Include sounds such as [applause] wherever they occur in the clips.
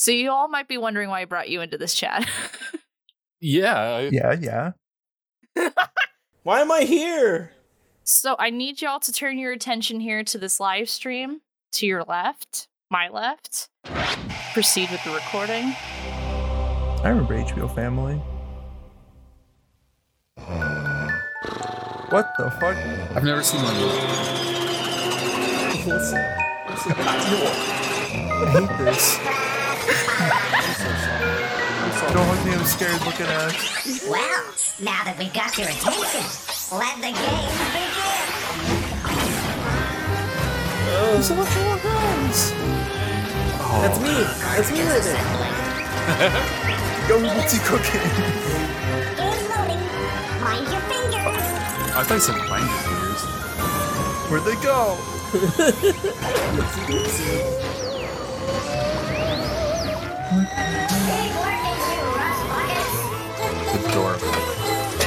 So you all might be wondering why I brought you into this chat. Yeah. I- Yeah, yeah. [laughs] Why am I here? so I need y'all to turn your attention here to this live stream. To your left, my left. Proceed with the recording. I remember HBO Family. What the fuck? I've never seen one. of those. Listen, listen, I hate this. Don't look at me, I'm scared looking at. Well, now that we've got your attention, let the game begin. There's a bunch of more guns. That's me. That's me right there. [laughs] Go, what's he cooking? Game loading. Mind your fingers. I thought you said mind your fingers. Where'd they go? [laughs]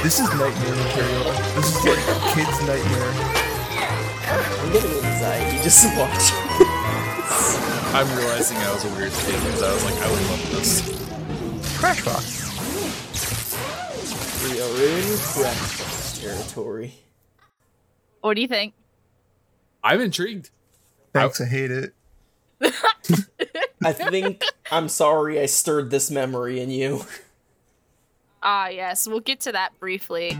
This is nightmare material. This is like a kid's nightmare. I'm getting anxiety just watching. I'm realizing I was a weird kid because I was like, I would love this. Crash box. We are in Crackbox territory. What do you think? I'm intrigued. Thanks, I hate it. [laughs] I think I'm sorry I stirred this memory in you. Ah, yes, we'll get to that briefly.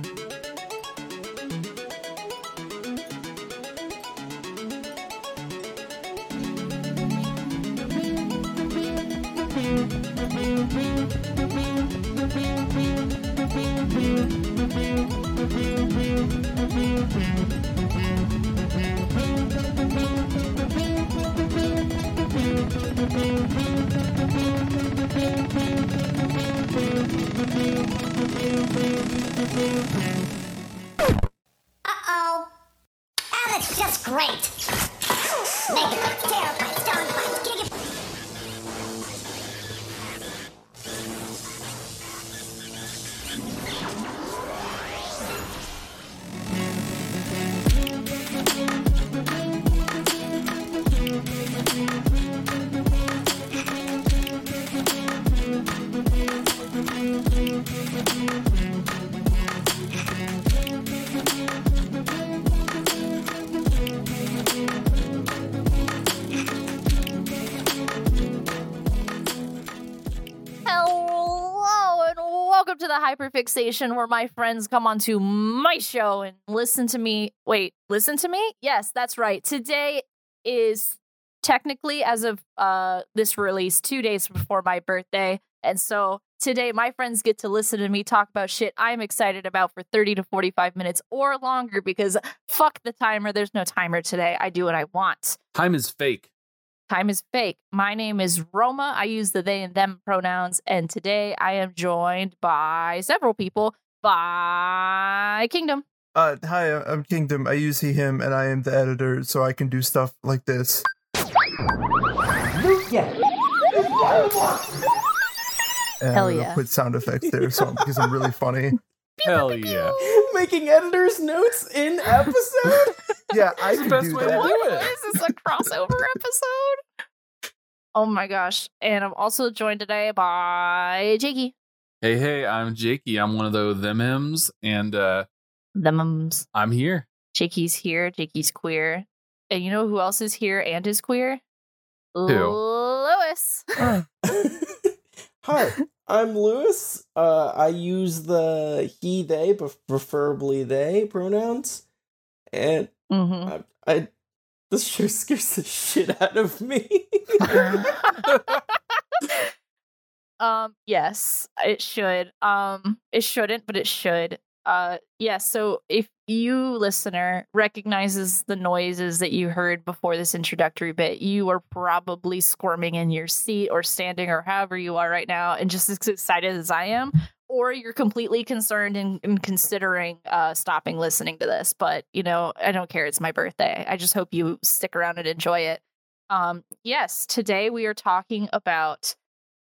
Uh-oh. Ah, that's just great. Hyperfixation where my friends come onto my show and listen to me. Wait, listen to me? Yes, that's right. Today is technically as of uh this release 2 days before my birthday. And so today my friends get to listen to me talk about shit I'm excited about for 30 to 45 minutes or longer because fuck the timer. There's no timer today. I do what I want. Time is fake. Time is fake. My name is Roma. I use the they and them pronouns. And today I am joined by several people by Kingdom. Uh, hi, I'm Kingdom. I use he, him, and I am the editor, so I can do stuff like this. And Hell I'm gonna yeah. Put sound effects there, so because I'm really [laughs] funny. Hell yeah. [laughs] Making editor's notes in episode? [laughs] Yeah, I can best do way to that. do it. Is this a crossover [laughs] episode? Oh my gosh. And I'm also joined today by Jakey. Hey, hey, I'm Jakey. I'm one of those them hims, and uh, The mums. I'm here. Jakey's here. Jakey's queer. And you know who else is here and is queer? Who? Luis. Hi, [laughs] I'm Luis. Uh, I use the he, they, but preferably they pronouns. And Mm-hmm. I, I this sure scares the shit out of me. [laughs] um yes it should um it shouldn't but it should uh yeah so if you listener recognizes the noises that you heard before this introductory bit. You are probably squirming in your seat or standing or however you are right now and just [laughs] as excited as i am or you're completely concerned and, considering uh stopping listening to this. But you know i don't care. It's my birthday. I just hope you stick around and enjoy it. Um yes today we are talking about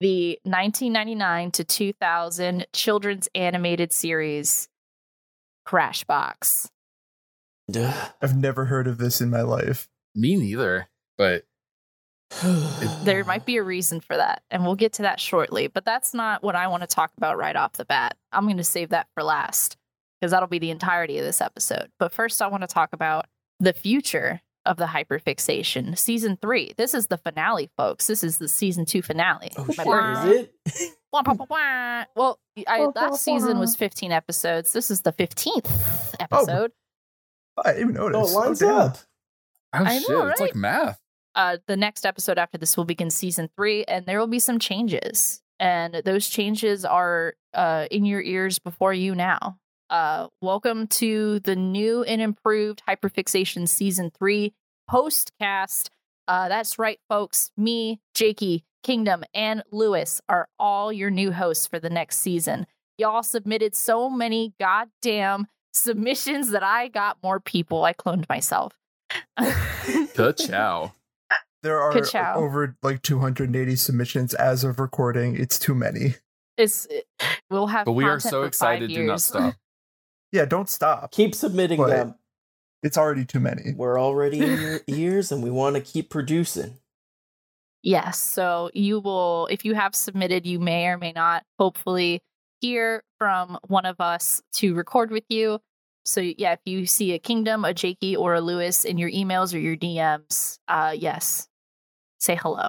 the 1999 to 2000 children's animated series Crashbox. Duh. I've never heard of this in my life. Me neither. But [sighs] There might be a reason for that, and we'll get to that shortly. But that's not what I want to talk about right off the bat. I'm going to save that for last because that'll be the entirety of this episode. But first, I want to talk about the future of the hyperfixation season three. This is the finale, folks. This is the season two finale. Oh Remember? shit, is it? [laughs] Wah. Well, I, last season was 15 episodes. This is the 15th episode. I didn't even notice. Oh, it lines damn. up. Oh I shit, know, it's like math. uh, the next episode after this will begin season three, and there will be some changes. And those changes are uh, in your ears before you now. Uh, welcome to the new and improved Hyperfixation season three postcast. Uh, that's right, folks. Me, Jakey, Kingdom, and Luis are all your new hosts for the next season. Y'all submitted so many goddamn submissions that I got more people. I cloned myself. [laughs] Ka-chow. There are Ka-chow. over like 280 submissions as of recording. It's too many. It's it- we'll have. But we are so excited. five Do not stop. [laughs] Yeah, don't stop. Keep submitting But- them. It's already too many. We're already in your ears and we want to keep producing. Yes, so you will, if you have submitted, you may or may not, hopefully, hear from one of us to record with you. So yeah, if you see a Kingdom, a Jakey, or a Luis in your emails or your DMs, uh, yes, say hello.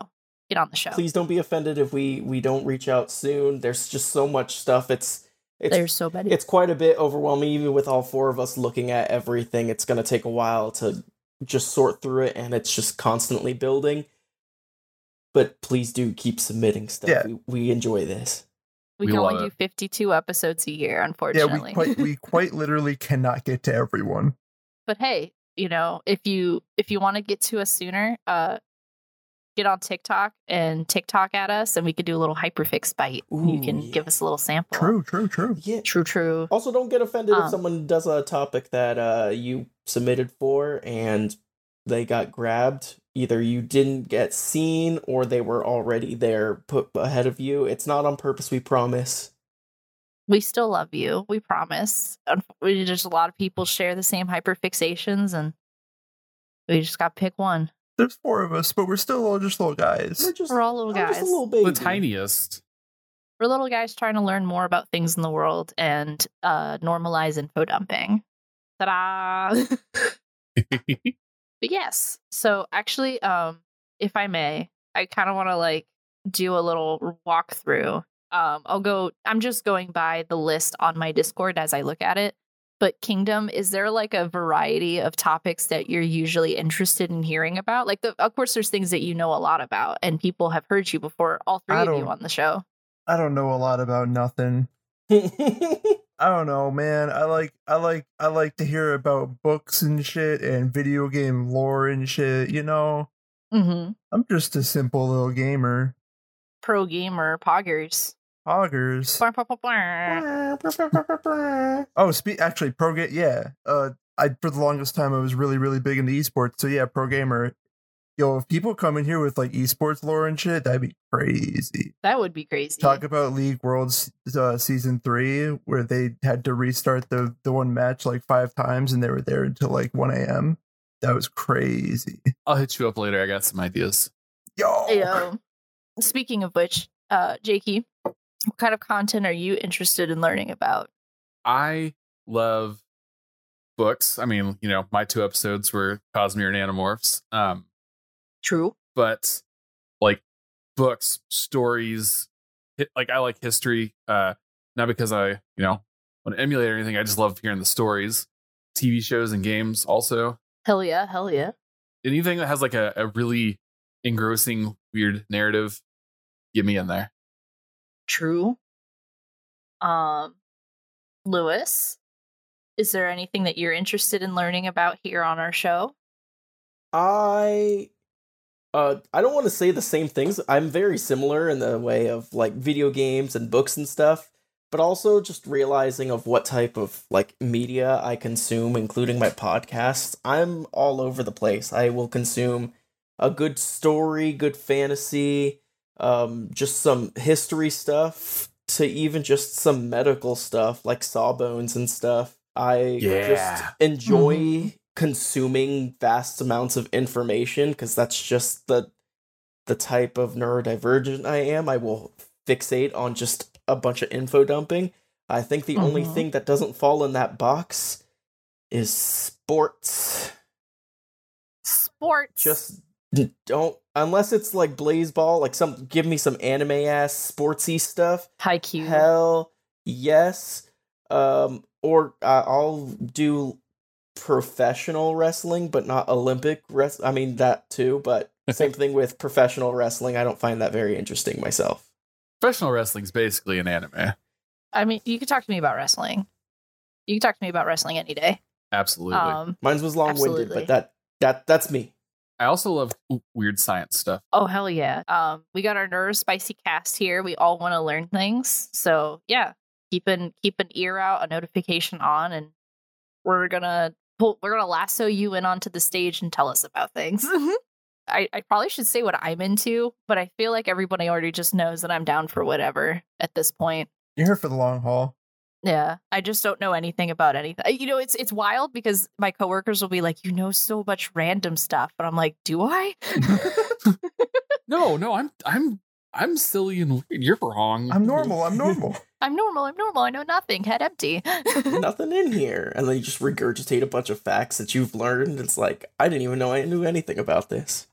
Get on the show. Please don't be offended if we we don't reach out soon. There's just so much stuff. It's it's There's so many. it's quite a bit overwhelming even with all four of us looking at everything. It's going to take a while to just sort through it and it's just constantly building. But please do keep submitting stuff. Yeah. We, we enjoy this. we we can only do 52 episodes a year, Yeah, unfortunately. we quite we [laughs] quite literally cannot get to everyone. but hey you know if you if you want to get to us sooner uh get on tiktok and tiktok at us and we could do a little hyperfix bite and you can yeah. give us a little sample True, true, true. Yeah. true true Also, don't get offended Um, if someone does a topic that uh, you submitted for and they got grabbed. Either you didn't get seen or they were already there put ahead of you. It's not on purpose, we promise. we still love you we promise Unf- we just a lot of people share the same hyperfixations and we just got to pick one There's four of us, but we're still all just little guys. We're just, we're all little I'm just guys a little baby. The tiniest. we're little guys trying to learn more about things in the world and uh normalize info dumping ta-da [laughs] [laughs] But yes. So actually, um, if I may, I kind of want to like do a little walkthrough. Um, I'll go. I'm just going by the list on my Discord as I look at it. But Kingdom, is there like a variety of topics that you're usually interested in hearing about? Like, the, of course, there's things that you know a lot about, and people have heard you before. All three of you on the show. I don't know a lot about nothing. [laughs] I don't know, man. I like I like I like to hear about books and shit and video game lore and shit, you know. Mm-hmm. I'm just a simple little gamer. Pro gamer poggers. Poggers. Oh, spe- actually pro game yeah. Uh I for the longest time I was really really big into esports. So yeah, pro gamer. Yo, if people come in here with like esports lore and shit, that'd be crazy. That would be crazy. Talk about League Worlds uh, season three, where they had to restart the the one match like five times, and they were there until like one a.m. That was crazy. I'll hit you up later. I got some ideas. Yo, Hey, um, speaking of which, uh, Jakey, what kind of content are you interested in learning about? I love books. I mean, you know, my two episodes were Cosmere and Animorphs. Um, True. but like books, stories, hi- like I like history. Uh, not because I, you know, want to emulate or anything. I just love hearing the stories, TV shows and games. Also, Hell yeah, hell yeah. anything that has like a, a really engrossing, weird narrative, get me in there. True. Um, Luis, is there anything that you're interested in learning about here on our show? I uh I don't want to say the same things. I'm very similar in the way of like video games and books and stuff, but also just realizing of what type of like media I consume including my podcasts. I'm all over the place. I will consume a good story, good fantasy, um just some history stuff to even just some medical stuff like sawbones and stuff. I Yeah. just enjoy consuming vast amounts of information because that's just the the type of neurodivergent I am, I will fixate on just a bunch of info dumping. I think the only Mhm. thing that doesn't fall in that box is sports. Sports. Just don't unless it's like Blaseball, like some give me some anime ass sportsy stuff. Haikyuu. Hell yes. Um, or uh, I'll do professional wrestling, but not Olympic rest. I mean that too, but [laughs] same thing with professional wrestling. I don't find that very interesting myself. Professional wrestling is basically an anime. I mean, you could talk to me about wrestling. You can talk to me about wrestling any day. Absolutely. Um, Mine was long winded, but that that that's me. I also love weird science stuff. oh hell yeah. Um, we got our nerve spicy cast here. We all want to learn things. So yeah, keep an keep an ear out, a notification on, and we're gonna pull, we're gonna lasso you in onto the stage and tell us about things. [laughs] Mm-hmm. I, I probably should say what I'm into, but I feel like everybody already just knows that I'm down for whatever at this point. You're here for the long haul. Yeah, I just don't know anything about anything. You know, it's it's wild because my coworkers will be like, "You know so much random stuff," but I'm like, "Do I?" [laughs] [laughs] No, no, I'm I'm I'm silly and weird. You're wrong. I'm normal. I'm normal. [laughs] I'm normal. I'm normal. I know nothing. Head empty. [laughs] Nothing in here. And then you just regurgitate a bunch of facts that you've learned. It's like, I didn't even know I knew anything about this.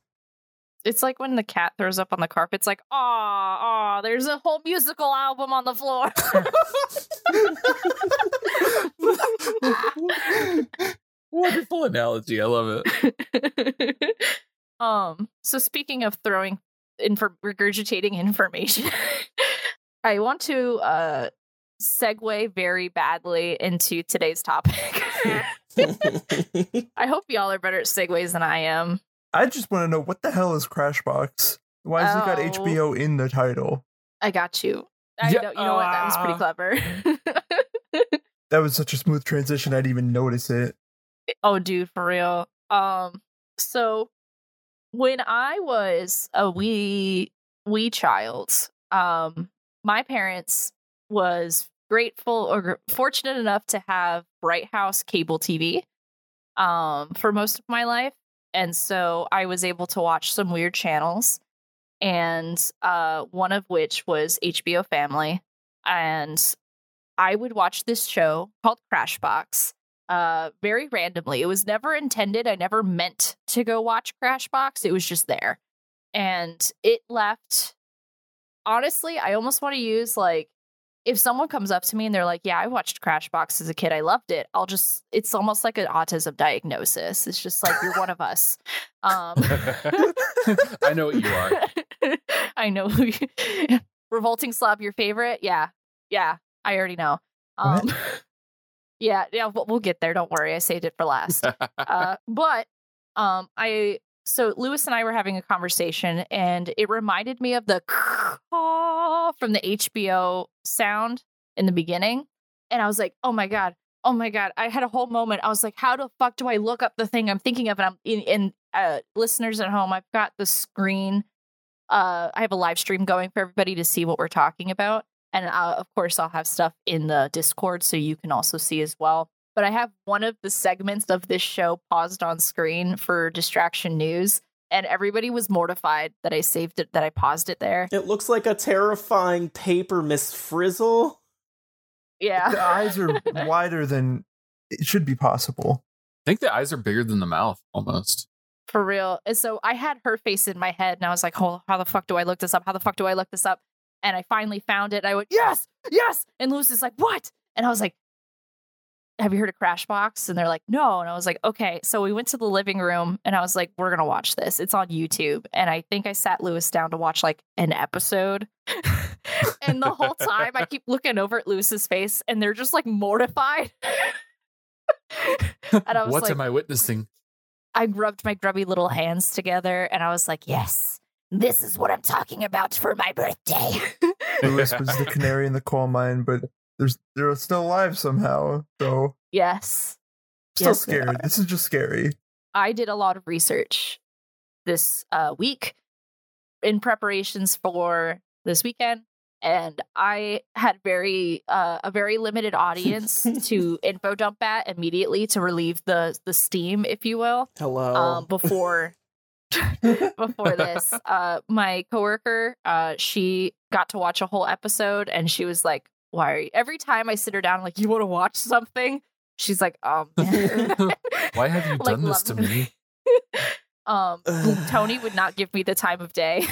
it's like when the cat throws up on the carpet. It's like, "Ah, ah, there's a whole musical album on the floor." [laughs] Wonderful analogy. I love it. um. So speaking of throwing, infor- regurgitating information, [laughs] I want to uh segue very badly into today's topic. I hope y'all are better at segues than I am. I just want to know what the hell is Crashbox? Why has it got Oh. HBO in the title? I got you. I Yeah, know, you know what? That was pretty uh, clever. [laughs] That was such a smooth transition. I didn't even notice it. oh, dude, for real. Um, so when I was a wee wee child, um, my parents was grateful or fortunate enough to have Bright House cable TV um for most of my life and so I was able to watch some weird channels and uh one of which was HBO Family and I would watch this show called Crashbox uh very randomly. It was never intended. I never meant to go watch Crashbox. It was just there. And it left honestly, I almost want to use like if someone comes up to me and they're like, "Yeah, I watched Crashbox as a kid. I loved it." I'll just it's almost like an autism diagnosis. It's just like you're one of us. Um [laughs] I know what you are. [laughs] I know who you [laughs] Revolting Slob your favorite? Yeah. Yeah, I already know. Um Yeah, yeah, we'll, we'll get there. Don't worry. I saved it for last. uh, [laughs] but um, I so Luis and I were having a conversation, and it reminded me of the [laughs] from the HBO sound in the beginning, and I was like, "Oh my god, oh my god!" I had a whole moment. I was like, "How the fuck do I look up the thing I'm thinking of?" And I'm in, in uh, listeners at home. I've got the screen. Uh, I have a live stream going for everybody to see what we're talking about. And uh, of course, I'll have stuff in the Discord so you can also see as well. But I have one of the segments of this show paused on screen for distraction news. And everybody was mortified that I saved it, that I paused it there. It looks like a terrifying paper Miss Frizzle. Yeah. the eyes are [laughs] wider than it should be possible. I think the eyes are bigger than the mouth almost. For real. And so I had her face in my head and I was like, oh, how the fuck do I look this up? How the fuck do I look this up? And I finally found it. I went, yes, yes. And Luis is like, what? And I was like, have you heard of Crashbox? And they're like, no. And I was like, okay. So we went to the living room and I was like, we're going to watch this. It's on YouTube. And I think I sat Luis down to watch like an episode. [laughs] and the whole time I keep looking over at Luis's face and they're just like mortified. [laughs] and I was like, What like, am I witnessing? I rubbed my grubby little hands together and I was like, yes, this is what I'm talking about for my birthday. [laughs] Luis was the canary in the coal mine, but there's they're still alive somehow. So yes. still Yes, they scary. This is just scary. I did a lot of research this uh, week in preparations for this weekend. And I had very uh, a very limited audience [laughs] to info dump at immediately to relieve the the steam, if you will. Hello. um, before [laughs] before this. Uh, my coworker, uh, she got to watch a whole episode, and she was like, "Why?" Are you? Every time I sit her down, like, "You want to watch something?" She's like, [laughs] "Um, [laughs] Why have you Like, done this to me? um." Tony would not give me the time of day.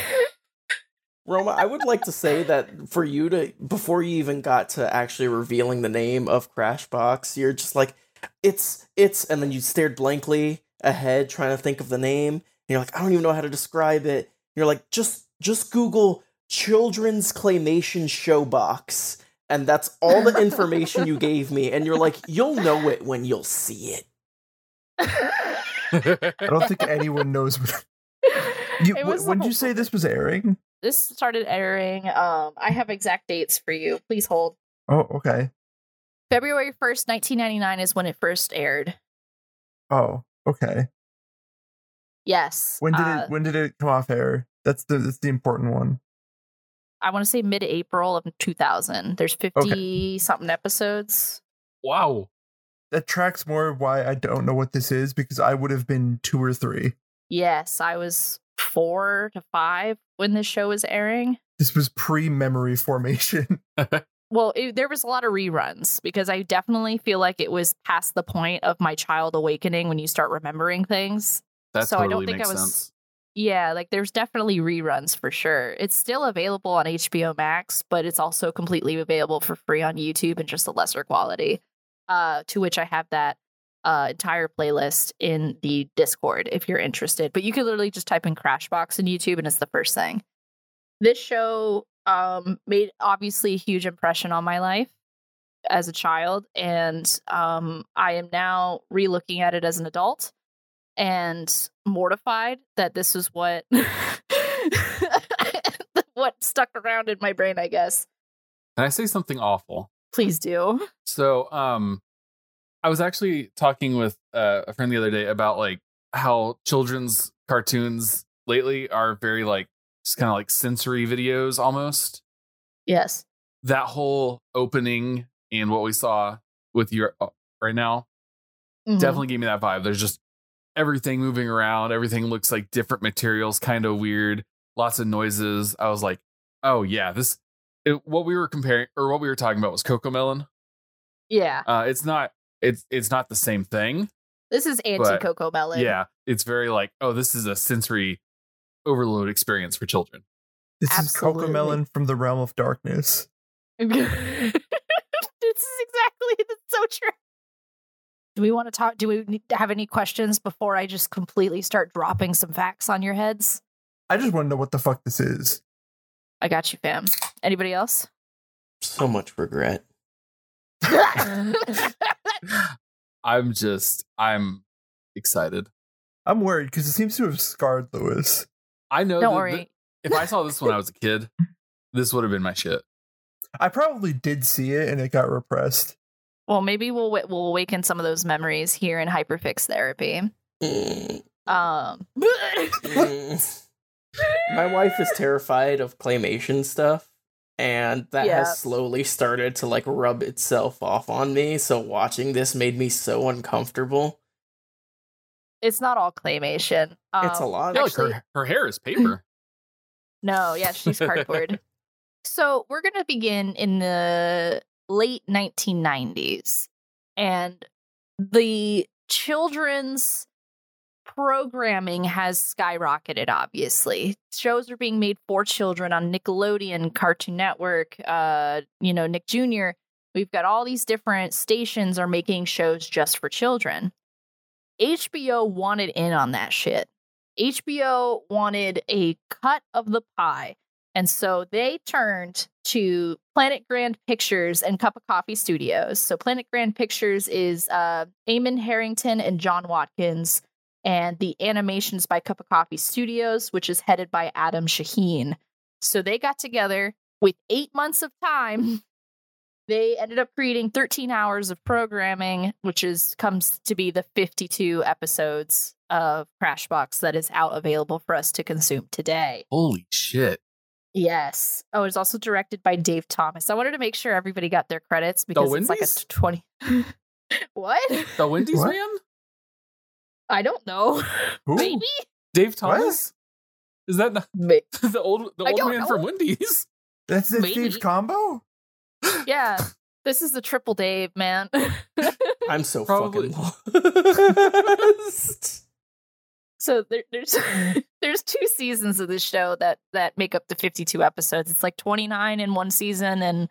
Roma, I would like to say that for you to before you even got to actually revealing the name of Crashbox, you're just like, it's it's, and then you stared blankly ahead trying to think of the name. And you're like, I don't even know how to describe it. You're like, just just Google children's claymation showbox, and that's all the information you gave me. And you're like, you'll know it when you'll see it. I don't think anyone knows what. [laughs] You, It wh- when did you say this was airing? this started airing. Um, I have exact dates for you. Please hold. Oh, okay. February first, nineteen ninety nine, is when it first aired. Oh, okay. Yes. When did uh, it? When did it come off air? That's the that's the important one. I want to say mid April of two thousand. There's fifty something episodes. wow. That tracks more why I don't know what this is because I would have been two or three. Yes, I was four to five when this show was airing. This was pre-memory formation. [laughs] [laughs] Well, it, there was a lot of reruns because I definitely feel like it was past the point of my child awakening when you start remembering things. That So I don't think I was- sense. Yeah, like there's definitely reruns for sure. It's still available on HBO Max, but it's also completely available for free on YouTube and just a lesser quality. Uh, to which I have that uh, entire playlist in the Discord if you're interested. But you can literally just type in Crashbox in YouTube and it's the first thing. This show um, made obviously a huge impression on my life as a child, and um, I am now re-looking at it as an adult and mortified that this is what [laughs] what stuck around in my brain. I guess. Can I say something awful? Please do. So, um, I was actually talking with uh, a friend the other day about like how children's cartoons lately are very like just kind of like sensory videos almost. Yes. That whole opening and what we saw with your uh, right now Mhm. definitely gave me that vibe. There's just everything moving around, everything looks like different materials, kind of weird, lots of noises. I was like, oh yeah, this it, what we were comparing or what we were talking about was CoComelon. Yeah. Uh, it's not it's it's not the same thing. This is anti CoComelon. Yeah, it's very like oh, this is a sensory overload experience for children. This is CoComelon from the realm of darkness. [laughs] this is exactly that's [laughs] so true. Do we want to talk? Do we need to have any questions before I just completely start dropping some facts on your heads? I just want to know what the fuck this is. I got you, fam. Anybody else? So much regret. [laughs] [laughs] I'm just I'm excited. I'm worried because it seems to have scarred Luis. I know. Don't that- worry. that if I saw this when I was a kid, this would have been my shit. I probably did see it and it got repressed. Well, maybe we'll we'll awaken some of those memories here in hyperfix therapy. Mm, Um, mm. [laughs] My wife is terrified of claymation stuff, and that Yeah. has slowly started to like rub itself off on me. So watching this made me so uncomfortable. it's not all claymation. Um, it's a lot. Yeah, like actually- her, her hair is paper. [laughs] No, yeah, she's cardboard. [laughs] so we're going to begin in the late 1990s. And the children's programming has skyrocketed, obviously. Shows are being made for children on Nickelodeon, Cartoon Network, uh, you know, Nick Jr. We've got all these different stations are making shows just for children. HBO wanted in on that shit. HBO wanted a cut of the pie. And so they turned to Planet Grande Pictures and Cuppa Coffee Studios. So Planet Grande Pictures is uh, Eamon Harrington and John Watkins, and the animations by Cuppa Coffee Studios, which is headed by Adam Shaheen. So they got together with eight months of time. [laughs] They ended up creating 13 hours of programming, which is comes to be the 52 episodes of Crashbox that is out available for us to consume today. Holy shit! Yes. Oh, it's also directed by Dave Thomas. I wanted to make sure everybody got their credits because it's like a Wendy's? 20. [laughs] what? The Wendy's What? man. I don't know. [laughs] Ooh. Maybe? Dave Thomas? Is that not, Ma- [laughs] the old the old man know. from Wendy's? That's the Maybe. Steve's combo. yeah, this is the triple Dave, man. I'm so Probably. fucking lost. So there, there's [laughs] [laughs] there's two seasons of this show that that make up the 52 episodes. It's like 29 in one season and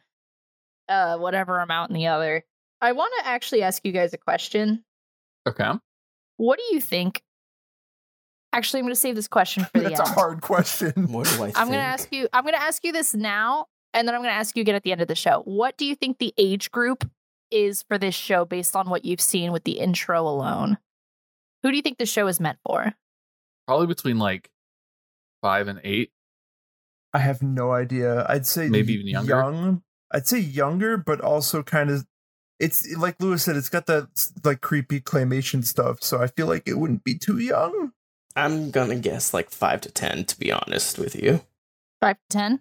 uh whatever amount in the other. I want to actually ask you guys a question. Okay. What do you think? Actually, I'm going to save this question for [laughs] the That's end. a hard question. what do I think? I'm going to ask you. I'm going to ask you this now, and then I'm going to ask you again at the end of the show. What do you think the age group is for this show, based on what you've seen with the intro alone? Who do you think the show is meant for? Probably between like five and eight. I have no idea. I'd say Maybe even younger? Young. I'd say younger, but also kind of. It's like Luis said. It's got that like creepy claymation stuff. So I feel like it wouldn't be too young. I'm gonna guess like five to ten, to be honest with you. Five to ten.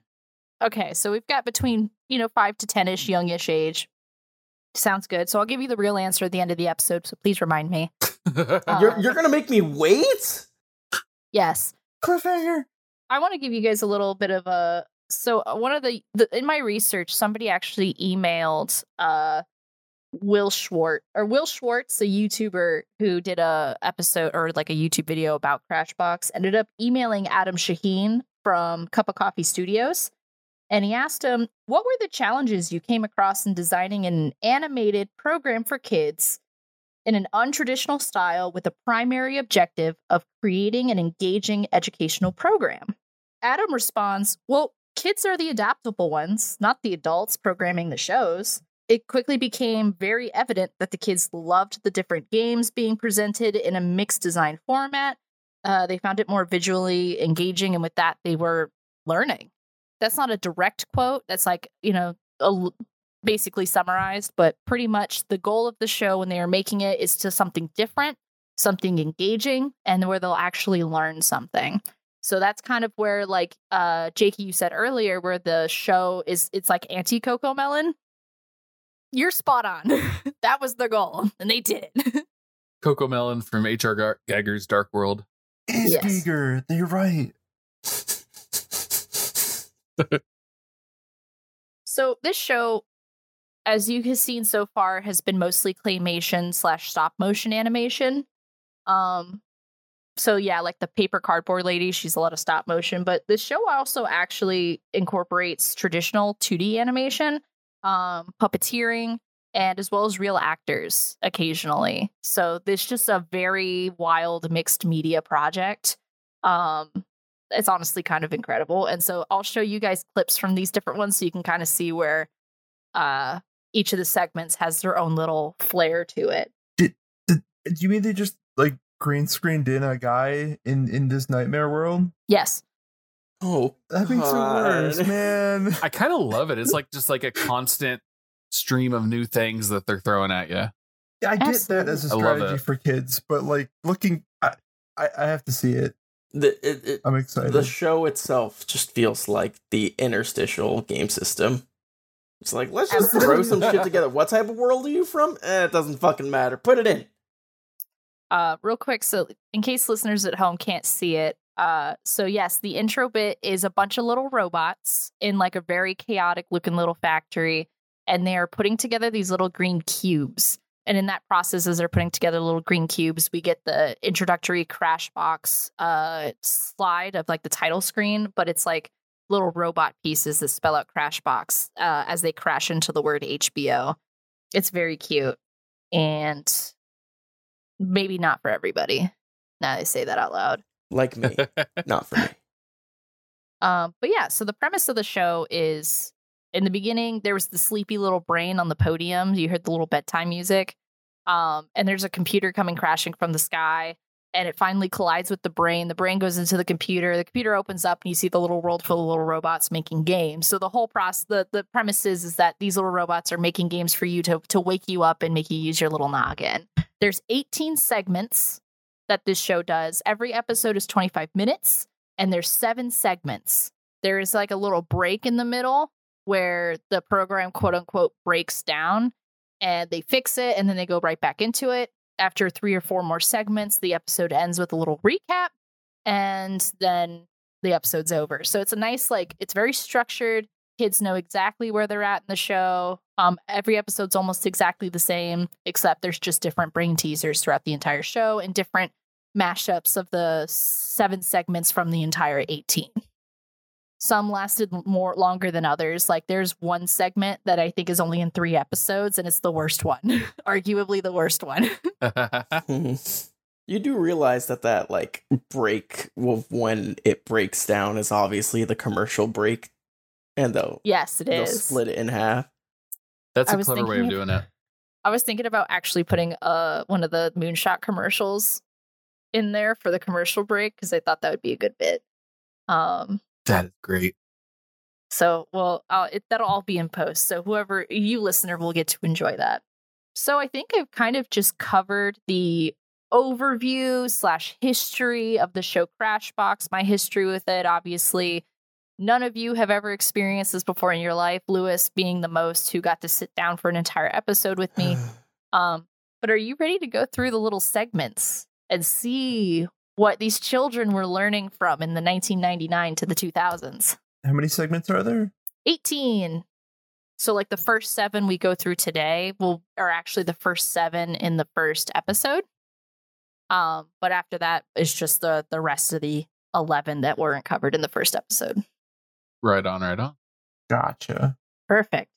Okay, so we've got between you know five to ten ish, youngish age. Sounds good. So I'll give you the real answer at the end of the episode. So please remind me. Uh, [laughs] You're you're gonna make me wait? Yes, Cliffhanger. I want to give you guys a little bit of a. So uh, one of the, the in my research, somebody actually emailed uh Will Schwartz or Will Schwartz, a YouTuber who did a episode or like a YouTube video about Crashbox, ended up emailing Adam Shaheen from Cuppa Coffee Studios. And he asked him, What were the challenges you came across in designing an animated program for kids in an untraditional style with a primary objective of creating an engaging educational program? Adam responds, Well, kids are the adaptable ones, not the adults programming the shows. It quickly became very evident that the kids loved the different games being presented in a mixed design format. Uh, they found it more visually engaging, and with that, they were learning. That's not a direct quote. That's like, you know, a l basically summarized, but pretty much the goal of the show when they are making it is to something different, something engaging, and where they'll actually learn something. So that's kind of where, like, uh, Jakey, you said earlier, where the show is, it's like anti CoComelon. You're spot on. [laughs] that was the goal, and they did [laughs] it. Coco Melon from HR Gar- Gagger's Dark World. It's Yes. Giger. You're right. [laughs] So this show, as you have seen so far, has been mostly claymation slash stop motion animation. Um, so yeah, like the paper cardboard lady, she's a lot of stop motion. But this show also actually incorporates traditional 2D animation, um, puppeteering, and as well as real actors occasionally. So this just a very wild mixed media project. Um, it's honestly kind of incredible. And so I'll show you guys clips from these different ones so you can kind of see where uh each of the segments has their own little flair to it. Do you mean they just like green screened in a guy in in this nightmare world? Yes. oh, That makes it worse, man. I kind of love it. It's [laughs] like just like a constant stream of new things that they're throwing at you. Yeah, I get that as a strategy for kids, but like looking, I, I I have to see it. The it, it, I'm excited. the show itself just feels like the interstitial game system. It's like let's just throw some shit together. What type of world are you from? Eh, it doesn't fucking matter. Put it in. Uh real quick so in case listeners at home can't see it, uh so yes, the intro bit is a bunch of little robots in like a very chaotic looking little factory and they are putting together these little green cubes. And in that process, as they're putting together little green cubes, we get the introductory crash box uh, slide of like the title screen, but it's like little robot pieces that spell out crash box uh, as they crash into the word HBO. It's very cute and maybe not for everybody. Now I say that out loud. Like me, [laughs] not for me. Um, but yeah, so the premise of the show is in the beginning, there was the sleepy little brain on the podium. You heard the little bedtime music. Um, and there's a computer coming crashing from the sky, and it finally collides with the brain. The brain goes into the computer. The computer opens up, and you see the little world full of little robots making games. So the whole process, the the premise is, is that these little robots are making games for you to to wake you up and make you use your little noggin. There's 18 segments that this show does. Every episode is 25 minutes and there's seven segments. There is like a little break in the middle where the program quote unquote breaks down and they fix it and then they go right back into it. After three or four more segments, the episode ends with a little recap and then the episode's over. So it's a nice like it's very structured. Kids know exactly where they're at in the show. Um, every episode's almost exactly the same, except there's just different brain teasers throughout the entire show and different mashups of the seven segments from the entire 18. Some lasted more longer than others. Like there's one segment that I think is only in three episodes, and it's the worst one, [laughs] arguably the worst one. [laughs] you do realize that that like break of when it breaks down is obviously the commercial break, and they'll yes, it they'll is. split it in half. That's I a clever way thinking of of- doing it. I was thinking about actually putting uh one of the moonshot commercials in there for the commercial break because I thought that would be a good bit. Um, That is great. so well, uh, it, that'll all be in post. So whoever you listener will get to enjoy that. So I think I've kind of just covered the overview slash history of the show Crashbox. My history with it, obviously. None of you have ever experienced this before in your life. Luis being the most who got to sit down for an entire episode with me. [sighs] Um, but are you ready to go through the little segments and see what these children were learning from in the 1999 to the 2000s? How many segments are there? 18. So like the first 7 we go through today will are actually the first 7 in the first episode. Um, but after that is just the the rest of the 11 that weren't covered in the first episode. Right on, right on. Gotcha. Perfect.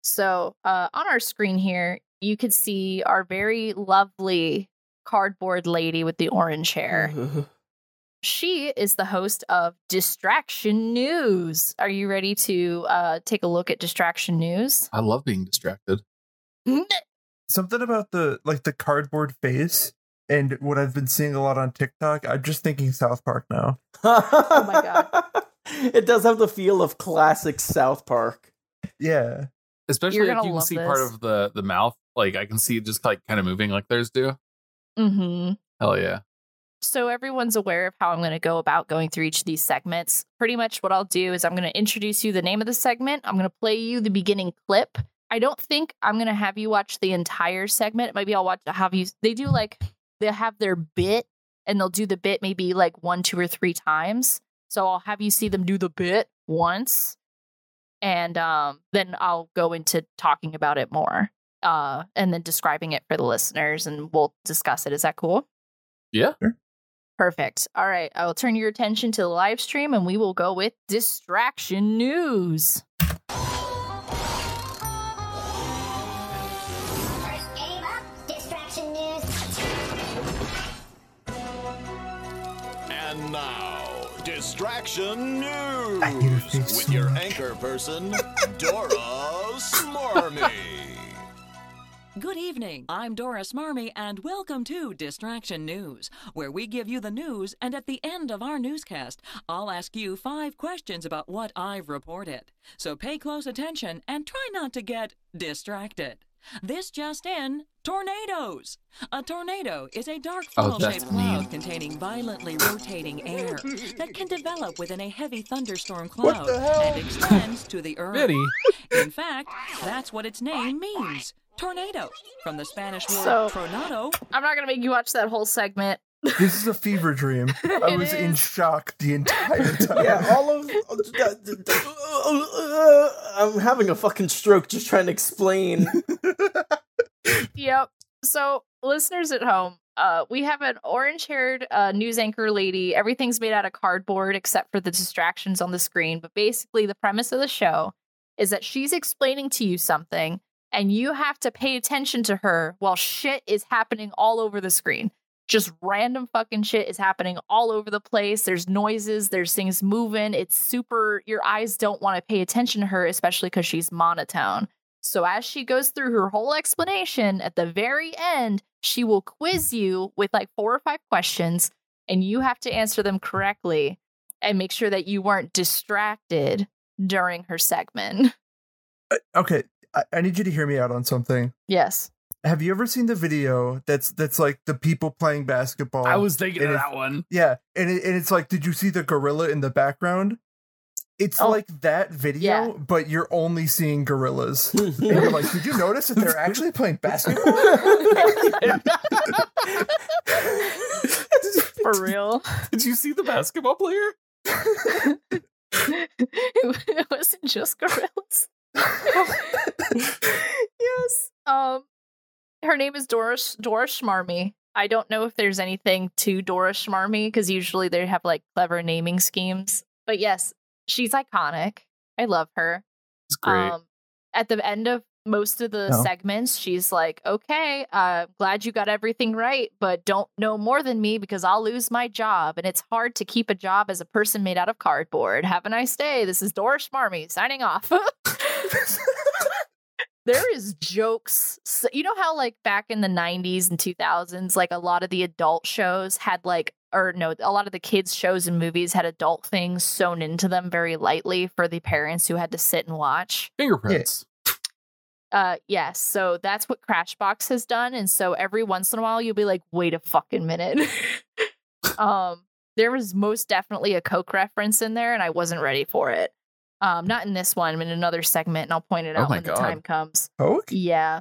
So uh, on our screen here, you could see our very lovely cardboard lady with the orange hair. She is the host of Distraction News. Are you ready to uh, take a look at Distraction News? I love being distracted. Something about the like the cardboard face and what I've been seeing a lot on TikTok. I'm just thinking South Park now. oh my God. [laughs] It does have the feel of classic South Park. Yeah. Especially You're if you can love see part of the the mouth. Like I can see it just like kind of moving like theirs do. Mm-hmm. Hell yeah. So everyone's aware of how I'm going to go about going through each of these segments. Pretty much what I'll do is I'm going to introduce you the name of the segment. I'm going to play you the beginning clip. I don't think I'm going to have you watch the entire segment. Maybe I'll watch have you they do like they have their bit and they'll do the bit maybe like one, two or three times. So I'll have you see them do the bit once and um then I'll go into talking about it more. Uh and then describing it for the listeners and we'll discuss it. Is that cool? Yeah. Perfect. All right. I will turn your attention to the live stream and we will go with distraction news. Up, distraction news. And now, Distraction News I need her face with your anchor person, [laughs] Dora Smarmy. Good evening. I'm Doris Marmy, and welcome to Distraction News, where we give you the news, and at the end of our newscast, I'll ask you five questions about what I've reported. So pay close attention and try not to get distracted. This just in tornadoes. A tornado is a dark Oh, funnel that's shaped cloud containing violently rotating air that can develop within a heavy thunderstorm cloud and extends to the earth. Vinny. In fact, that's what its name means. Tornado. From the Spanish word So- tronado. I'm not going to make you watch that whole segment. This is a fever dream. [laughs] I It was in shock the entire [laughs] time. Yeah, all of. I'm having a fucking stroke just trying to explain. [laughs] Yep. So, listeners at home, uh, we have an orange haired uh, news anchor lady. Everything's made out of cardboard except for the distractions on the screen. But basically, the premise of the show is that she's explaining to you something and you have to pay attention to her while shit is happening all over the screen. Just random fucking shit is happening all over the place. There's noises, there's things moving. It's super, your eyes don't want to pay attention to her, especially because she's monotone. So, as she goes through her whole explanation, at the very end, she will quiz you with like four or five questions, and you have to answer them correctly and make sure that you weren't distracted during her segment. Uh, okay, I, I need you to hear me out on something. Yes. Have you ever seen the video that's that's like the people playing basketball? I was thinking of if- that one. Yeah, and it, and it's like, did you see the gorilla in the background? It's Oh, like that video, yeah. but you're only seeing gorillas. and you're like, did you notice that they're actually playing basketball? [laughs] For real. Did you see the basketball player? [laughs] it wasn't just gorillas. [laughs] yes. Um her name is Doris Doris Schmarmy. I don't know if there's anything to Doris Schmarmy because usually they have like clever naming schemes. But yes, she's iconic. I love her. It's great. Um, at the end of most of the No. segments, she's like, "Okay, uh, glad you got everything right, but don't know more than me because I'll lose my job, and it's hard to keep a job as a person made out of cardboard. Have a nice day. This is Doris Schmarmy signing off." [laughs] [laughs] there is jokes. So, you know how like back in the 90s and 2000s, like a lot of the adult shows had like or no, a lot of the kids shows and movies had adult things sewn into them very lightly for the parents who had to sit and watch. Fingerprints. Uh yes, so that's what Crashbox has done and so every once in a while you'll be like, "Wait a fucking minute." [laughs] um there was most definitely a Coke reference in there and I wasn't ready for it. Um not in this one, but in another segment and I'll point it Oh out my when God. the time comes. Coke? Yeah.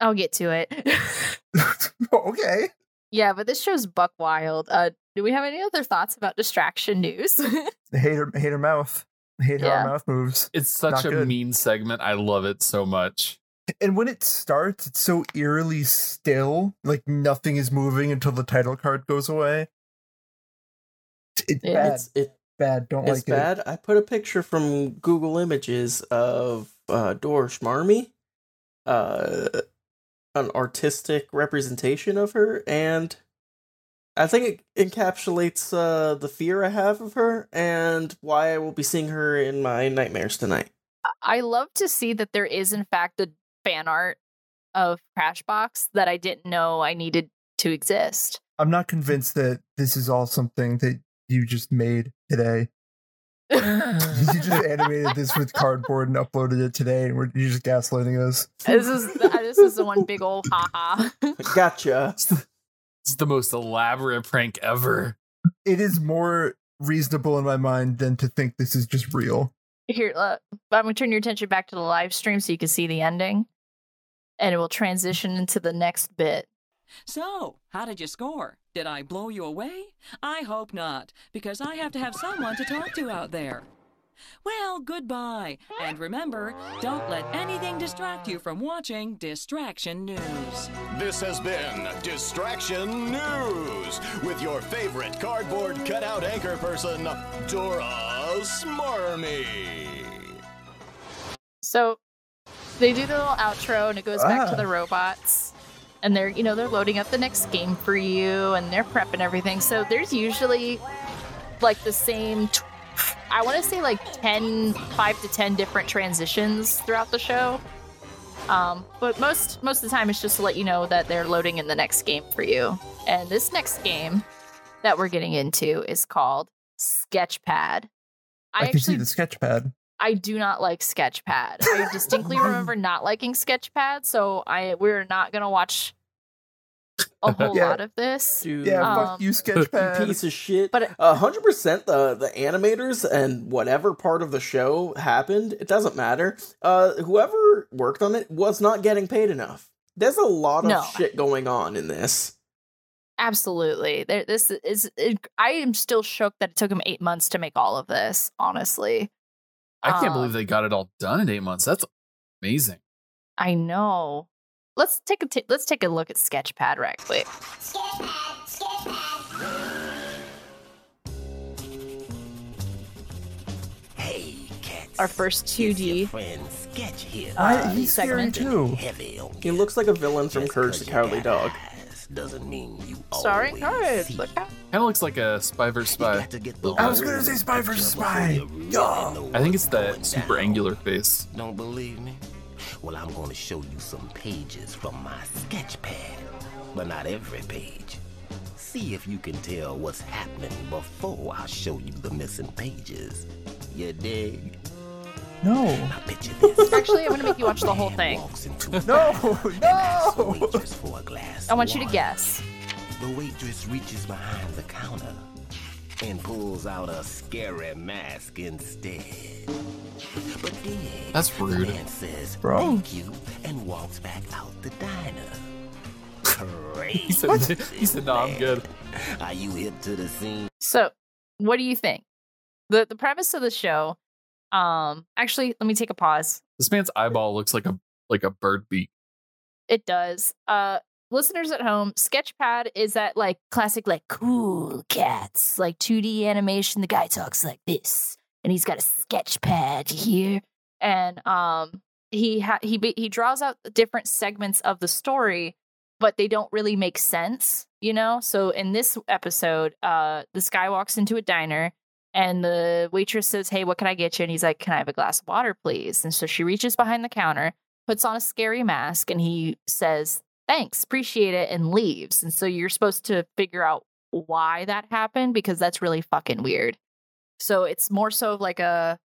I'll get to it. [laughs] [laughs] okay. yeah, but this show's buck wild. Uh do we have any other thoughts about distraction news? [laughs] Hate her, hate her mouth. Hate how Yeah. her mouth moves. It's such Not a good. mean segment. I love it so much. And when it starts, it's so eerily still, like nothing is moving until the title card goes away. It's Yeah, bad. It's it bad. Don't It's like bad. I put a picture from Google Images of uh, Dora Schmarmy, uh, an artistic representation of her, and I think it encapsulates uh, the fear I have of her and why I will be seeing her in my nightmares tonight. I love to see that there is in fact a fan art of Crashbox that I didn't know I needed to exist. I'm not convinced that this is all something that you just made today. [laughs] you just animated this with cardboard and uploaded it today, and we're, you're just gaslighting us. this is this is the one big old haha. [laughs] Gotcha. It's the, it's the most elaborate prank ever. It is more reasonable in my mind than to think this is just real. Here, uh, I'm gonna turn your attention back to the live stream so you can see the ending, and it will transition into the next bit. So, how did you score? Did I blow you away? I hope not, because I have to have someone to talk to out there. Well, goodbye. And remember, don't let anything distract you from watching Distraction News. This has been Distraction News with your favorite cardboard cutout anchor person, Dora Smarmy. So they do the little outro, and it goes back to Ah. the robots. And they're, you know, they're loading up the next game for you, and they're prepping everything. So there's usually like the same. Tw- I want to say like 10, 5 to ten different transitions throughout the show. Um, but most most of the time, it's just to let you know that they're loading in the next game for you. And this next game that we're getting into is called Sketchpad. I, can see the sketch pad. I do not like Sketchpad. I distinctly [laughs] remember not liking Sketchpad, so I we're not gonna watch a whole Yeah. lot of this. Dude, Yeah, Um, fuck you, you Sketchpad. piece of shit. But A hundred percent the the animators and whatever part of the show happened, it doesn't matter. Uh, whoever worked on it was not getting paid enough. There's a lot of No. shit going on in this. Absolutely, there, this is. It, I am still shook that it took him eight months to make all of this. Honestly, I can't Um, believe they got it all done in eight months. That's amazing. I know. Let's take a t- let's take a look at Sketchpad right quick. Sketchpad, sketchpad. Hey, cats. Our first 2D. friend Sketch here. Uh, I, he's scary segment. too. Heavy He looks like a villain from Just Courage 'cause the you Cowardly Dog. Eyes Doesn't mean you Starring always Courage. see. Look out. Kind of looks like a spy versus You spy. got to get the I was gonna say Spy versus picture Spy. you really Yeah. know I think what's it's that super down. angular face. Don't believe me? Well, I'm going to show you some pages from my sketch pad, but not every page. See if you can tell what's happening before I show you the missing pages. You dig? No. Now picture this. Actually, I'm gonna make you watch the whole thing. walks No, and asks the no. for a glass I want you to guess. The waitress reaches behind the counter and pulls out a scary mask instead. But then That's the rude. man says Bro. thank you and walks back out the diner. Crazy. He said, he said, no, I'm good. Are you hip to the scene? So, what do you think? the The premise of the show. Um, actually, let me take a pause. This man's eyeball looks like a like a bird beak. It does. Uh, listeners at home, Sketchpad is that like classic, like cool cats, like 2D animation. The guy talks like this, and he's got a sketch pad here, and um, he ha- he ba- he draws out different segments of the story, but they don't really make sense, you know. So in this episode, uh, this guy walks into a diner. And the waitress says, Hey, what can I get you? And he's like, Can I have a glass of water, please? And so she reaches behind the counter, puts on a scary mask, and he says, Thanks, appreciate it, and leaves. And so you're supposed to figure out why that happened because that's really fucking weird. So it's more so of like a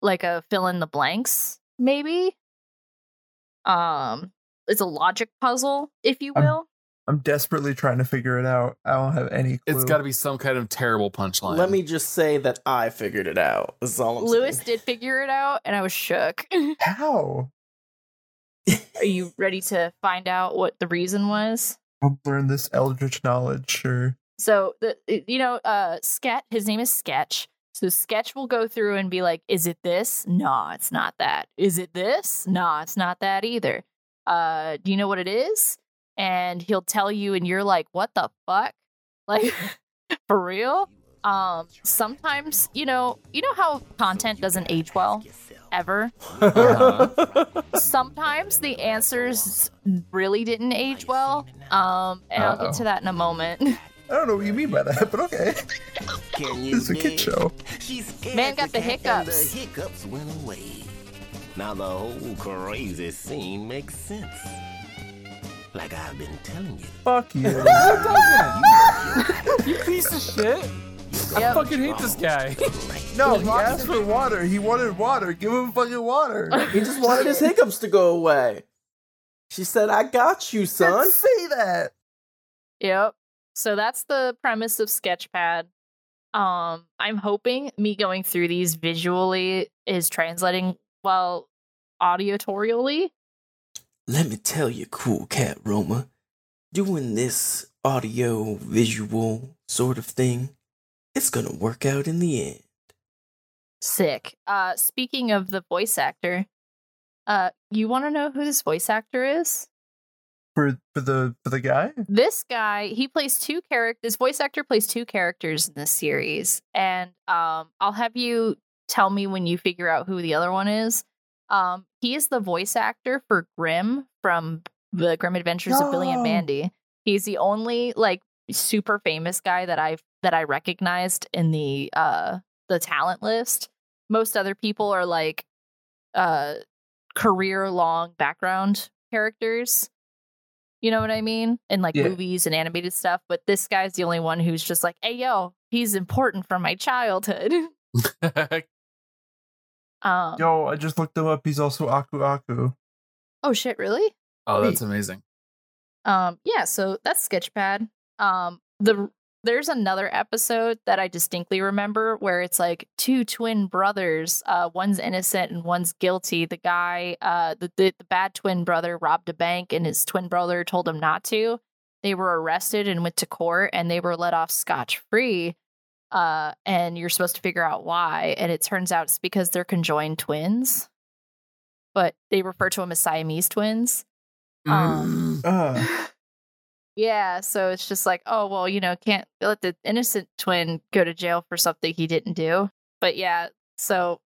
like a fill in the blanks, maybe. Um it's a logic puzzle, if you will. I'm desperately trying to figure it out. I don't have any clue. It's got to be some kind of terrible punchline. Let me just say that I figured it out. That's all I'm Luis saying. did figure it out, and I was shook. [laughs] How? Are you ready to find out what the reason was? I'll learn this eldritch knowledge, sure. So the you know, uh Sketch, his name is Sketch. So Sketch will go through and be like, "Is it this? No, it's not that. Is it this? No, it's not that either. Uh, do you know what it is?" And he'll tell you, and you're like, "What the fuck? Like, [laughs] [laughs] for real?" Um, sometimes you know, you know how content doesn't age well ever. [laughs] Sometimes the answers really didn't age well. Um, and I'll get to that in a moment. I don't know what you mean by that, but okay. Can you It's a kid show. She's Man got the hiccups. The hiccups went away. Now the whole crazy scene makes sense. Like I've been telling you. Fuck you. [laughs] you piece of shit. I Yep. fucking hate this guy. no, he asked for water. He wanted water. Give him fucking water. He just wanted his hiccups to go away. She said, I got you, son. Didn't say that. Yep. So that's the premise of Sketchpad. Um, I'm hoping me going through these visually is translating well auditorially. Let me tell you, cool cat Roma, doing this audio visual sort of thing, it's gonna work out in the end. Sick. Uh speaking of the voice actor, uh you want to know who this voice actor is? For for the for the guy? This guy, he plays two characters. This voice actor plays two characters in this series, and um, I'll have you tell me when you figure out who the other one is. Um, he is the voice actor for Grim from the Grim Adventures of Billy and Mandy. He's the only like super famous guy that I've that I recognized in the uh the talent list. Most other people are like uh career long background characters. You know what I mean? In like Yeah. movies and animated stuff. But this guy's the only one who's just like, hey, yo, he's important from my childhood. [laughs] [laughs] um, Yo, I just looked him up. He's also Aku Aku. oh, shit, really? oh, that's amazing. Um, yeah, so that's Sketchpad. Um, the there's another episode that I distinctly remember where it's like two twin brothers. Uh, one's innocent and one's guilty. The guy, uh, the, the the bad twin brother robbed a bank, and his twin brother told him not to. They were arrested and went to court, and they were let off scotch free. Uh, and you're supposed to figure out why, and it turns out it's because they're conjoined twins, but they refer to them as Siamese twins. Um, Uh, [laughs] yeah, so it's just like, oh well, you know, can't let the innocent twin go to jail for something he didn't do. But yeah, so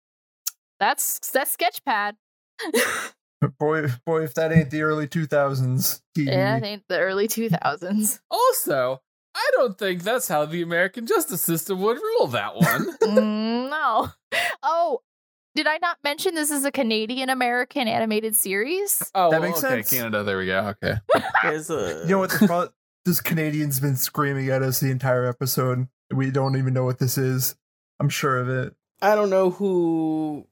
that's that's Sketchpad. [laughs] boy, boy, if that ain't the early 2000s TV. yeah, it ain't the early two thousands. Also, I don't think that's how the American justice system would rule that one. [laughs] No. Oh, did I not mention this is a Canadian American animated series? Oh, That well, makes okay, sense. Canada. There we go. Okay. [laughs] A You know what? The pro- this Canadian's been screaming at us the entire episode. We don't even know what this is. I'm sure of it. I don't know who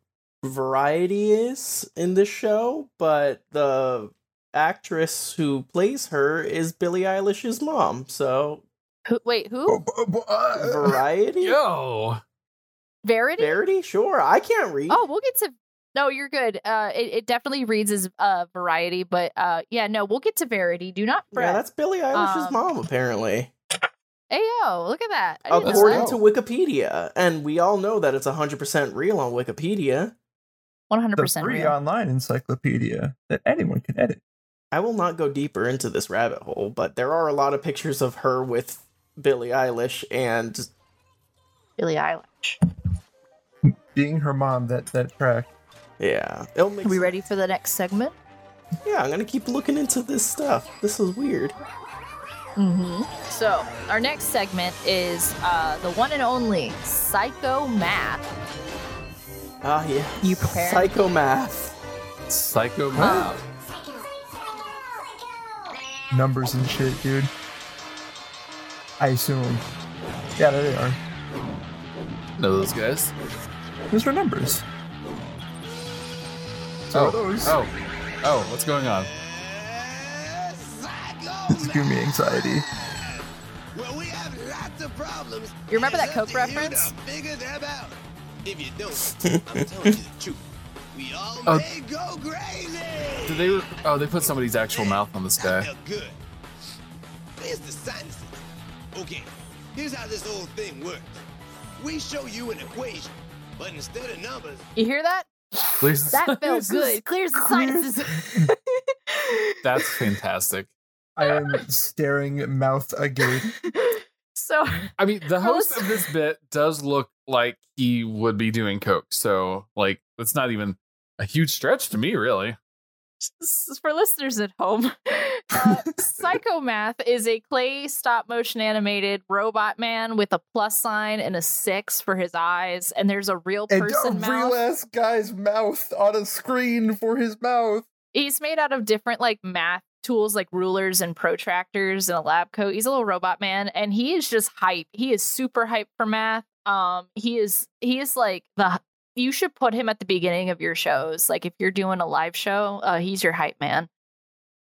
Variety is in this show, but the actress who plays her is Billie Eilish's mom. So Who, wait, Oh, who? b- b- uh, Variety, Yo. Verity? Verity, sure. I can't read. Oh, we'll get to. No, you're good. Uh, it, it definitely reads as uh variety, but uh, yeah, no, we'll get to Verity. Do not fret. yeah, that's Billie Eilish's Um, mom, apparently. Hey yo, look at that. I According that. to Wikipedia, and we all know that it's 100% real on Wikipedia. One hundred The percent free real. online encyclopedia that anyone can edit. I will not go deeper into this rabbit hole, but there are a lot of pictures of her with Billie Eilish and Billie Eilish. Being her mom, that that track. yeah, it'll make Are we sense. ready for the next segment? Yeah, I'm gonna keep looking into this stuff. This is weird. Mm-hmm. So our next segment is uh, the one and only Psycho Math. Ah, yeah. You prepared? Psychomath. Psycho Man. Um, Numbers and shit, dude. I assume. Yeah, there they are. know those guys. Those are numbers. So oh, are those. oh, oh, what's going on? It's giving me anxiety. Well, we have lots of problems. You remember that It's up Coke to you to reference? Figure them out. If you don't, I'm telling you the truth. We all Oh. may go crazy. Did they? Oh, they put somebody's actual mouth on this guy. Okay, here's how this whole thing works. We show you an equation, but instead of numbers, you hear that? Please. That felt good. Clears the sinuses. [laughs] That's fantastic. I am staring mouth agape. [laughs] so I mean, the host Host- of this bit does look like he would be doing coke. So, like, it's not even a huge stretch to me, really. s- [laughs] s- for listeners at home, uh, Psychomath is a clay stop motion animated robot man with a plus sign and a six for his eyes, and there's a real And person a mouth. real ass guy's mouth on a screen for his mouth. He's made out of different like math tools like rulers and protractors and a lab coat. He's a little robot man and he is just hype. He is super hype for math. Um he is he is like the you should put him at the beginning of your shows. Like if you're doing a live show, uh he's your hype man.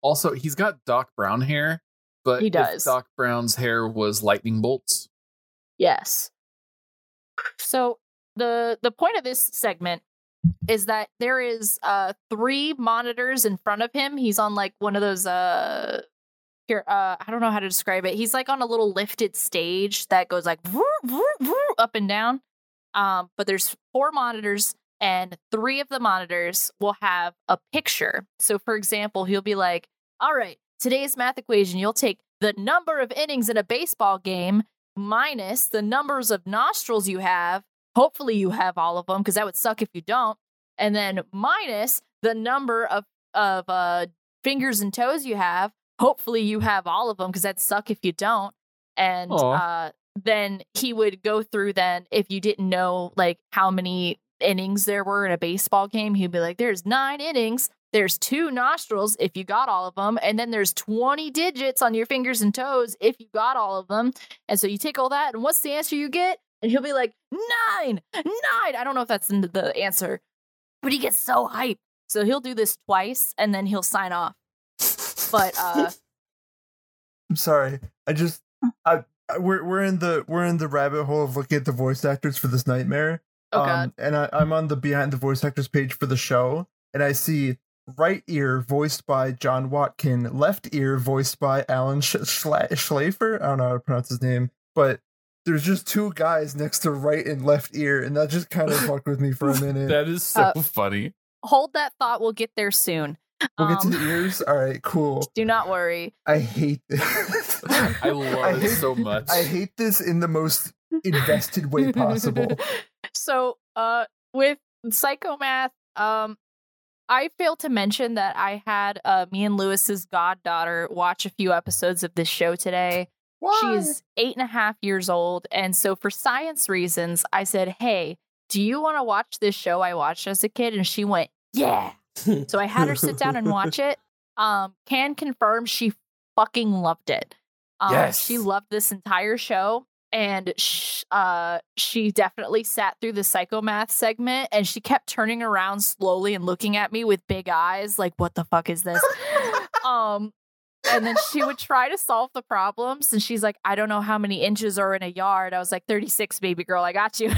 Also, he's got Doc Brown hair, but He if does. Doc Brown's hair was lightning bolts. Yes. So the the point of this segment is that there is uh three monitors in front of him. He's on like one of those uh here uh I don't know how to describe it. He's like on a little lifted stage that goes like vroom, vroom, vroom, up and down. Um but there's four monitors and three of the monitors will have a picture. So for example, he'll be like, "All right, today's math equation, you'll take the number of innings in a baseball game minus the numbers of nostrils you have. Hopefully, you have all of them because that would suck if you don't. And then minus the number of of uh, fingers and toes you have. Hopefully, you have all of them because that'd suck if you don't. And uh, then he would go through. Then, if you didn't know like how many innings there were in a baseball game, he'd be like, "There's nine innings." There's two nostrils if you got all of them, and then there's 20 digits on your fingers and toes if you got all of them. And so you take all that, and what's the answer you get? And he'll be like, nine, nine. I don't know if that's the answer, but he gets so hyped. So he'll do this twice, and then he'll sign off. But uh, [laughs] I'm sorry. I just I we're we're in the we're in the rabbit hole of looking at the voice actors for this nightmare. Oh Um, god, and I, I'm on the behind the voice actors page for the show, and I see right ear voiced by John Watkin, left ear voiced by Alan Sch- Schla- Schlafer. I don't know how to pronounce his name, but there's just two guys next to right and left ear, and that just kind of fucked with me for a [laughs] minute. That is so Uh, funny. hold that thought. We'll get there soon. we'll get to Um, the ears. [laughs] All right, cool. Do not worry. I hate this. [laughs] I love it hate- so much. I hate this in the most invested way [laughs] possible. so, uh, with Psychomath, um, I failed to mention that I had uh, me and Luis's goddaughter watch a few episodes of this show today. Why? She's eight and a half years old. And so, for science reasons, I said, Hey, do you want to watch this show I watched as a kid? And she went, Yeah. So I had her sit down and [laughs] watch it. Um, can confirm she fucking loved it. Um, Yes. She loved this entire show. And sh- uh, she definitely sat through the psychomath segment and she kept turning around slowly and looking at me with big eyes, like, what the fuck is this? [laughs] um, and then she would try to solve the problems. And she's like, I don't know how many inches are in a yard. I was like, 36, baby girl, I got you.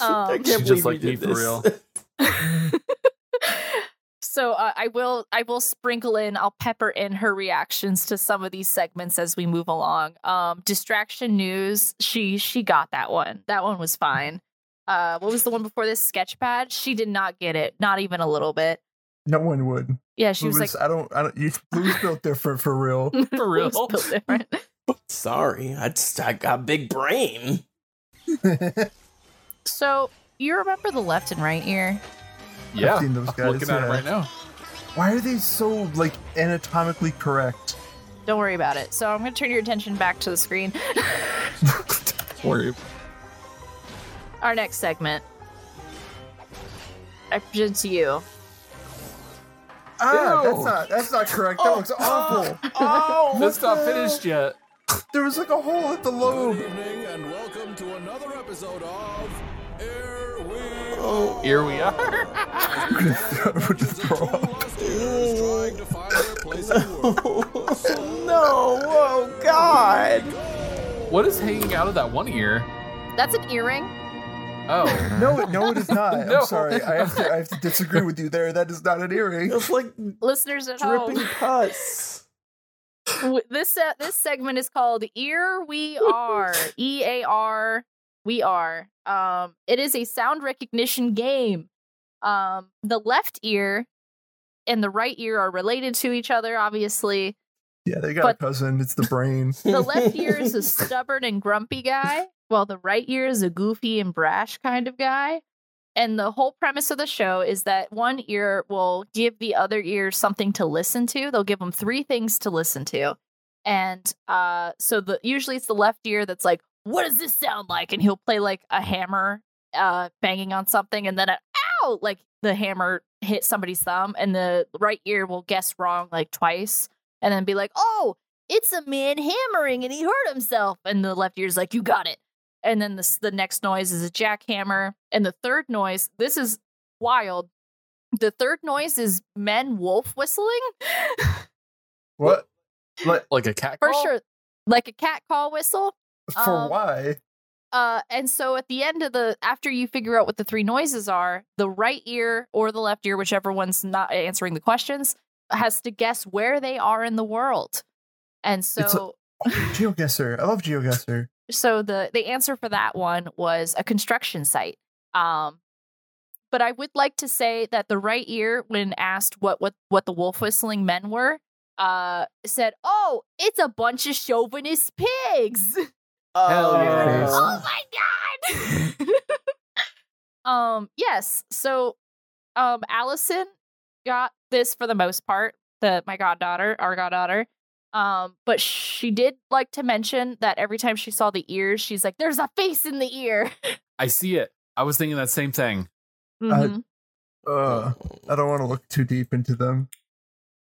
I [laughs] um, can't She believe just like me for real. [laughs] So uh, I will I will sprinkle in I'll pepper in her reactions to some of these segments as we move along. Um distraction news, she she got that one. That one was fine. Uh what was the one before this sketchpad? She did not get it, not even a little bit. No one would. Yeah, she was Blue's- like I don't. I don't. You, Blue's built different for real. [laughs] For real. It built different. [laughs] Sorry, I just I got big brain. [laughs] So you remember the left and right ear? Yeah, I've seen those I'm guys, looking at it yeah. right now. Why are they so like anatomically correct? Don't worry about it. So I'm gonna turn your attention back to the screen. [laughs] Worry. Our next segment. I present to you. Ah, Ew. that's not. That's not correct. That looks awful. Oh, [laughs] That's not finished yet. There was like a hole at the lobe. evening and welcome to another episode of Here We Oh. Here we are. Would just throw up. Is [laughs] trying to find their place in the world. no! Oh God! What is hanging out of that one ear? That's an earring. Oh, [laughs] No, no, it is not. No. I'm sorry. I have to. I have to disagree with you there. That is not an earring. It's like Listeners at dripping home. pus. This uh, this segment is called Ear We Are. E A R We Are. Um it is a sound recognition game. Um the left ear and the right ear are related to each other obviously. Yeah, they got But- a cousin. It's the brain. [laughs] The left ear is a [laughs] stubborn and grumpy guy, while the right ear is a goofy and brash kind of guy. And the whole premise of the show is that one ear will give the other ear something to listen to. They'll give them three things to listen to. And uh, so the usually it's the left ear that's like, "What does this sound like?" And he'll play like a hammer uh, banging on something, and then a ow, like the hammer hit somebody's thumb, and the right ear will guess wrong like twice, and then be like, "Oh, it's a man hammering and he hurt himself. And the left ear's like, you got it. And then the, the next noise is a jackhammer. And the third noise, this is wild. The third noise is men wolf whistling. [laughs] What? Like like a cat For call? sure. Like a cat call whistle. For Um, why? Uh, and so at the end of the, after you figure out what the three noises are, the right ear or the left ear, whichever one's not answering the questions, has to guess where they are in the world. And It's a- so GeoGuessr. I love GeoGuessr. so the the answer for that one was a construction site. Um, but I would like to say that the right ear, when asked what what what the wolf whistling men were, uh, said, "Oh, it's a bunch of chauvinist pigs." [laughs] Hell yeah. oh my [laughs] god. [laughs] um, yes. So, um, Allison got this for the most part. The my goddaughter, our goddaughter. Um, but she did like to mention that every time she saw the ears, she's like, "There's a face in the ear." [laughs] I see it. I was thinking that same thing. Mhm. Uh, I don't want to look too deep into them.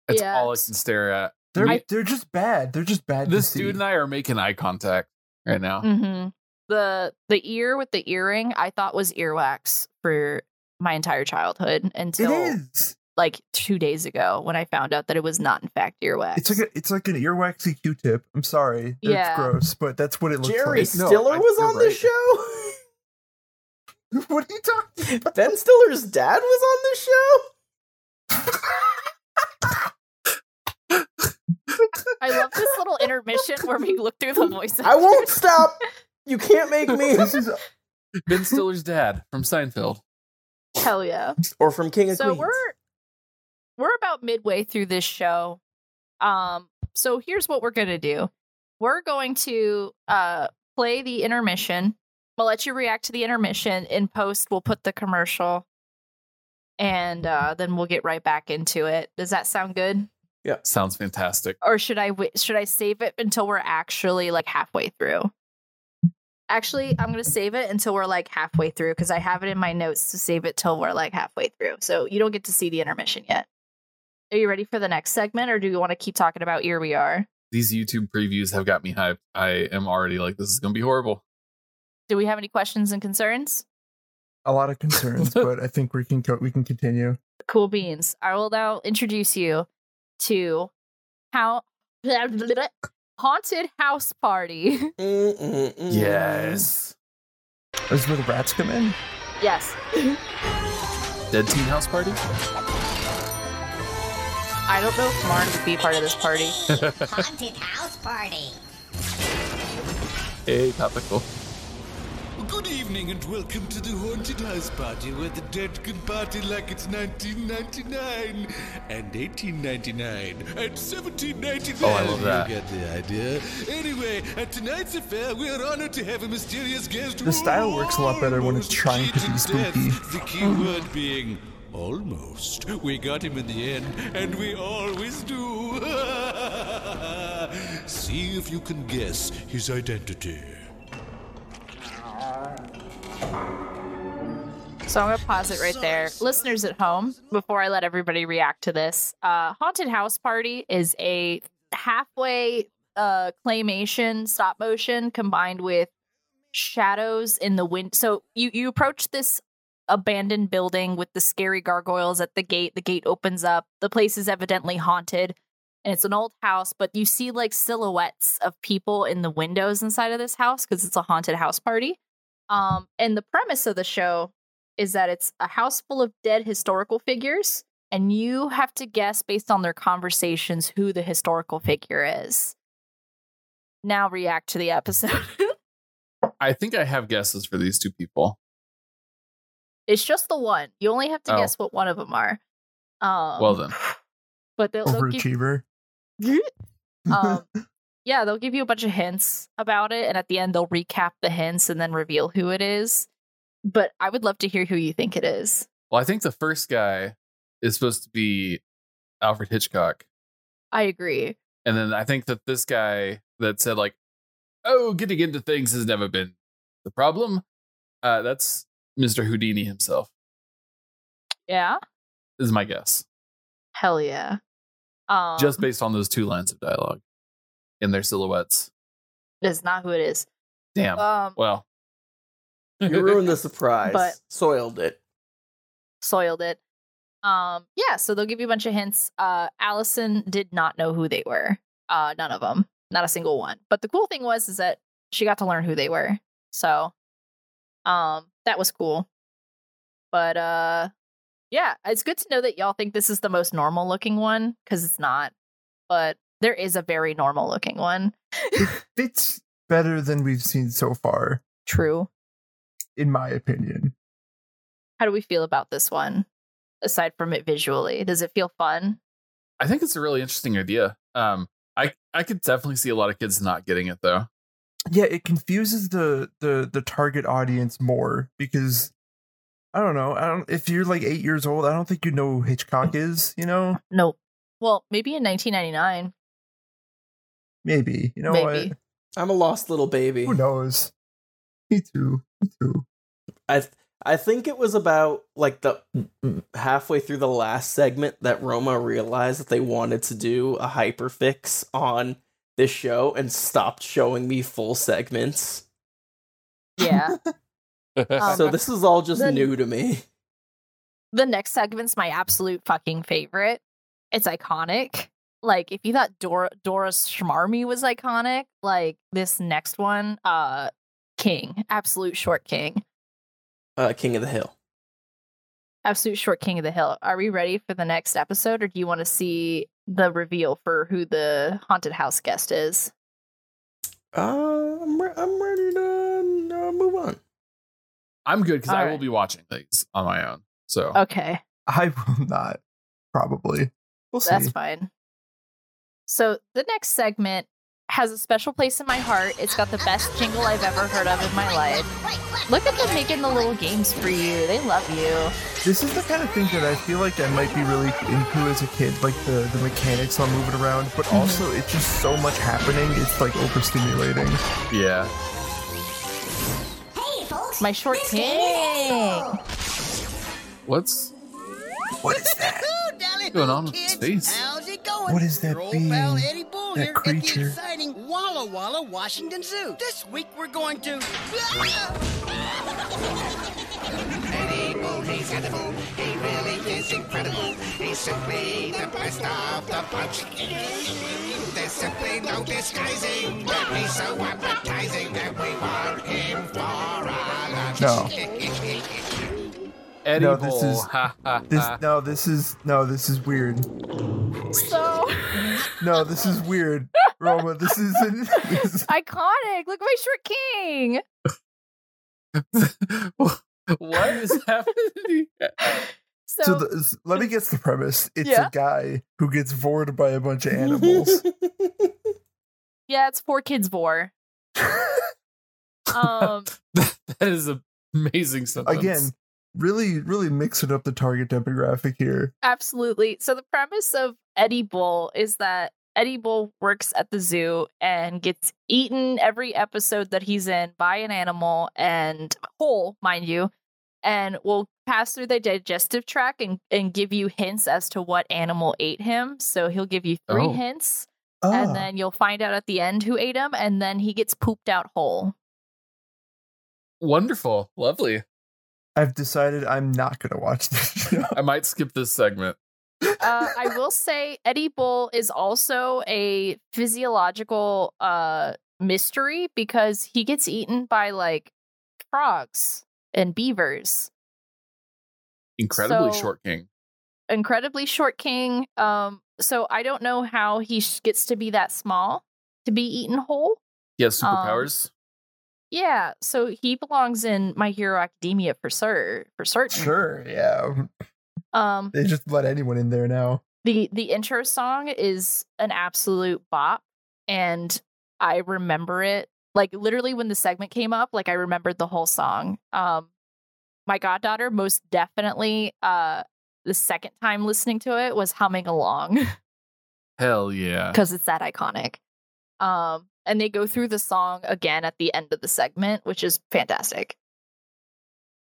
It's Yeah. all I can stare at. They're I- they're just bad. They're just bad. This to see. dude and I are making eye contact right now. Mhm. The the ear with the earring I thought was earwax for my entire childhood until like two days ago when I found out that it was not in fact earwax. It's like a, it's like an earwaxy Q-tip. I'm sorry, that's Yeah. gross, but that's what it looks Jerry like. No, Stiller I- was you're on the show. [laughs] what are you talking about? ben Stiller's dad was on the show. [laughs] I love this little intermission where we look through the voice. I won't stop. You can't make me. [laughs] This is Ben Stiller's dad from Seinfeld. Hell yeah. or from King of so Queens. we're we're about midway through this show um so here's what we're gonna do we're going to uh play the intermission we'll let you react to the intermission in post we'll put the commercial and uh then we'll get right back into it does that sound good Yeah, sounds fantastic. or should i wait should i save it until we're actually like halfway through actually i'm gonna save it until we're like halfway through because i have it in my notes to save it till we're like halfway through so you don't get to see the intermission yet are you ready for the next segment or do you want to keep talking about here we are These YouTube previews have got me hyped. I am already like, this is going to be horrible. do we have any questions and concerns a lot of concerns, [laughs] but I think we can co- we can continue. cool beans i will now introduce you to how [laughs] haunted house party [laughs] Yes. This is where the rats come in. yes Dead Teen House Party? I don't know if Marn would be part of this party. [laughs] Haunted house party. Hey, topical. Good evening and welcome to the Haunted House Party where the dead can party like it's 1999 and 1899 and 1799. Oh, I love that. You get the idea. Anyway, at tonight's affair, we are honored to have a mysterious guest. The style works a lot better when it's trying to be spooky. The key word being almost. We got him in the end, and we always do. [laughs] See if you can guess his identity. So I'm gonna pause it right there. Listeners at home, before I let everybody react to this, uh, Haunted House Party is a halfway uh, claymation stop motion combined with shadows in the wind. So you you approach this abandoned building with the scary gargoyles at the gate. The gate opens up. The place is evidently haunted. And it's an old house, but you see like silhouettes of people in the windows inside of this house because it's a haunted house party. Um, and the premise of the show is that it's a house full of dead historical figures, and you have to guess based on their conversations who the historical figure is. Now react to the episode. [laughs] I think I have guesses for these two people. it's just the one. You only have to Oh. guess what one of them are. Um, Well then. but they'll, they'll give, Overachiever. [laughs] um, [laughs] yeah, they'll give you a bunch of hints about it, and at the end they'll recap the hints and then reveal who it is. But I would love to hear who you think it is. Well, I think the first guy is supposed to be Alfred Hitchcock. I agree. And then I think that this guy that said like, "Oh, getting into things has never been the problem." Uh, that's Mr. Houdini himself. Yeah, Is my guess, hell yeah. Um, just based on those two lines of dialogue and their silhouettes. that's not who it is. Damn. Um, well, You ruined the surprise. But- Soiled it. soiled it. Um, yeah, so they'll give you a bunch of hints. Uh, Allison did not know who they were. Uh, none of them, not a single one. But the cool thing was is that she got to learn who they were. So, um, that was cool. But uh, yeah, it's good to know that y'all think this is the most normal looking one because it's not. But there is a very normal looking one. [laughs] It's better than we've seen so far, True. in my opinion. How do we feel about this one? Aside from it visually, does it feel fun? I think it's a really interesting idea. Um, I I could definitely see a lot of kids not getting it though. Yeah, it confuses the the the target audience more because I don't know. I don't if you're like eight years old, I don't think you know who Hitchcock is. You know, Nope. Well, maybe in 1999. Maybe. You know Maybe. what? I'm a lost little baby. Who knows? Me too. Me too. I th- I think it was about like the halfway through the last segment that Roma realized that they wanted to do a hyperfix on this show and stopped showing me full segments. Yeah. [laughs] Um, so this is all just the- new to me. the next segment's my absolute fucking favorite. It's iconic. Like if you thought Dora Dora's Schmarmy was iconic, like this next one, uh King, absolute short king. Uh, King of the Hill. Absolute short king of the hill. Are we ready for the next episode or do you want to see the reveal for who the haunted house guest is? Uh, I'm, re- I'm ready to uh, move on. I'm good because I will be watching things on my own. So Okay. I will not. Probably. We'll see. That's fine. So the next segment has a special place in my heart. It's got the best jingle I've ever heard of in my life. Look at them making the little games for you. They love you. This is the kind of thing that I feel like I might be really into as a kid, like the, the mechanics on moving around, but Mm-hmm. also it's just so much happening, it's like overstimulating. yeah, Hey, folks. My short this king. what's What is that? What's going on with his face? How's it going? What is that Your old being? pal Eddie Bull That here at creature? the exciting Walla Walla Washington Zoo. This week we're going to. [laughs] Eddie Bull, he's edible. He really is incredible. He's simply the best of the bunch. There's simply no disguising that he's so appetizing that we want him for our lunch. No. [laughs] Eddie No, this is- Ha, ha, This no, this is no, this is weird. So. no, this is weird, Roma. This is this [laughs] is- Iconic. Look at my short king. [laughs] what is [laughs] happening? So, so. The, let me guess the premise. It's Yeah. a guy who gets vored by a bunch of animals. yeah, it's four kids vor. Um, that is amazing sentence. Again, really, really mixing up the target demographic here. absolutely. So the premise of Eddie Bull is that Eddie Bull works at the zoo and gets eaten every episode that he's in by an animal and whole, mind you, and will pass through the digestive tract and, and give you hints as to what animal ate him. So he'll give you three Oh. hints, Ah, and then you'll find out at the end who ate him, and then he gets pooped out whole. wonderful, lovely. I've decided I'm not going to watch this [laughs] show. I might skip this segment. uh, I will say Eddie Bull is also a physiological uh mystery because he gets eaten by like frogs and beavers. Incredibly So- short king. Incredibly short king. Um, so I don't know how he sh- gets to be that small to be eaten whole. He has Um, superpowers. Yeah, so he belongs in My Hero Academia for sure, for certain. Sure, yeah. Um, They just let anyone in there now. the the intro song is an absolute bop and i remember it like literally when the segment came up like i remembered the whole song um my goddaughter most definitely uh the second time listening to it was humming along [laughs] Hell yeah. because it's that iconic um and they go through the song again at the end of the segment which is fantastic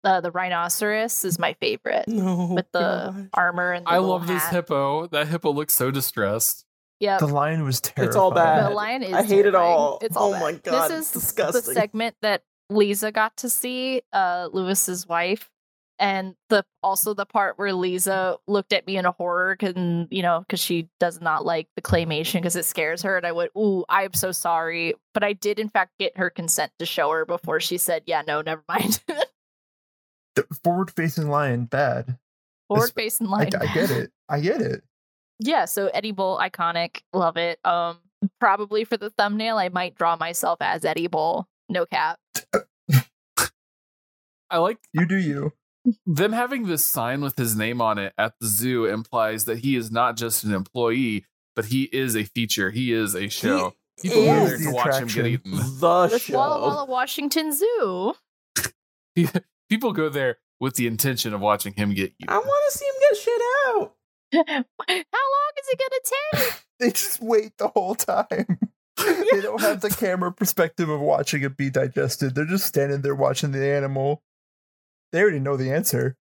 uh, the rhinoceros is my favorite no. [laughs] with the God. armor and the I little love this hippo. That hippo looks so distressed. Yeah, The lion was terrible. It's all bad. The lion is. I hate it all. It's all Oh my bad. God, This is disgusting. the segment that Lisa got to see, uh, Luis's wife, and the also the part where Lisa looked at me in a horror, and you know, because she does not like the claymation because it scares her, and I went, "Ooh, I am so sorry," but I did in fact get her consent to show her before she said, "Yeah, no, never [laughs] mind." The forward-facing lion, bad. Forward facing I. I get it. I get it. Yeah, so Eddie Bull, iconic, love it. Um, probably for the thumbnail, I might draw myself as Eddie Bull. No cap. [laughs] I like You do you. Them having this sign with his name on it at the zoo implies that he is not just an employee, but he is a feature. He is a show. People go is there the to watch him get eaten. The With show. Walla Walla Washington Zoo. [laughs] People go there with the intention of watching him get eaten. I want to see him get shit out. [laughs] [laughs] How long is it gonna take? They just wait the whole time. they don't have the camera perspective of watching it be digested. They're just standing there watching the animal. They already know the answer.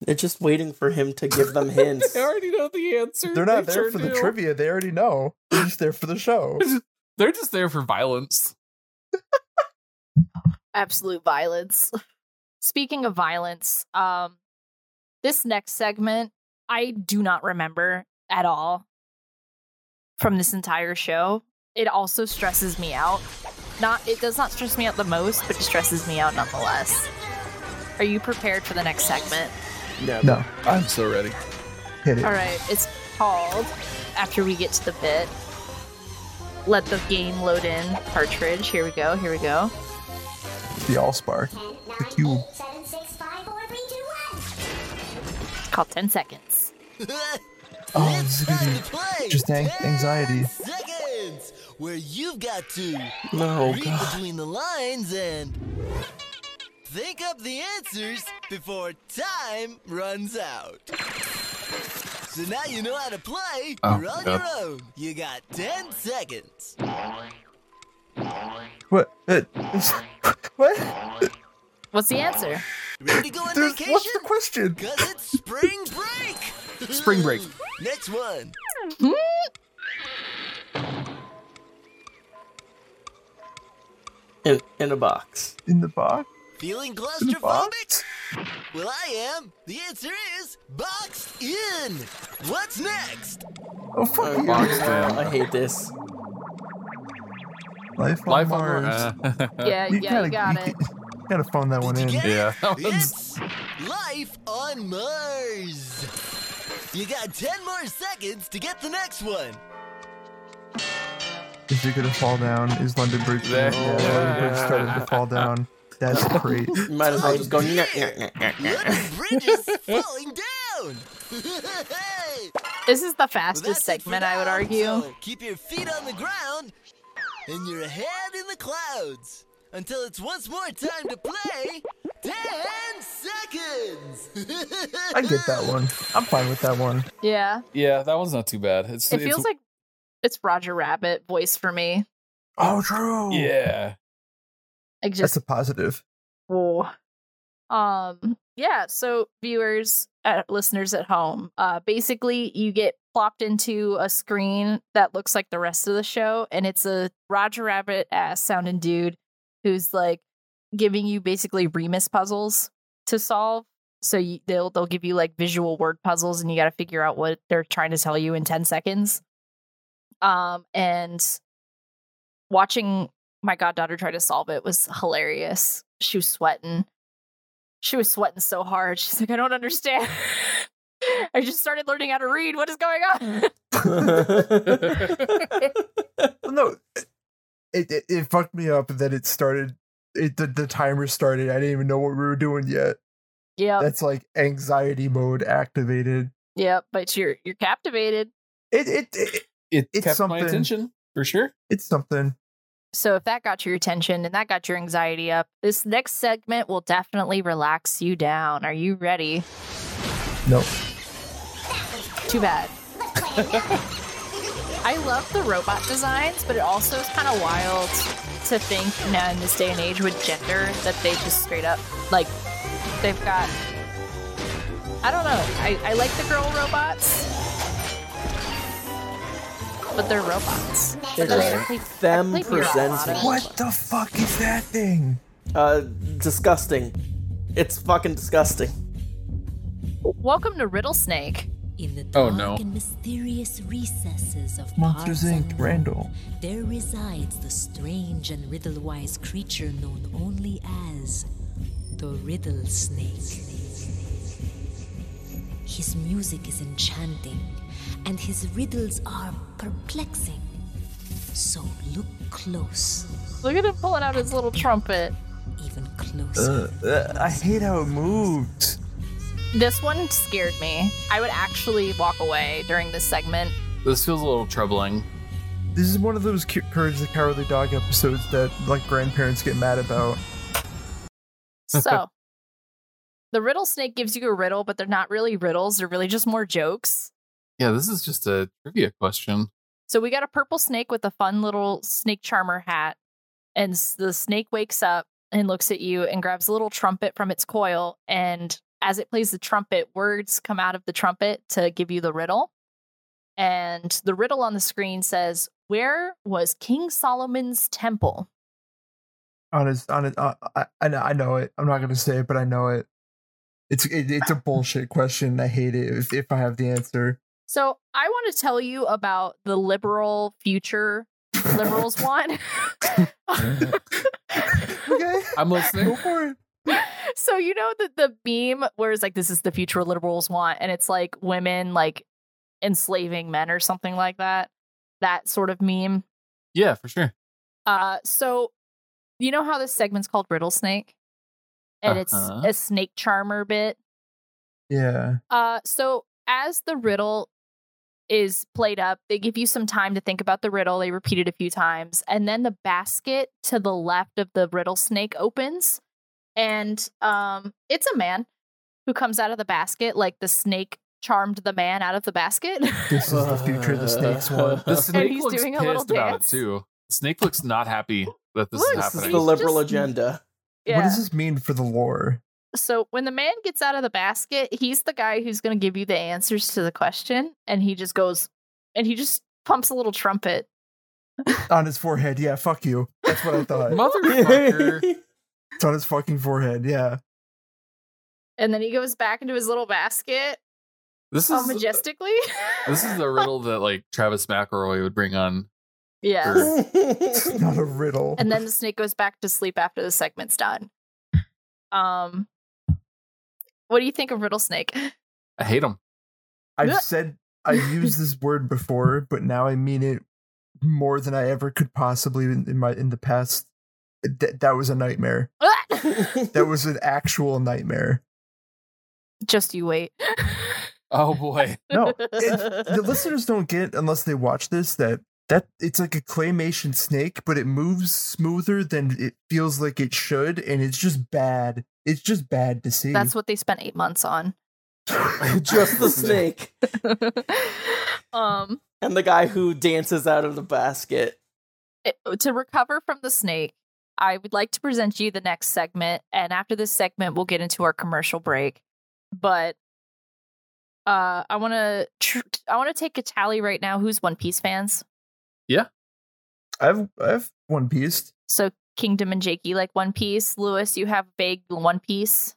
They're just waiting for him to give them [laughs] hints. they already know the answer. They're not They there sure for the trivia. They already know. They're just there for the show. [laughs] They're just there for violence. Absolute violence. Speaking of violence, um, this next segment I do not remember at all from this entire show. It also stresses me out. Not it does not stress me out the most, but it stresses me out nonetheless. Are you prepared for the next segment? No. No, I'm so ready. hit it. All right, it's called after we get to the bit. Let the game load in cartridge. Here we go. Here we go. The Allspark. The cube. Seven, six, five, four, three, two, one. It's called 10 seconds. [laughs] Oh, it's this is time gonna be just an- anxiety. Seconds, where you've got to No, read God. between the lines and think up the answers before time runs out. So now you know how to play. Oh, You're on God. your own. You got 10 seconds. What? Uh, [laughs] what? What's the answer? Ready to go on There's, vacation? what's the question? Cause it's spring break. [laughs] Spring break. [laughs] Next one. In, in a box. In the box? Feeling claustrophobic? box? Well, I am. The answer is boxed in. What's next? Oh, fuck Oh, boxed in. I hate this. Life on Life on Mars. Mars. Yeah, [laughs] yeah, gotta, you got it. gotta phone that one Did in. you get yeah, it? [laughs] that It's life on Mars. You got 10 more seconds to get the next one. Is it gonna fall down? Is London Bridge? There- Yeah, London Bridge starting to fall down. [laughs] That's [laughs] great. You might as well just go. Is falling down. [laughs] This is the fastest that's segment, I would argue. so keep your feet on the ground and your head in the clouds until it's once more time to play. Ten seconds. [laughs] I get that one. I'm fine with that one. Yeah. Yeah, that one's not too bad. It's It it's- feels like it's Roger Rabbit voice for me. Oh, true. yeah. Like That's a positive. oh. Um yeah, so viewers, uh, listeners at home, uh basically you get plopped into a screen that looks like the rest of the show and it's a Roger Rabbit ass sounding dude who's like giving you basically rebus puzzles to solve. So you, they'll they'll give you like visual word puzzles and you got to figure out what they're trying to tell you in 10 seconds. Um and watching my goddaughter tried to solve it was hilarious. She was sweating. She was sweating so hard. She's like, I don't understand. [laughs] I just started learning how to read. What is going on? Mm. [laughs] Well, no, it, it it fucked me up that it started. It the, the timer started. I didn't even know what we were doing yet. Yeah, That's like anxiety mode activated. Yeah, But you're you're captivated. It it, it It It's kept my something. attention for sure. it's something. So if that got your attention and that got your anxiety up, this next segment will definitely relax you down. Are you ready? Nope. Too bad. I love the robot designs, but it also is kind of wild to think now in this day and age with gender that they just straight up like they've got. I don't know. I, I like the girl robots, but they're robots. They're But then just I them presenting. What the fuck is that thing? Uh, disgusting. It's fucking disgusting. Welcome to Riddle Snake. In the Oh, no. and mysterious recesses of Monsters Inc. Unknown, Randall. there resides the strange and riddle-wise creature known only as the Riddle Snake. His music is enchanting, and his riddles are perplexing. So look close, Look at him pulling out his little trumpet. even closer. Uh, uh, I hate how it moved. This one scared me. I would actually walk away during this segment. This feels a little troubling. This is one of those cu- Courage the Cowardly Dog episodes that like grandparents get mad about. So, [laughs] the riddle snake gives you a riddle, but they're not really riddles. They're really just more jokes. Yeah, this is just a trivia question. So, we got a purple snake with a fun little snake charmer hat. And the snake wakes up and looks at you and grabs a little trumpet from its coil. And as it plays the trumpet, words come out of the trumpet to give you the riddle. And the riddle on the screen says, Where was King Solomon's temple? On his, on it, uh, I, I I know it. I'm not gonna say it, but I know it. It's it, it's a bullshit question. I hate it if, if I have the answer. So I want to tell you about the liberal future liberals want. Okay, [laughs] I'm listening. go listening. for it. so you know that the beam where it's like this is the future liberals want, and it's like women like enslaving men or something like that. That sort of meme. Yeah, for sure. Uh so you know how this segment's called Riddle Snake? And Uh-huh. it's a snake charmer bit. Yeah. Uh, so as the riddle is played up, they give you some time to think about the riddle. They repeat it a few times, and then the basket to the left of the riddle snake opens, and um, it's a man who comes out of the basket, like the snake charmed the man out of the basket. This is the future of the snakes one. [laughs] The snake he's looks doing a little pissed about it too. The snake looks not happy that this Look, is this This is the liberal just- agenda. What does this mean for the lore? So when the man gets out of the basket, he's the guy who's going to give you the answers to the question, and he just goes, and he just pumps a little trumpet. [laughs] On his forehead. Yeah, fuck you. That's what I thought. Motherfucker. [laughs] It's on his fucking forehead. Yeah. And then he goes back into his little basket This is uh, majestically. this is the [laughs] riddle that like Travis McElroy would bring on. Yeah. It's [laughs] not a riddle. And then the snake goes back to sleep after the segment's done. Um, what do you think of Riddle Snake? I hate him. I've said I've used this [laughs] word before, but now I mean it more than I ever could possibly in, in my in the past. Th- that was a nightmare. [laughs] That was an actual nightmare. Just you wait. Oh boy. No, it, the listeners don't get unless they watch this that that it's like a claymation snake, but it moves smoother than it feels like it should, and it's just bad. It's just bad to see. That's what they spent eight months on. [laughs] Just the snake. [laughs] um, and the guy who dances out of the basket. it- to recover from the snake, I would like to present you the next segment, and after this segment, we'll get into our commercial break. But uh, I want to tr- I want to take a tally right now. Who's One Piece fans? I've I've One Piece. So Kingdom and Jakey like One Piece. Luis, you have big One Piece.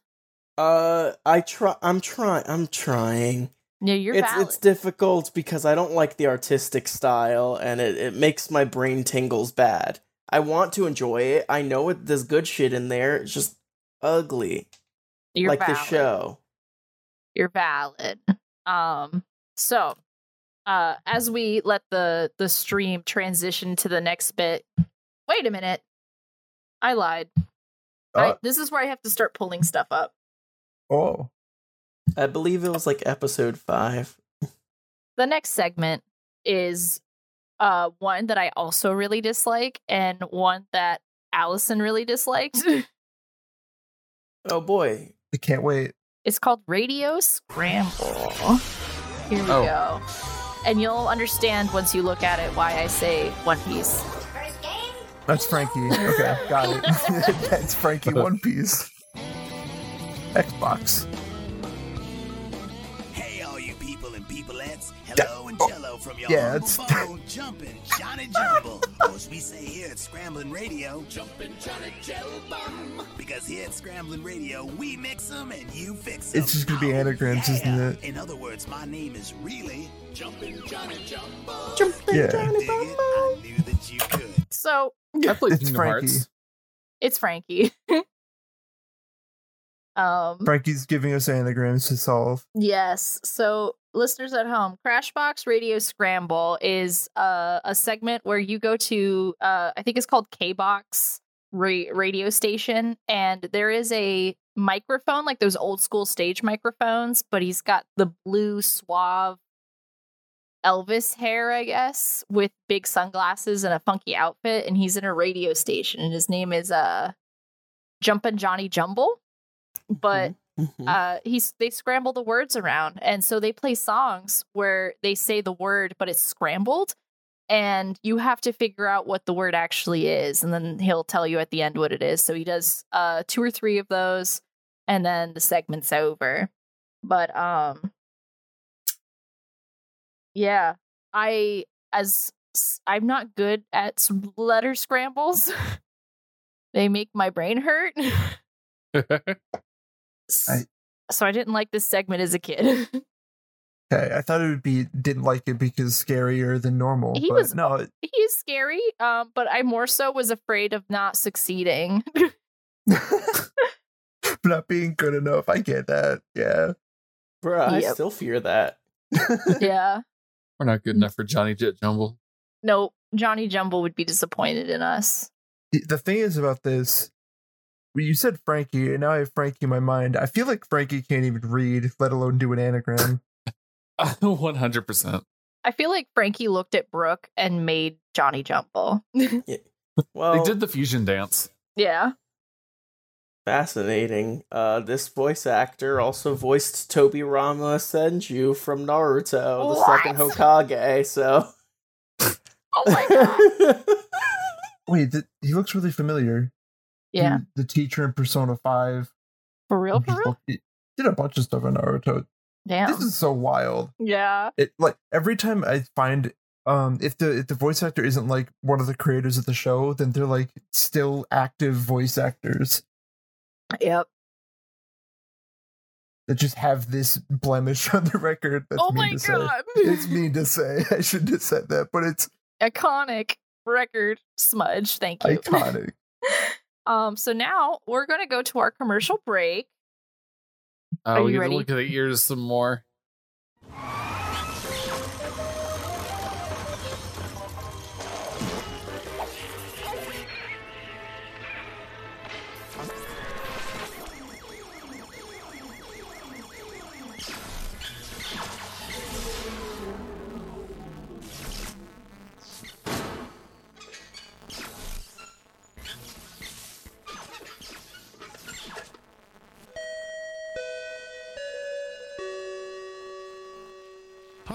Uh, I try. I'm trying. I'm trying. No, you're it's valid. it's difficult because I don't like the artistic style, and it, it makes my brain tingles bad. I want to enjoy it. I know it. There's good shit in there. It's just ugly, You're like the show. You're valid. Um, so uh as we let the the stream transition to the next bit. Wait a minute. I lied. I, Uh, this is where I have to start pulling stuff up. oh, I believe it was like episode five. The next segment is uh one that I also really dislike and one that Allison really disliked. [laughs] Oh boy, I can't wait. it's called Radio Scramble. Here we Oh. go. And you'll understand once you look at it why I say One Piece. That's Frankie. Okay, got it. [laughs] [laughs] That's Frankie One Piece. Xbox. Hey, all you people and peopleettes. Hello and oh, jello from your yeah, humble it's- foe, [laughs] Jumpin' Johnny Jumble. or as we say here at Scramblin' Radio, Jumpin' Johnny Jellbum. Because here at Scramblin' Radio, we mix 'em and you fix 'em. It's just gonna be anagrams, isn't it? In other words, my name is really Jumpin' Johnny Jumbo. Jumpin' Yeah. Dig it? I knew that you could. So I played It's Kingdom Frankie. Hearts. it's Frankie. [laughs] um Frankie's giving us anagrams to solve. yes. So listeners at home, Crashbox Radio Scramble is uh, a segment where you go to uh I think it's called K-Box ra- radio station and there is a microphone like those old school stage microphones, but he's got the blue suave Elvis hair, I guess, with big sunglasses and a funky outfit, and he's in a radio station, and his name is uh Jumpin' Johnny Jumble. But Mhm. uh he's they scramble the words around, and so they play songs where they say the word, but it's scrambled, and you have to figure out what the word actually is, and then he'll tell you at the end what it is. So he does uh two or three of those, and then the segment's over. But um yeah, I as I'm not good at letter scrambles. [laughs] they make my brain hurt. [laughs] [laughs] S- I- so I didn't like this segment as a kid. [laughs] Okay, I thought it would be didn't like it because scarier than normal. He but was- no. it- he is scary, um, but I more so was afraid of not succeeding. [laughs] not being good enough. I get that. Yeah. Bruh, I Yep. still fear that. yeah. We're not good enough for Johnny Jet Jumble. No, Johnny Jumble would be disappointed in us. The- The thing is about this, well, you said Frankie, and now I have Frankie in my mind. I feel like Frankie can't even read, let alone do an anagram. [laughs] One hundred percent. I feel like Frankie looked at Brooke and made Johnny Jumble. [laughs] Well, They did the fusion dance. yeah. fascinating. Uh, this voice actor also voiced Tobirama Senju from Naruto, the second Hokage. So, Oh my god. [laughs] Wait, th- he looks really familiar. Yeah. He- the teacher in Persona 5. For real, for real? Did a bunch of stuff in Naruto. Damn. This is so wild. Yeah. It like every time I find um if the if the voice actor isn't like one of the creators of the show, then they're like still active voice actors Yep. that just have this blemish [laughs] on the record. That's oh mean my to say. god. It's mean to say. [laughs] I shouldn't have said that, but it's Iconic record smudge. Thank you. iconic. [laughs] um, so now we're gonna go to our commercial break. Uh, Are we you get ready? to look at the ears some more.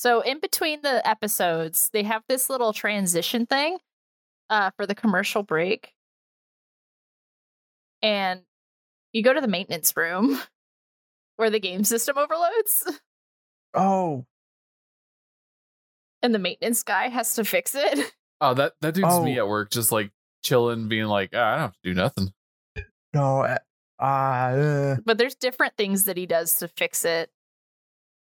So in between the episodes, they have this little transition thing uh, for the commercial break, and you go to the maintenance room [laughs] where the game system overloads, Oh, and the maintenance guy has to fix it. [laughs] Oh, that that dude's me Oh. at work, just like chilling, being like, ah, I don't have to do nothing. no. uh, Ah, uh, But there's different things that he does to fix it.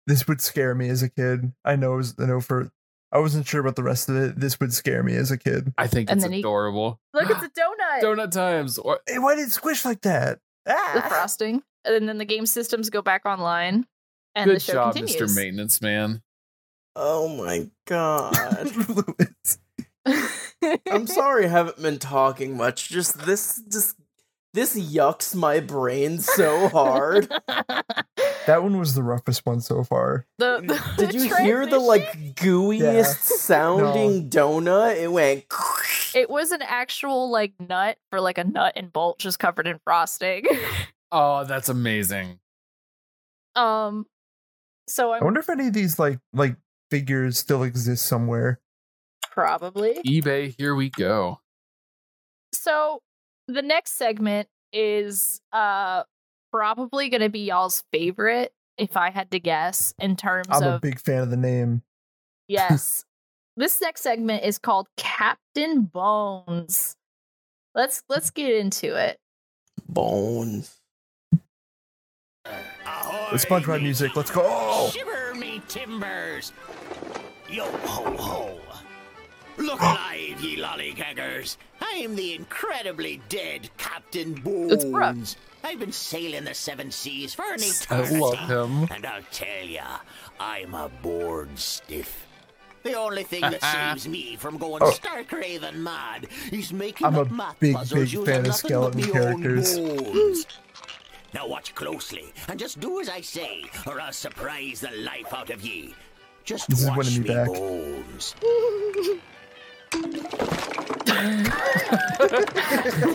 This would scare me as a kid. I know. it was- I know for. I wasn't sure about the rest of it. This would scare me as a kid. I think And it's then he- adorable. Look, it's [gasps] a donut. Donut times. Or Hey, why did it squish like that? The Ah! frosting, and then the game systems go back online, and the show job, continues. Mr. Maintenance Man. oh my god. [laughs] [laughs] I'm sorry I haven't been talking much. Just this just this yucks my brain so hard. [laughs] That one was the roughest one so far. the, the Did you hear the like gooeyest Yeah. sounding donut? It went [laughs] It was an actual like nut for like a nut and bolt just covered in frosting. [laughs] Oh, that's amazing. um, so I I'm wonder if any of these like like figures still exist somewhere. probably eBay, here we go. so. The next segment is uh probably going to be y'all's favorite, if I had to guess, in terms of I'm a big fan of the name. [laughs] yes. this next segment is called Captain Bones. Let's let's get into it. bones. The SpongeBob music. Let's go. Shiver me timbers! Yo ho ho! Look alive, ye lollygaggers! I am the incredibly dead Captain Bones. It's Brooke. I've been sailing the seven seas for an I eternity. love him. And I'll tell ya, I'm a bored stiff. The only thing that [laughs] saves me from going Oh. stark raving mad is making I'm a up math big, puzzles big fan of nothing but skeleton own characters. bones. Now watch closely and just do as I say, or I'll surprise the life out of ye. Just This watch me back. bones. [laughs]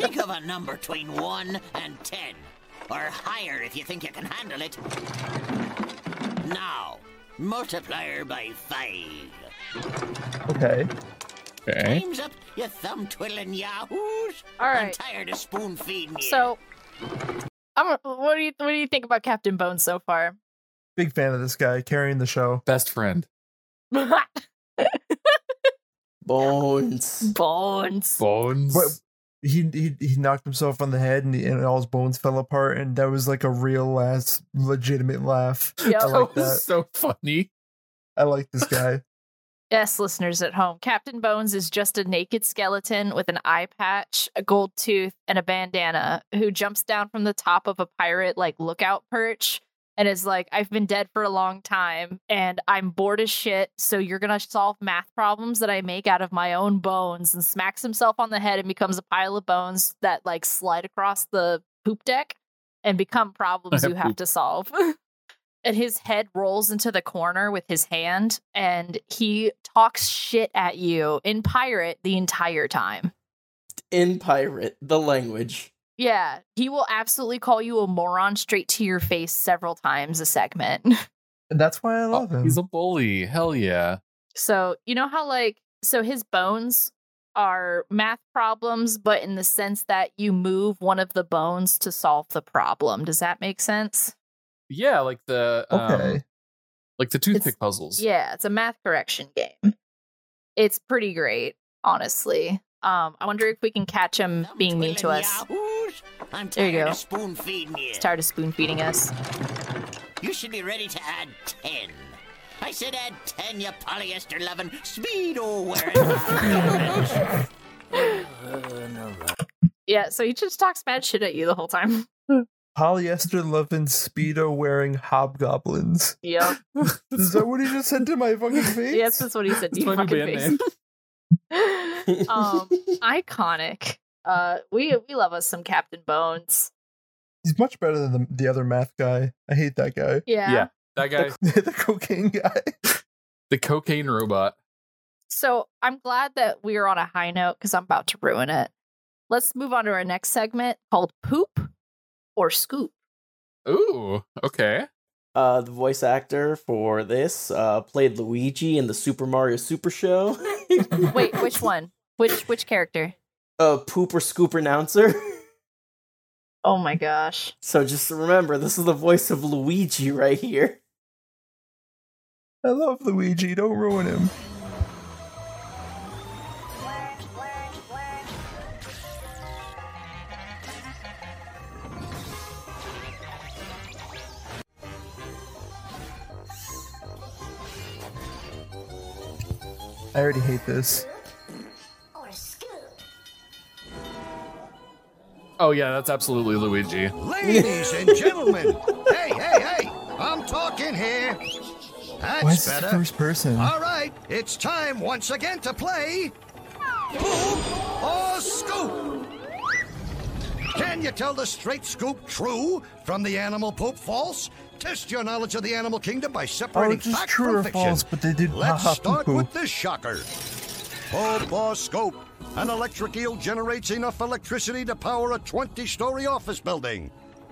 think of a number between 1 and 10. Or higher if you think you can handle it. Now, multiplier by 5. Okay. Okay. Time's up, you thumb twiddling yahoos. All I'm tired of spoon feeding you. So, I'm. What do you What do you think about Captain Bones so far? Big fan of this guy carrying the show. Best friend. [laughs] Bones. Bones. Bones. But he he he knocked himself on the head and, he, and all his bones fell apart and that was like a real last legitimate laugh. Yep. I like that was that. so funny. I like this guy. [laughs] Yes, listeners at home, Captain Bones is just a naked skeleton with an eye patch, a gold tooth, and a bandana who jumps down from the top of a pirate like lookout perch and is like, I've been dead for a long time and I'm bored as shit, so you're gonna solve math problems that I make out of my own bones and smacks himself on the head and becomes a pile of bones that like slide across the poop deck and become problems you have to solve. [laughs] and his head rolls into the corner with his hand and he talks shit at you in pirate the entire time. In pirate, the language. Yeah, he will absolutely call you a moron straight to your face several times a segment. [laughs] That's why I Oh, love him. he's a bully. Hell yeah. so, you know how like so his bones are math problems, but in the sense that you move one of the bones to solve the problem. Does that make sense? Yeah, like the um, Okay. like the toothpick puzzles. Yeah, it's a math correction game. It's pretty great, honestly. Um, I wonder if we can catch him being mean to us. I'm There you tired go. of spoon feeding you. He's tired of spoon feeding us. You should be ready to add 10. I said add 10, you polyester loving, speedo wearing. [laughs] [laughs] Yeah, so he just talks bad shit at you the whole time. [laughs] Polyester loving speedo wearing hobgoblins. Yep. Is that what he just said to my fucking face? yes, that's what he said to That's you my fucking face. um, iconic. Uh, we we love us some Captain Bones. He's much better than the, the other math guy. I hate that guy. Yeah. Yeah, that guy, The, [laughs] the cocaine guy. the cocaine robot. So I'm glad that we are on a high note because I'm about to ruin it. Let's move on to our next segment called Poop or Scoop. Ooh, okay. Uh, the voice actor for this uh, played Luigi in the Super Mario Super Show. Wait, which [laughs] one? Which which character? Uh, poop or scoop announcer. [laughs] Oh my gosh. So just remember, this is the voice of Luigi right here. I love Luigi. Don't ruin him. I already hate this. Oh yeah, that's absolutely Luigi. Ladies and gentlemen, hey, hey, hey, I'm talking here. That's Why is this better. first person? All right, it's time once again to play Poop or Scoop. Can you tell the straight scoop true from the animal poop false? Test your knowledge of the animal kingdom by separating Oh, it's just fact true from or fiction. false, but they did Let's haha start poo-poo. with this shocker. Poop or Scoop. An electric eel generates enough electricity to power a 20-story office building.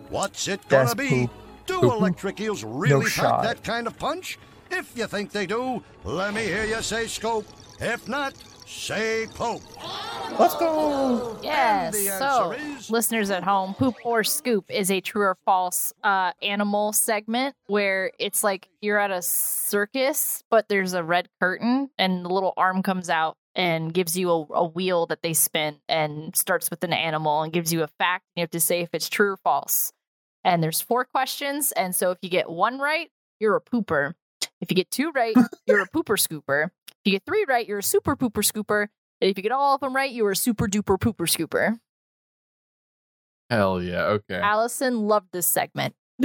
What's it gonna That's be? poop. Do Poo-poo. electric eels really pack shot. that kind of punch? If you think they do, let me hear you say scope. If not, say poop. Let's go. Yes. So, answer listeners at home, Poop or Scoop is a true or false uh, animal segment where it's like you're at a circus, but there's a red curtain and the little arm comes out and gives you a, a wheel that they spin and starts with an animal and gives you a fact. And you have to say if it's true or false. And there's four questions. And so if you get one right, you're a pooper. If you get two right, [laughs] you're a pooper scooper. If you get three right, you're a super pooper scooper. And if you get all of them right, you are a super duper pooper scooper. Hell yeah. Okay. Allison loved this segment. [laughs]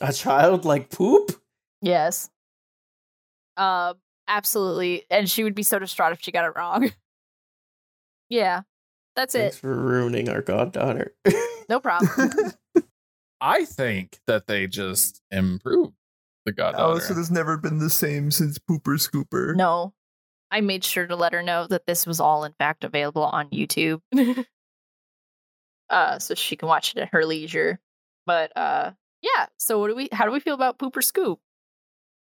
A child like poop? yes. Um, absolutely. And she would be so distraught if she got it wrong. [laughs] yeah. That's Thanks it. for ruining our goddaughter. No [laughs] problem. I think that they just improved the goddaughter. Allison has never been the same since Pooper Scooper. no. I made sure to let her know that this was all in fact available on YouTube. [laughs] uh so she can watch it at her leisure. But uh yeah, so what do we how do we feel about Pooper Scoop?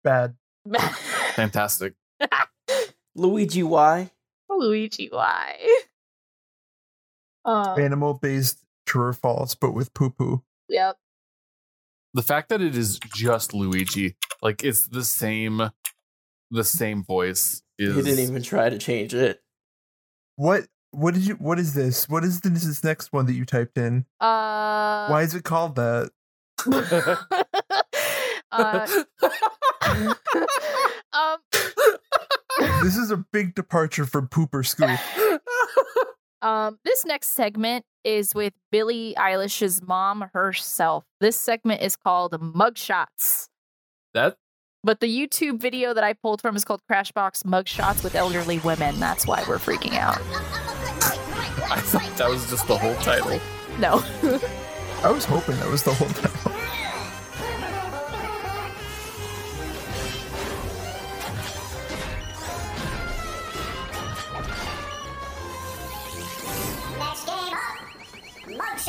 Bad. Fantastic. [laughs] Luigi, why? Luigi, why? Uh, Animal based true or false, but with poo poo. yep. The fact that it is just Luigi, like it's the same, the same voice is. He didn't even try to change it. What what did you what is this? What is this, this next one that you typed in? Uh Why is it called that? [laughs] uh, [laughs] um this is a big departure from Pooper school. [laughs] Um, this next segment is with Billie Eilish's mom herself. This segment is called Mugshots. That But the YouTube video that I pulled from is called Crashbox Mugshots with Elderly Women. That's why we're freaking out. I thought that was just the whole title. No. I was hoping that was the whole title.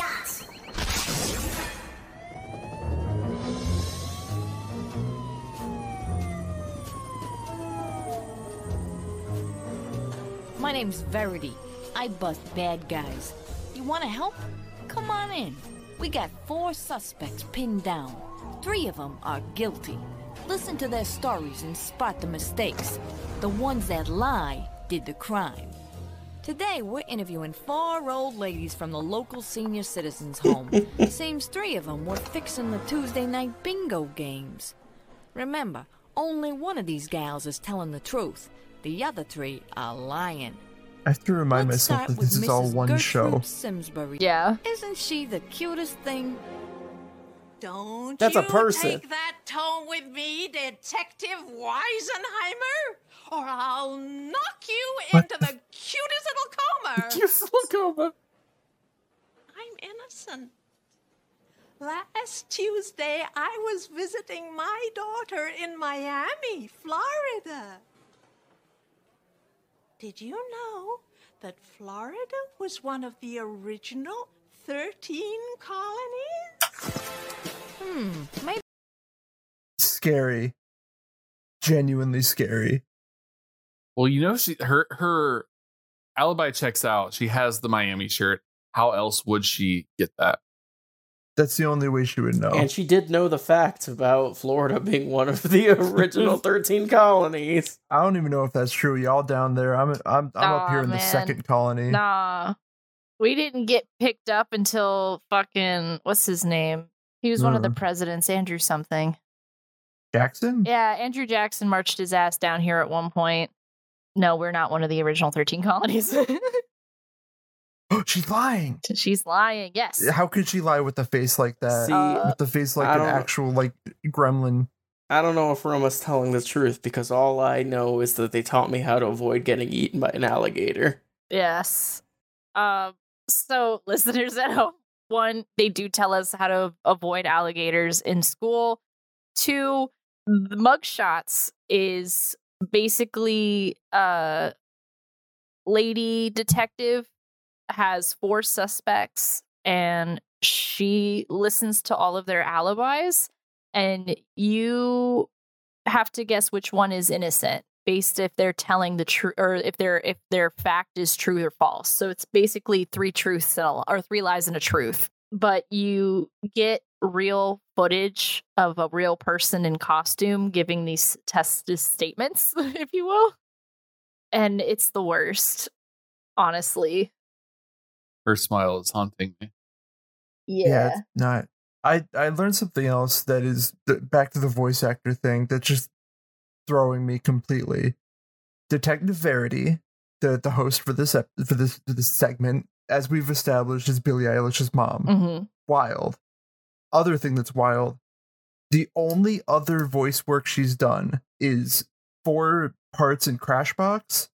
Up, mugshots. My name's Verity. I bust bad guys. You want to help? Come on in. We got four suspects pinned down. Three of them are guilty. Listen to their stories and spot the mistakes. The ones that lie did the crime. Today, we're interviewing four old ladies from the local senior citizens' home. [laughs] Seems three of them were fixing the Tuesday night bingo games. Remember, only one of these gals is telling the truth. The other three are lying. I have to remind myself that with this is all one Gertrude show. Simsbury. Yeah. Isn't she the cutest thing? Don't That's a you person. take that tone with me, Detective Weisenheimer, or I'll knock you into the cutest little coma. [laughs] Cutest little coma. I'm innocent. Last Tuesday, I was visiting my daughter in Miami, Florida. Did you know that Florida was one of the original 13 colonies? Hmm, maybe. Scary. Genuinely scary. Well, you know, she her her alibi checks out. She has the Miami shirt. How else would she get that? That's the only way she would know. And she did know the fact about Florida being one of the original [laughs] 13 colonies. I don't even know if that's true. Y'all down there. I'm I'm I'm up here in the man. second colony. Nah. We didn't get picked up until fucking what's his name? He was one of the presidents, Andrew something. Jackson? Yeah, Andrew Jackson marched his ass down here at one point. No, we're not one of the original 13 colonies. [laughs] [gasps] She's lying. She's lying. Yes. How could she lie with a face like that? See, with the face like an actual like gremlin. I don't know if Roma's telling the truth because all I know is that they taught me how to avoid getting eaten by an alligator. Yes. Um. So, listeners at home, one, they do tell us how to avoid alligators in school. Two, the mugshots is basically uh lady detective has four suspects and she listens to all of their alibis and you have to guess which one is innocent based if they're telling the truth or if their if their fact is true or false. So it's basically three truths and a, or three lies and a truth. But you get real footage of a real person in costume giving these test statements, [laughs] if you will. And it's the worst, honestly. Her smile is haunting me. Yeah. it's not. I I learned something else that is th- back to the voice actor thing that's just throwing me completely. Detective Verity, the the host for this ep- for this for this segment, as we've established, is Billie Eilish's mom. Mhm. Wild. Other thing that's wild. The only other voice work she's done is four parts in Crashbox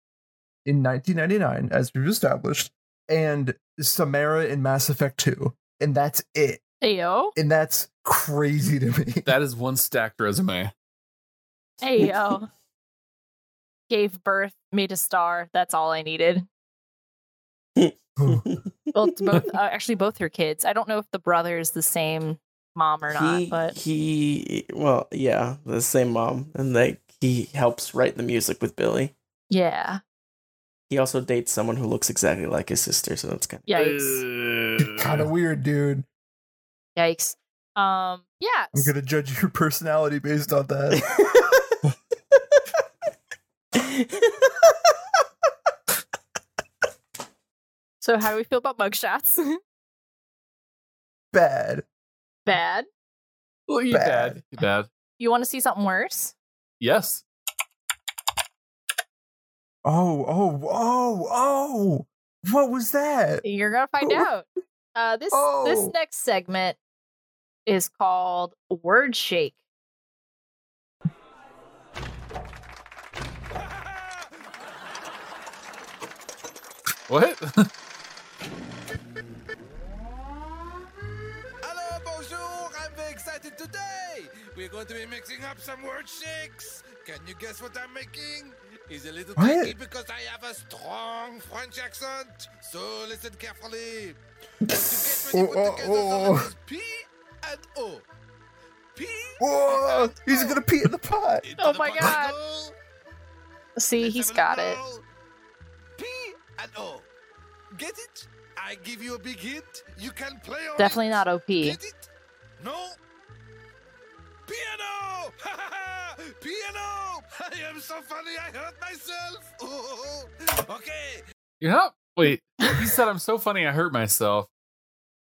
in 1999, as we've established, and Samara in Mass Effect 2, and that's it. Ayo. And that's crazy to me. [laughs] That is one stacked resume. Hey yo. Gave birth, made a star. That's all I needed. [laughs] [laughs] well, both uh, actually both her kids. I don't know if the brother is the same mom or not, but he, well, yeah, the same mom, and like he helps write the music with Billie. yeah. He also dates someone who looks exactly like his sister, so that's kind of Yikes. kind of weird, dude. Yikes. Um yeah. I'm gonna judge your personality based on that. [laughs] [laughs] So how do we feel about mugshots? [laughs] Bad. Bad. Well, you Bad. bad. You bad. You want to see something worse? Yes. Oh, oh, oh, oh! What was that? You're gonna find [laughs] out. Uh this this Oh. next segment is called Word Shake. What? [laughs] We're going to be mixing up some word shakes. Can you guess what I'm making? It's a little What? tricky because I have a strong French accent. So listen carefully. But to get ready, Oh, put oh, together the oh. oh letters oh. P and O. P Whoa! He's gonna pee in the pot. Oh my god. See, he's got it. P and O. Get it? I give you a big hint. You can play on Definitely it. not OP. Get it? No? Piano! [laughs] Piano! [laughs] I am so funny I hurt myself. Oh, [laughs] okay. You know, wait. He said I'm so funny I hurt myself.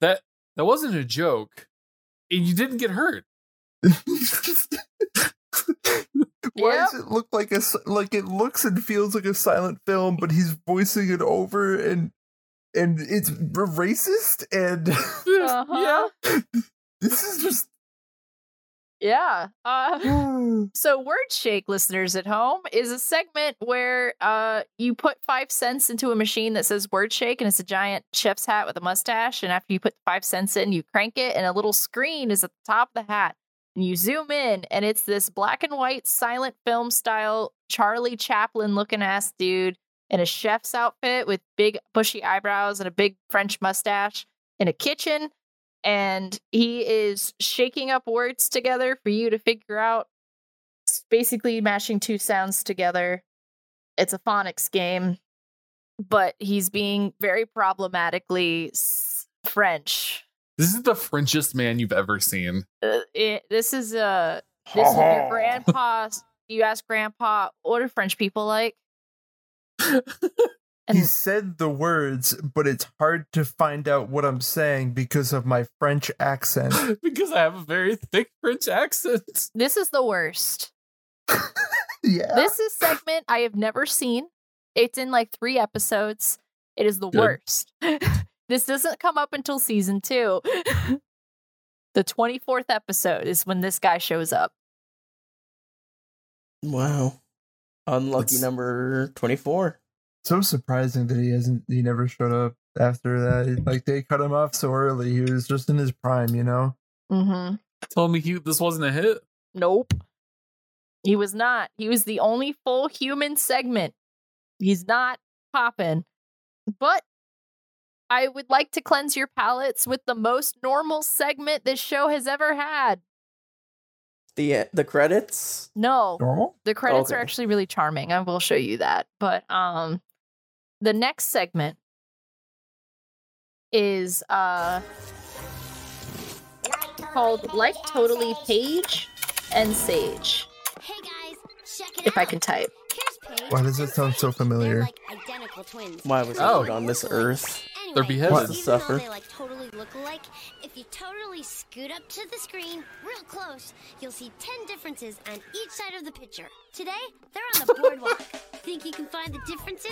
That that wasn't a joke. And you didn't get hurt. Why does it look like a like it looks and feels like a silent film, but he's voicing it over and and it's racist and Uh-huh. this is just Yeah. Uh, [laughs] so Word Shake listeners at home is a segment where uh, you put five cents into a machine that says Word Shake and it's a giant chef's hat with a mustache. And after you put five cents in, you crank it and a little screen is at the top of the hat. And you zoom in and it's this black and white silent film style Charlie Chaplin looking ass dude in a chef's outfit with big bushy eyebrows and a big French mustache in a kitchen and he is shaking up words together for you to figure out. It's basically mashing two sounds together. It's a phonics game, but he's being very problematically French. This is the Frenchest man you've ever seen. Uh, it, this is uh this is your grandpa. You ask grandpa, what do French people like? [laughs] he said the words, but it's hard to find out what I'm saying because of my French accent. [laughs] because I have a very thick French accent. [laughs] This is the worst. yeah. This is segment I have never seen. It's in like three episodes. It is the Good. worst. [laughs] this doesn't come up until season two. the 24th episode is when this guy shows up. Wow. Unlucky That's- number 24. So surprising that he hasn't he never showed up after that. Like they cut him off so early. He was just in his prime, you know? Mm-hmm. Told me he, this wasn't a hit. Nope. He was not. He was the only full human segment. He's not popping. But I would like to cleanse your palates with the most normal segment this show has ever had. The the credits? No. Normal? The credits are actually really charming. I will show you that. But um the next segment is uh called Like Totally Paige and Sage. Hey guys, check it If I can type. Here's Paige. Why does it sound so familiar? Identical twins. Why was Oh. it on this earth? They're beheaded. What? even Suffer. they like totally look alike, if you totally scoot up to the screen real close, you'll see 10 differences on each side of the picture. Today, they're on the [laughs] boardwalk. Think you can find the differences?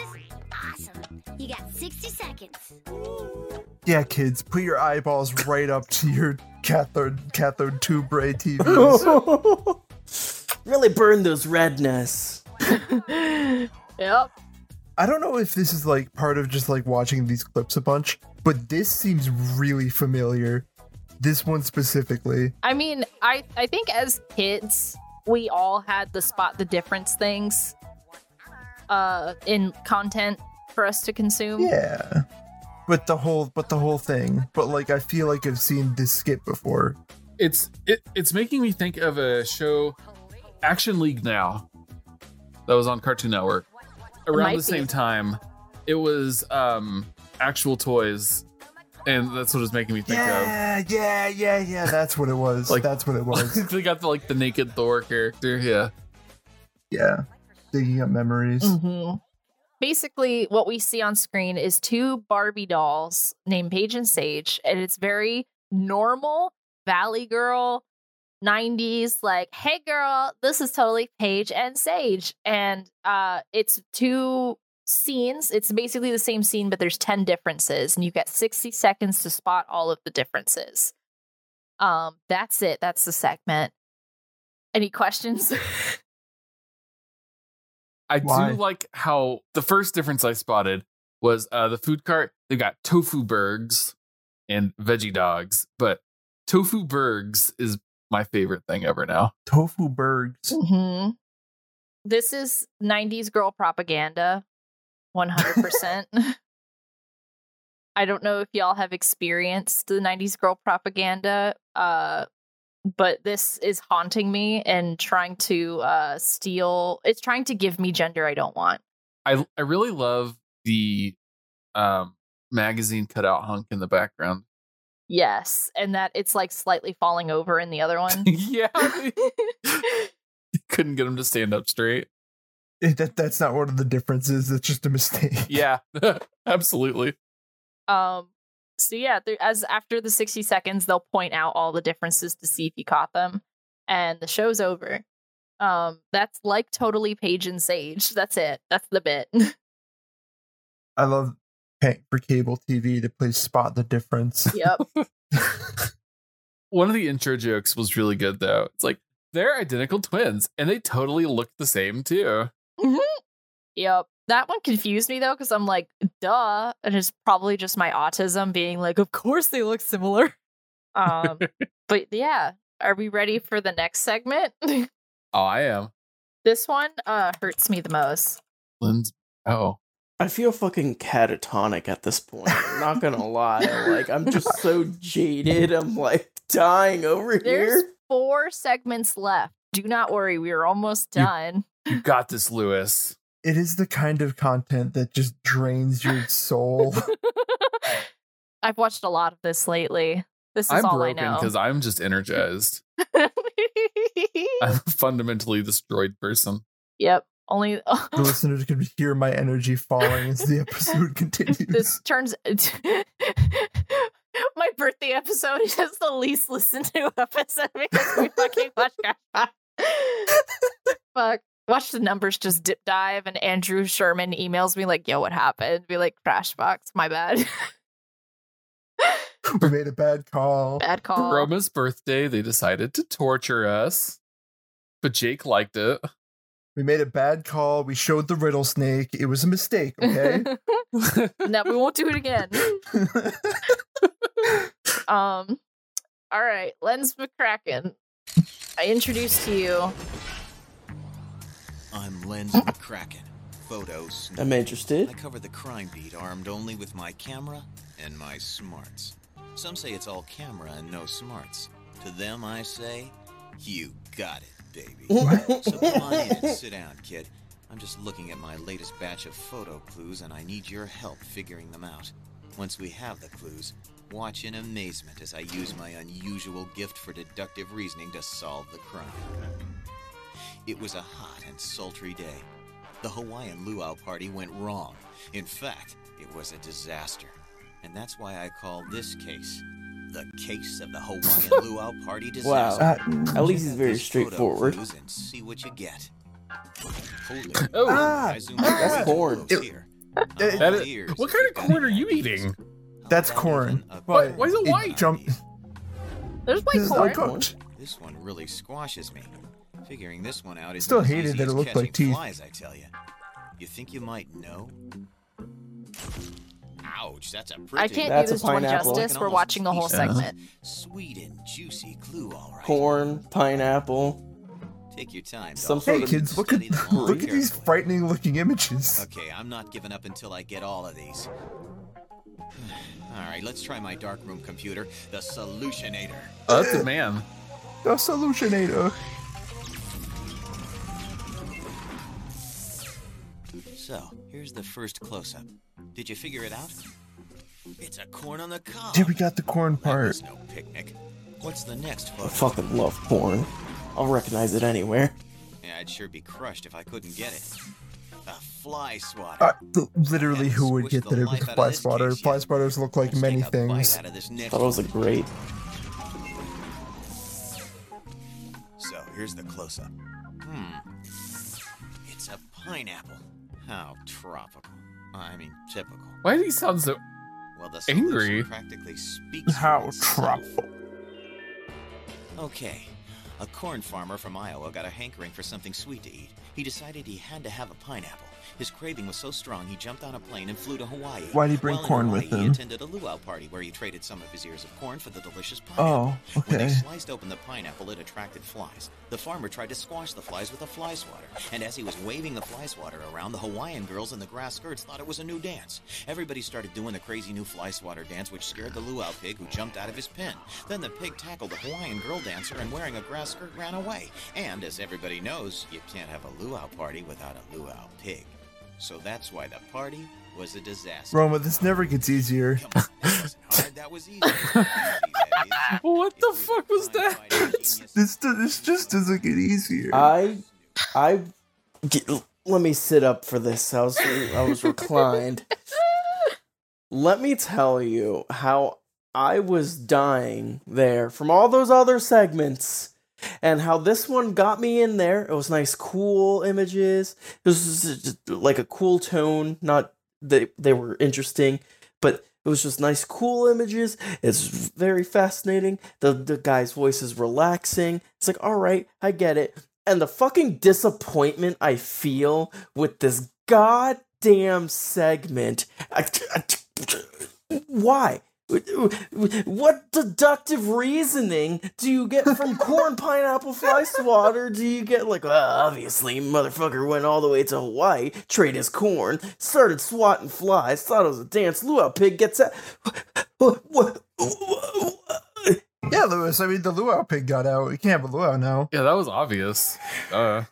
Awesome. You got 60 seconds. Yeah, kids, put your eyeballs right up to your cathode cathode tube ray TVs. [laughs] really burn those retinas. [laughs] Yep. I don't know if this is like part of just like watching these clips a bunch, but this seems really familiar. This one specifically. I mean, I I think as kids, we all had the spot the difference things uh in content for us to consume. Yeah. But the whole but the whole thing. But like I feel like I've seen this skit before. It's it, it's making me think of a show, Action League Now, that was on Cartoon Network. Around might the be. same time, it was um actual toys, and that's what it's making me think of. Yeah, yeah, yeah, yeah. That's what it was. Like- That's what it [laughs] was. they got the, like the naked Thor character. Yeah, yeah. Digging up memories. hmm Basically, what we see on screen is two Barbie dolls named Paige and Sage, and it's very normal Valley Girl 90s like hey girl this is totally Paige and Sage and uh it's two scenes it's basically the same scene but there's 10 differences and you get 60 seconds to spot all of the differences um that's it that's the segment any questions [laughs] I Why? do like how the first difference I spotted was uh the food cart. They got tofu burgers and veggie dogs, but tofu burgers is my favorite thing ever now. Tofu bergs. hmm This is 90s girl propaganda. 100%. [laughs] I don't know if y'all have experienced the 90s girl propaganda, uh, but this is haunting me and trying to uh, steal. It's trying to give me gender I don't want. I I really love the um magazine cutout hunk in the background. Yes, and that it's like slightly falling over in the other one. [laughs] yeah. [laughs] Couldn't get him to stand up straight. Eh, That that's not one of the differences. It's just a mistake. [laughs] Yeah, absolutely. Um. So yeah, there, as after the sixty seconds, they'll point out all the differences to see if you caught them, and the show's over. Um. That's like totally Paige and Sage. That's it. That's the bit. I love paying for cable TV to play spot the difference. yep. [laughs] One of the intro jokes was really good though. It's like they're identical twins and they totally look the same too. Mhm. Yep. That one confused me though, because I'm like, duh. And it's probably just my autism being like, of course they look similar. Um, [laughs] but yeah, are we ready for the next segment? [laughs] Oh, I am. this one uh hurts me the most. Lynn's oh. I feel fucking catatonic at this point. I'm not gonna [laughs] lie. Like I'm just so jaded. I'm like dying over There's here. four segments left. Do not worry, we are almost done. You got this, Luis. It is the kind of content that just drains your soul. [laughs] [laughs] I've watched a lot of this lately. This is I'm all I broken know. because I'm just energized. I'm a fundamentally destroyed person. yep. Only [laughs] the listeners can hear my energy falling as the episode continues. this turns [laughs] my birthday episode is just the least listened to episode because we fucking watch Crashbox. [laughs] Fuck. Watch the numbers just dip dive and Andrew Sherman emails me like, yo, what happened? Be like, Crashbox, my bad. we made a bad call. Bad For call. Roma's birthday, they decided to torture us, but Jake liked it. We made a bad call. We showed the riddle snake. It was a mistake, okay? [laughs] [laughs] no, we won't do it again. [laughs] um, all right, Lens McCracken. I introduce to you. I'm Lens McCracken. Photos. I'm interested. I cover the crime beat armed only with my camera and my smarts. Some say it's all camera and no smarts. To them, I say, you got it, baby. [laughs] so come on in and sit down, kid. I'm just looking at my latest batch of photo clues and I need your help figuring them out. Once we have the clues, watch in amazement as I use my unusual gift for deductive reasoning to solve the crime. It was a hot and sultry day. The Hawaiian luau party went wrong. In fact, it was a disaster. And that's why I call this case the case of the Hawaiian [laughs] luau party Wow. disaster. Uh, At least he's very straightforward. And see what you get. Hold. Oh. Ah, I that's corn. photos It- here. That I'm all is- ears What kind of corn are you eating? That's corn. Why, why is it It white? jumped. There's white This is corn. uncooked. This one really squashes me. Figuring this one out is Still hated that it looked like teeth. Flies, I tell you. You think you might know? Ouch, that's a pretty. I can't That's do this one justice. We're watching the whole Yeah. segment. Sweet and juicy clue, all right. Corn, pineapple. Take your time. Some Hey kids, look at Study them all [laughs] look at these frightening looking images. Okay, I'm not giving up until I get all of these. [sighs] All right, let's try my darkroom computer, the Solutionator. Oh, that's a man. The solutionator. So, here's the first close-up. Did you figure it out? It's a corn on the cob. Dude, we got the corn part. was no picnic. What's the next I fucking love corn. I'll recognize it anywhere. Yeah, I'd sure be crushed if I couldn't get it. A fly swatter. Uh, th- literally, who would get the that it was a fly swatter? case, Fly yeah. swatters look like Let's many take a bite things. out of this next Thought it was a great. So here's the close-up. Hmm. It's a pineapple. How tropical. I mean, typical. Why do he sound so Well, the Angry. solution practically speaks. How tropical. Okay. A corn farmer from Iowa got a hankering for something sweet to eat. He decided he had to have a pineapple. His craving was so strong he jumped on a plane and flew to Hawaii. Why did he bring While corn Hawaii, with He him? attended a luau party where he traded some of his ears of corn for the delicious pineapple. Oh, okay. When they sliced open the pineapple, it attracted flies. The farmer tried to squash the flies with a fly swatter, and as he was waving the fly swatter around, the Hawaiian girls in the grass skirts thought it was a new dance. Everybody started doing the crazy new fly swatter dance, which scared the luau pig, who jumped out of his pen. Then the pig tackled the Hawaiian girl dancer, and wearing a grass skirt ran away. And as everybody knows, you can't have a luau party without a luau pig. So that's why the party was a disaster. Roma, this never gets easier. [laughs] that was easy. what the fuck was that? this this just doesn't get easier. I, I, g- let me sit up for this. I was, I was reclined. let me tell you how I was dying there from all those other segments, and how this one got me in there. It was nice, cool images. It was just like a cool tone. Not they they were interesting, but it was just nice, cool images. It's very fascinating. The the guy's voice is relaxing. It's like, all right, I get it. And the fucking disappointment I feel with this goddamn segment. I- I- why? What deductive reasoning do you get from [laughs] corn, pineapple, fly swatter? Do you get like, well, obviously, motherfucker went all the way to Hawaii, traded his corn, started swatting flies, thought it was a dance. Luau pig gets out. Yeah, Luis. I mean, the luau pig got out. You can't have a luau now. Yeah, that was obvious. Uh,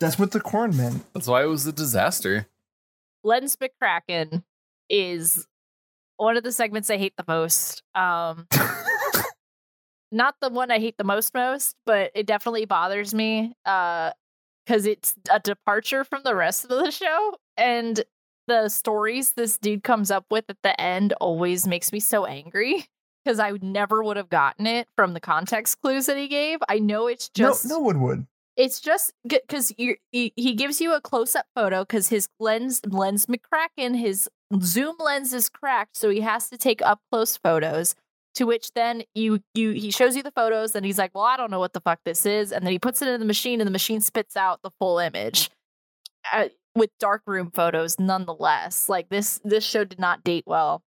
That's what the corn meant. that's why it was a disaster. Lens McCracken is one of the segments I hate the most. Um, [laughs] not the one I hate the most most, but it definitely bothers me uh, because it's a departure from the rest of the show, and the stories this dude comes up with at the end always makes me so angry because I never would have gotten it from the context clues that he gave. I know it's just no, no one would. it's just because he, he gives you a close up photo because his lens lens McCracken his zoom lens is cracked, so he has to take up close photos. To which then you you he shows you the photos, and he's like, "Well, I don't know what the fuck this is," and then he puts it in the machine, and the machine spits out the full image uh, with darkroom photos, nonetheless. Like this this show did not date well.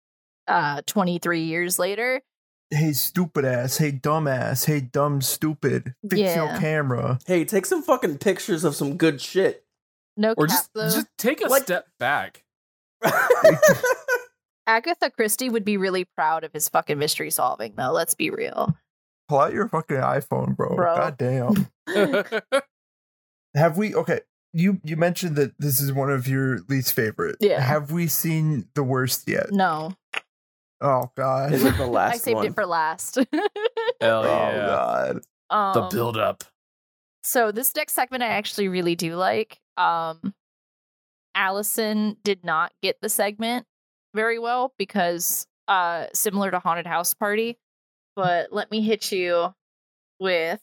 Uh, twenty three years later, Hey, stupid ass. Hey, dumb ass. Hey, dumb stupid. Fix your camera. Hey, take some fucking pictures of some good shit. no Or cap just though. just take a Like- step back. [laughs] Agatha Christie would be really proud of his fucking mystery solving, though. Let's be real. Pull out your fucking iPhone, bro. Bro. God damn. [laughs] [laughs] Have we? Okay, you you mentioned that this is one of your least favorite. Yeah. Have we seen the worst yet? No, Oh God. Is it the last? I saved one? it for last. Hell yeah. Oh. God. um, the build up. So this next segment I actually really do like. Um, Allison did not get the segment very well because, uh, similar to Haunted House Party. But let me hit you with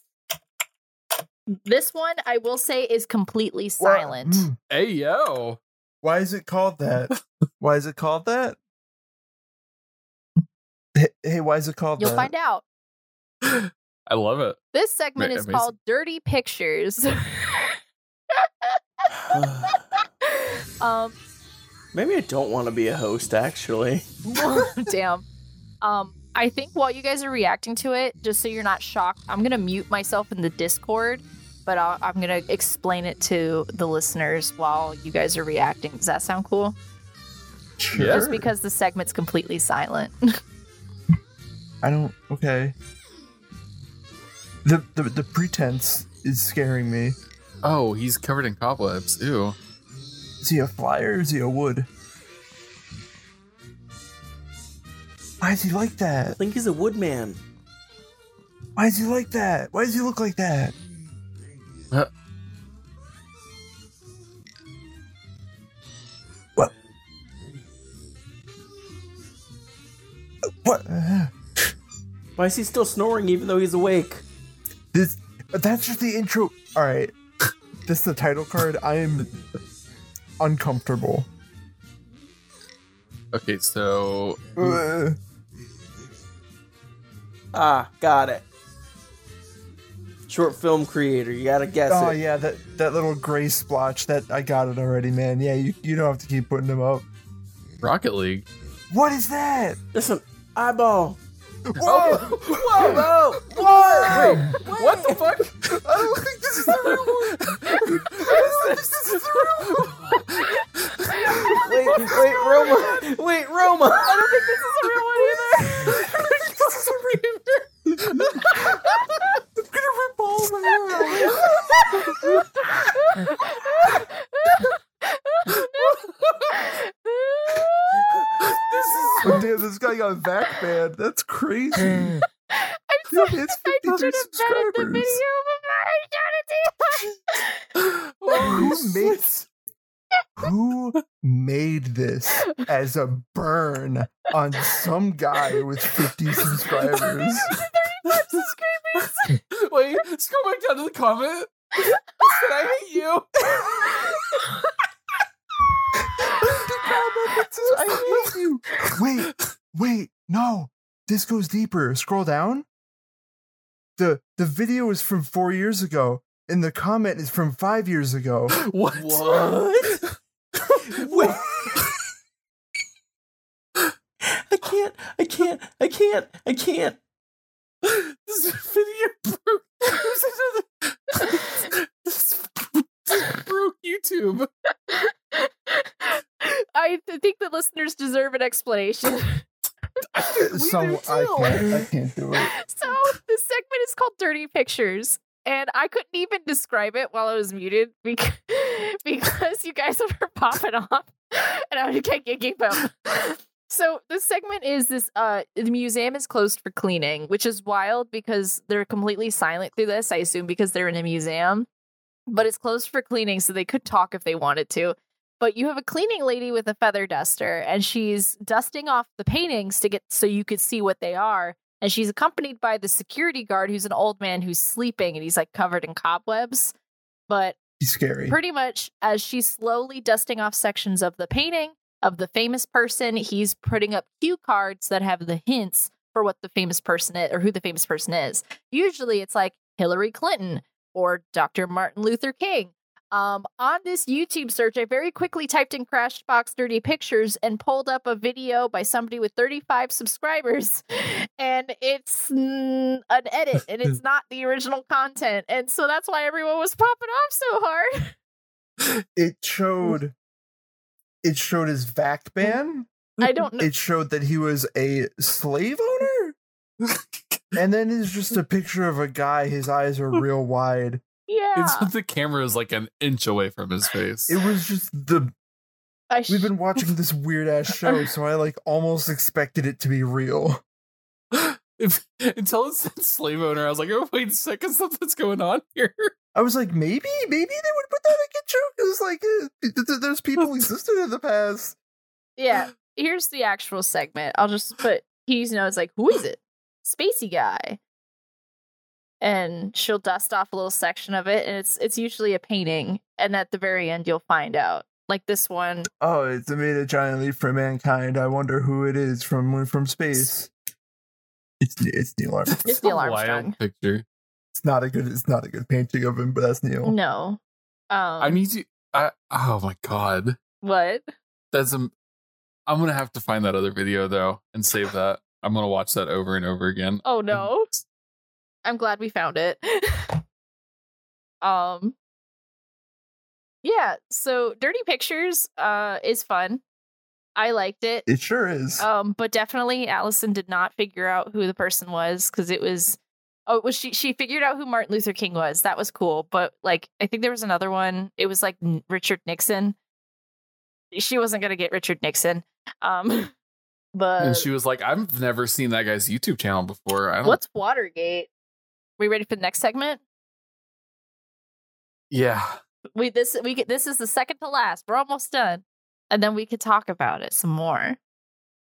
this one. I will say is completely silent. Mm. Hey yo. Why is it called that? [laughs] why is it called that? Hey, hey, why is it called You'll that? find out. [gasps] I love it. This segment Very is amazing. called Dirty Pictures. [laughs] [laughs] [sighs] um, Maybe I don't want to be a host, actually. [laughs] [laughs] damn. Um, I think while you guys are reacting to it, just so you're not shocked, I'm gonna mute myself in the Discord, but I'll, I'm gonna explain it to the listeners while you guys are reacting. Does that sound cool? Sure. Just because the segment's completely silent. [laughs] I don't. Okay. The, the the pretense is scaring me. Oh, he's covered in cobwebs. Ew. Is he a flyer or is he a wood? Why is he like that? I that? think he's a woodman. Why is he like that? Why does he look like that? Uh, What? What? Uh, Why is he still snoring even though he's awake? This. That's just the intro. All right. This is the title card. I am uncomfortable. okay, so Uh, Ah, got it. Short film creator, you gotta guess oh it. yeah, that that little gray splotch. That I got it already, man. Yeah, you, you don't have to keep putting them up. Rocket League. What is that? That's an eyeball. Whoa! Whoa, whoa, whoa! What the fuck? I don't think this is the real one. I don't think this is the real one. Wait, wait, Roma! Wait, Roma! I don't think this is a real one either. I [laughs] think this is a real one. I'm gonna rip all my hair out. [laughs] oh, [laughs] damn, this guy got VAC banned. That's crazy. [laughs] I'm sorry, yeah, it's 53 subscribers. well, [laughs] who made who made this as a burn on some guy with 50 subscribers? Wait, scroll back down to the comment. Said I hate you. I hate you. Wait, wait, no. This goes deeper. Scroll down. The the video is from four years ago, and the comment is from five years ago. [gasps] What? What? [laughs] Wait. I can't. I can't. I can't. I can't. This video broke. This another. [laughs] This broke YouTube. I th- think the listeners deserve an explanation. [laughs] [laughs] Some I can't I can't do it. so this segment is called Dirty Pictures. And I couldn't even describe it while I was muted [laughs] because, because you guys were popping off and I can't keep up. So this segment is this uh the museum is closed for cleaning, which is wild because they're completely silent through this, I assume because they're in a museum. But it's closed for cleaning, so they could talk if they wanted to. But you have a cleaning lady with a feather duster, and she's dusting off the paintings to get so you could see what they are. And she's accompanied by the security guard, who's an old man who's sleeping, and he's like covered in cobwebs. But He's scary. pretty much as she's slowly dusting off sections of the painting of the famous person, he's putting up cue cards that have the hints for what the famous person is or who the famous person is. Usually it's like Hillary Clinton or Dr. Martin Luther King. Um, on this YouTube search, I very quickly typed in Crashbox Dirty Pictures and pulled up a video by somebody with 35 subscribers. [laughs] And it's mm, an edit and it's [laughs] not the original content. And so that's why everyone was popping off so hard. [laughs] It showed it showed his VAC ban. I don't know. It showed that he was a slave owner. and then it's just a picture of a guy, his eyes are real wide. Yeah. It's the camera is like an inch away from his face. It was just the I sh- We've been watching this weird ass show, [laughs] so I like almost expected it to be real. [laughs] If, until it said slave owner, I was like, oh wait a second, something's going on here. I was like, maybe, maybe they would put that like a joke. It was like, uh, th- th- there's people [laughs] existed in the past. Yeah. Here's the actual segment. I'll just put he's knows like who is it? Spacey guy. And she'll dust off a little section of it, and it's it's usually a painting. And at the very end, you'll find out. Like this one, Oh, it's a made a giant leap for mankind. I wonder who it is from from space. It's it's Neil Armstrong. It's Neil Armstrong. Wild picture. It's not a good. It's not a good painting of him, but that's Neil. No. Um, I need to. I, oh my god, what? that's a. I'm gonna have to find that other video though and save that. I'm gonna watch that over and over again. Oh no. I'm glad we found it. [laughs] um Yeah, so Dirty Pictures uh is fun. I liked it. It sure is. Um but definitely Allison did not figure out who the person was cuz it was Oh, was she she figured out who Martin Luther King was. That was cool, but like I think there was another one. It was like N- Richard Nixon. She wasn't going to get Richard Nixon. Um [laughs] but and she was like, "I've never seen that guy's YouTube channel before. I don't." What's Watergate? We ready for the next segment? Yeah, We this we this is the second to last. We're almost done, and then we could talk about it some more.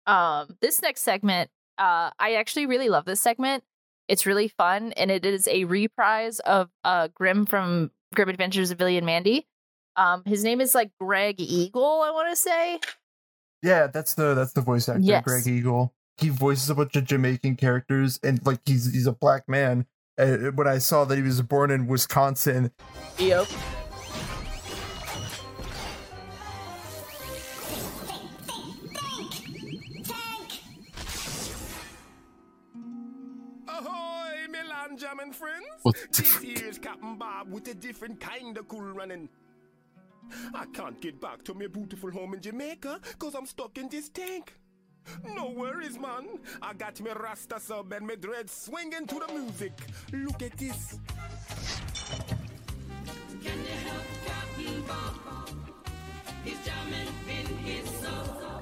Um, this next segment, uh, I actually really love this segment. It's really fun, and it is a reprise of uh Grim from Grim Adventures of Billy and Mandy. Um, his name is like Greg Eagle, I want to say. Yeah, that's the that's the voice actor, Yes. Greg Eagle. He voices a bunch of Jamaican characters, and like he's he's a black man. Uh, when I saw that he was born in Wisconsin, Yep. Ahoy, Milan jamming friends! What This here's Captain Bob with a different kind of cool running. I can't get back to my beautiful home in Jamaica cause I'm stuck in this tank. No worries, man. I got me Rasta sub and me dreads swinging to the music. Look at this.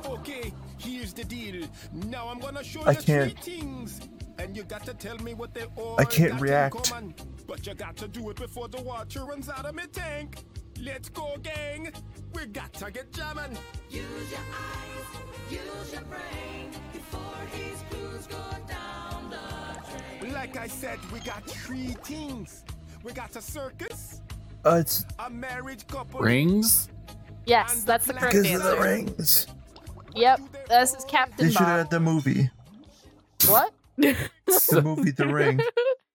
Okay, here's the deal. Now I'm gonna show I you can't- three things. And you got to tell me what they all I can't react. common. But you got to do it before the water runs out of my tank. Let's go, gang. We got to get jamming. Use your eyes, use your brain before these clues go down the drain. Like I said, we got three things. We got a circus, Uh, it's a married couple, Rings? Yes, that's the correct because of the answer. rings. Yep, this is Captain. They should have Bob. had the movie. What? The movie The Ring.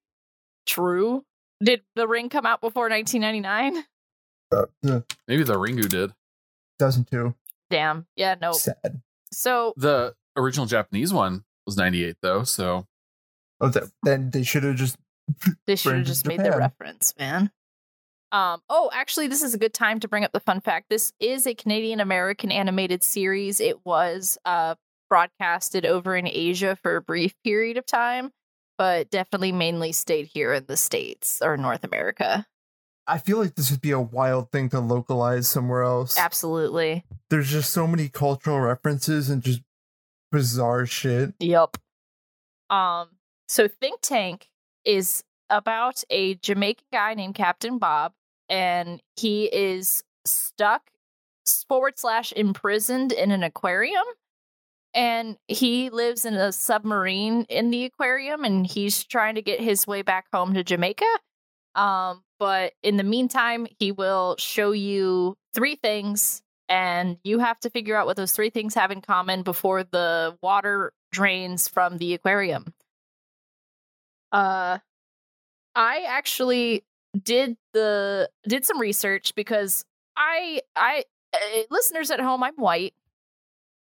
[laughs] True. Did the ring come out before 1999? Yeah, Maybe the Ringu did. doesn't too. Damn. Yeah, no. Sad. So The original Japanese one was 98 though, so Oh, that, then they should have just. [laughs] they should have just made the reference, man. Um, oh, actually, this is a good time to bring up the fun fact. This is a Canadian American animated series. It was uh, broadcasted over in Asia for a brief period of time, but definitely mainly stayed here in the States or North America. I feel like this would be a wild thing to localize somewhere else. Absolutely. There's just so many cultural references and just bizarre shit. Yep. Um, so Think Tank is about a Jamaican guy named Captain Bob, and he is stuck forward slash imprisoned in an aquarium. And he lives in a submarine in the aquarium, and he's trying to get his way back home to Jamaica. Um, but in the meantime, he will show you three things, and you have to figure out what those three things have in common before the water drains from the aquarium. Uh, I actually did the did some research because I I uh, listeners at home, I'm white,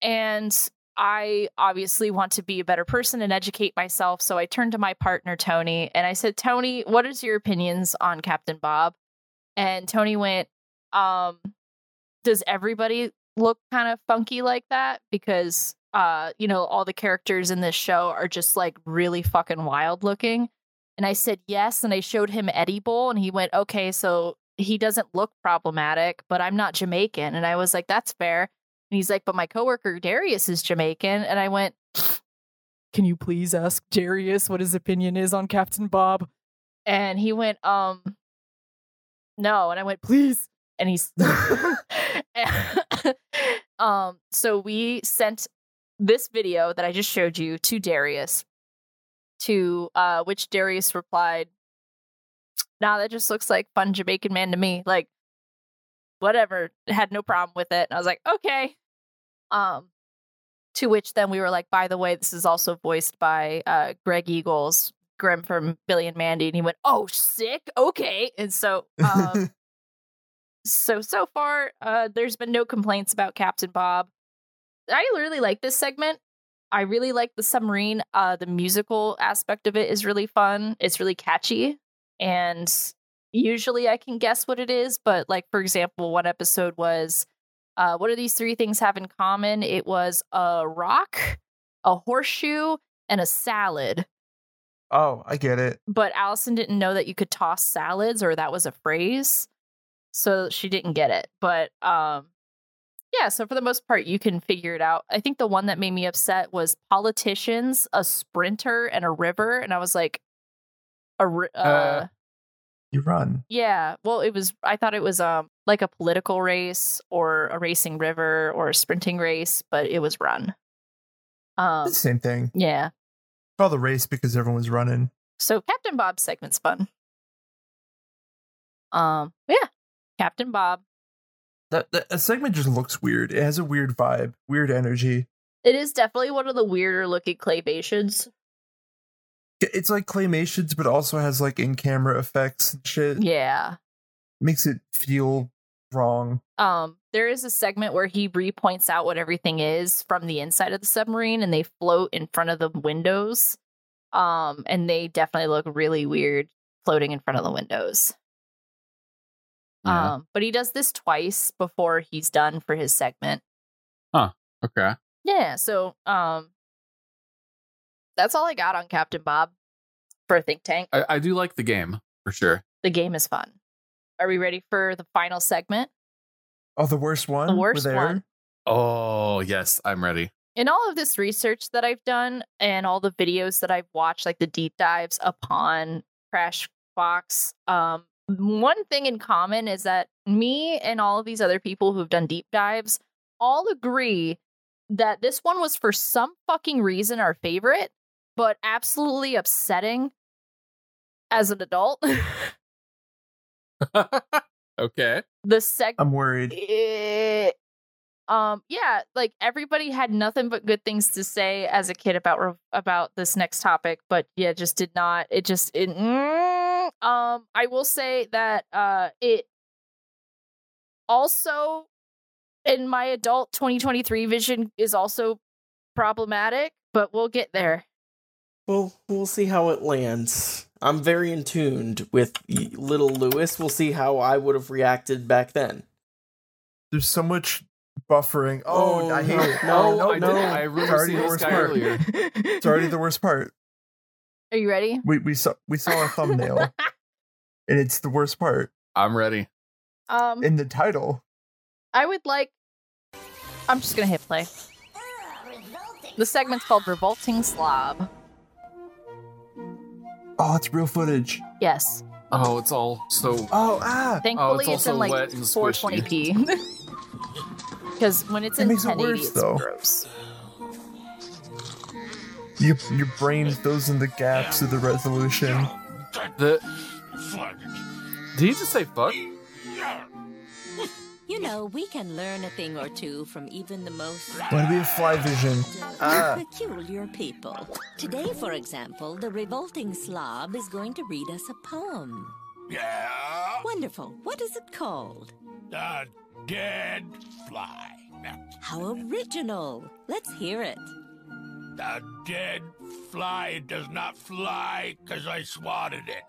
and I obviously want to be a better person and educate myself. So I turned to my partner Tony and I said, Tony, what is your opinions on Captain Bob? And Tony went, um, does everybody look kind of funky like that? Because uh, you know, all the characters in this show are just like really fucking wild looking. And I said yes, and I showed him Eddie Bowl, and he went, okay, so he doesn't look problematic, but I'm not Jamaican. And I was like, that's fair. And he's like, but my coworker Darius is Jamaican. And I went, can you please ask Darius what his opinion is on Captain Bob? And he went, um, no. And I went, please. And he's, [laughs] [laughs] um, so we sent this video that I just showed you to Darius, to uh, which Darius replied, nah, that just looks like fun Jamaican man to me. Like, whatever. Had no problem with it. And I was like, okay. Um, to which then we were like, by the way, this is also voiced by uh Greg Eagles, Grim from Billy and Mandy, and he went, "Oh, sick, okay." And so, um, [laughs] so so far, uh, there's been no complaints about Captain Bob. I really like this segment. I really like the submarine. Uh, the musical aspect of it is really fun. It's really catchy, and usually I can guess what it is. But like for example, one episode was, uh, what do these three things have in common? It was a rock, a horseshoe, and a salad. Oh, I get it. But Allison didn't know that you could toss salads or that was a phrase. So she didn't get it. But um yeah, so for the most part you can figure it out. I think the one that made me upset was politicians, a sprinter and a river and I was like a ri- uh, Uh. You run. yeah, well it was I thought it was um like a political race or a racing river or a sprinting race, but it was run. Um same thing. yeah. Call the race because everyone's running. So Captain Bob's segment's fun. Um, yeah, Captain Bob. That, that that segment just looks weird. It has a weird vibe, weird energy. It is definitely one of the weirder looking claymations. It's like claymations, but also has like in camera effects and shit. Yeah. Makes it feel wrong. Um, there is a segment where he re points out what everything is from the inside of the submarine, and they float in front of the windows. Um, and they definitely look really weird floating in front of the windows. Yeah. Um, but he does this twice before he's done for his segment. Huh. Okay. Yeah, so um that's all I got on Captain Bob for a think tank. I, I do like the game for sure. The game is fun. Are we ready for the final segment? Oh, the worst one. The worst We're there? one. Oh yes, I'm ready. in all of this research that I've done and all the videos that I've watched, like the deep dives upon Crash Box, um, one thing in common is that me and all of these other people who've done deep dives all agree that this one was for some fucking reason our favorite, but absolutely upsetting as an adult. [laughs] Okay. the seg I'm worried. Eh, um yeah like everybody had nothing but good things to say as a kid about about this next topic but yeah just did not it just it, mm, um i will say that uh it also in my adult 2023 vision is also problematic but we'll get there Well, we'll see how it lands. I'm very in tuned with little Luis. We'll see how I would have reacted back then. There's so much buffering. Oh, Oh, I hate no, it. no, no, I no. did- I It's remember already seeing the this worst guy part. earlier. It's already the worst part. [laughs] are you ready We we saw we saw a thumbnail, [laughs] and it's the worst part I'm ready. um in the title. i would like i'm just gonna hit play the segment's called revolting slob Oh, it's real footage. yes Oh, it's all so. Oh, ah. Thankfully, it's it's, in like wet and squishy. 420p. [laughs] Because when it's It in makes it 1080, worse, it's though. gross. Your your brain fills in the gaps of the resolution. The. Did he just say fuck? You know, we can learn a thing or two from even the most Want to be a fly vision? Ah. peculiar people. Today, for example, the revolting slob is going to read us a poem. Yeah? Wonderful. What is it called? A dead fly. How original. Let's hear it. The dead fly does not fly because I swatted it.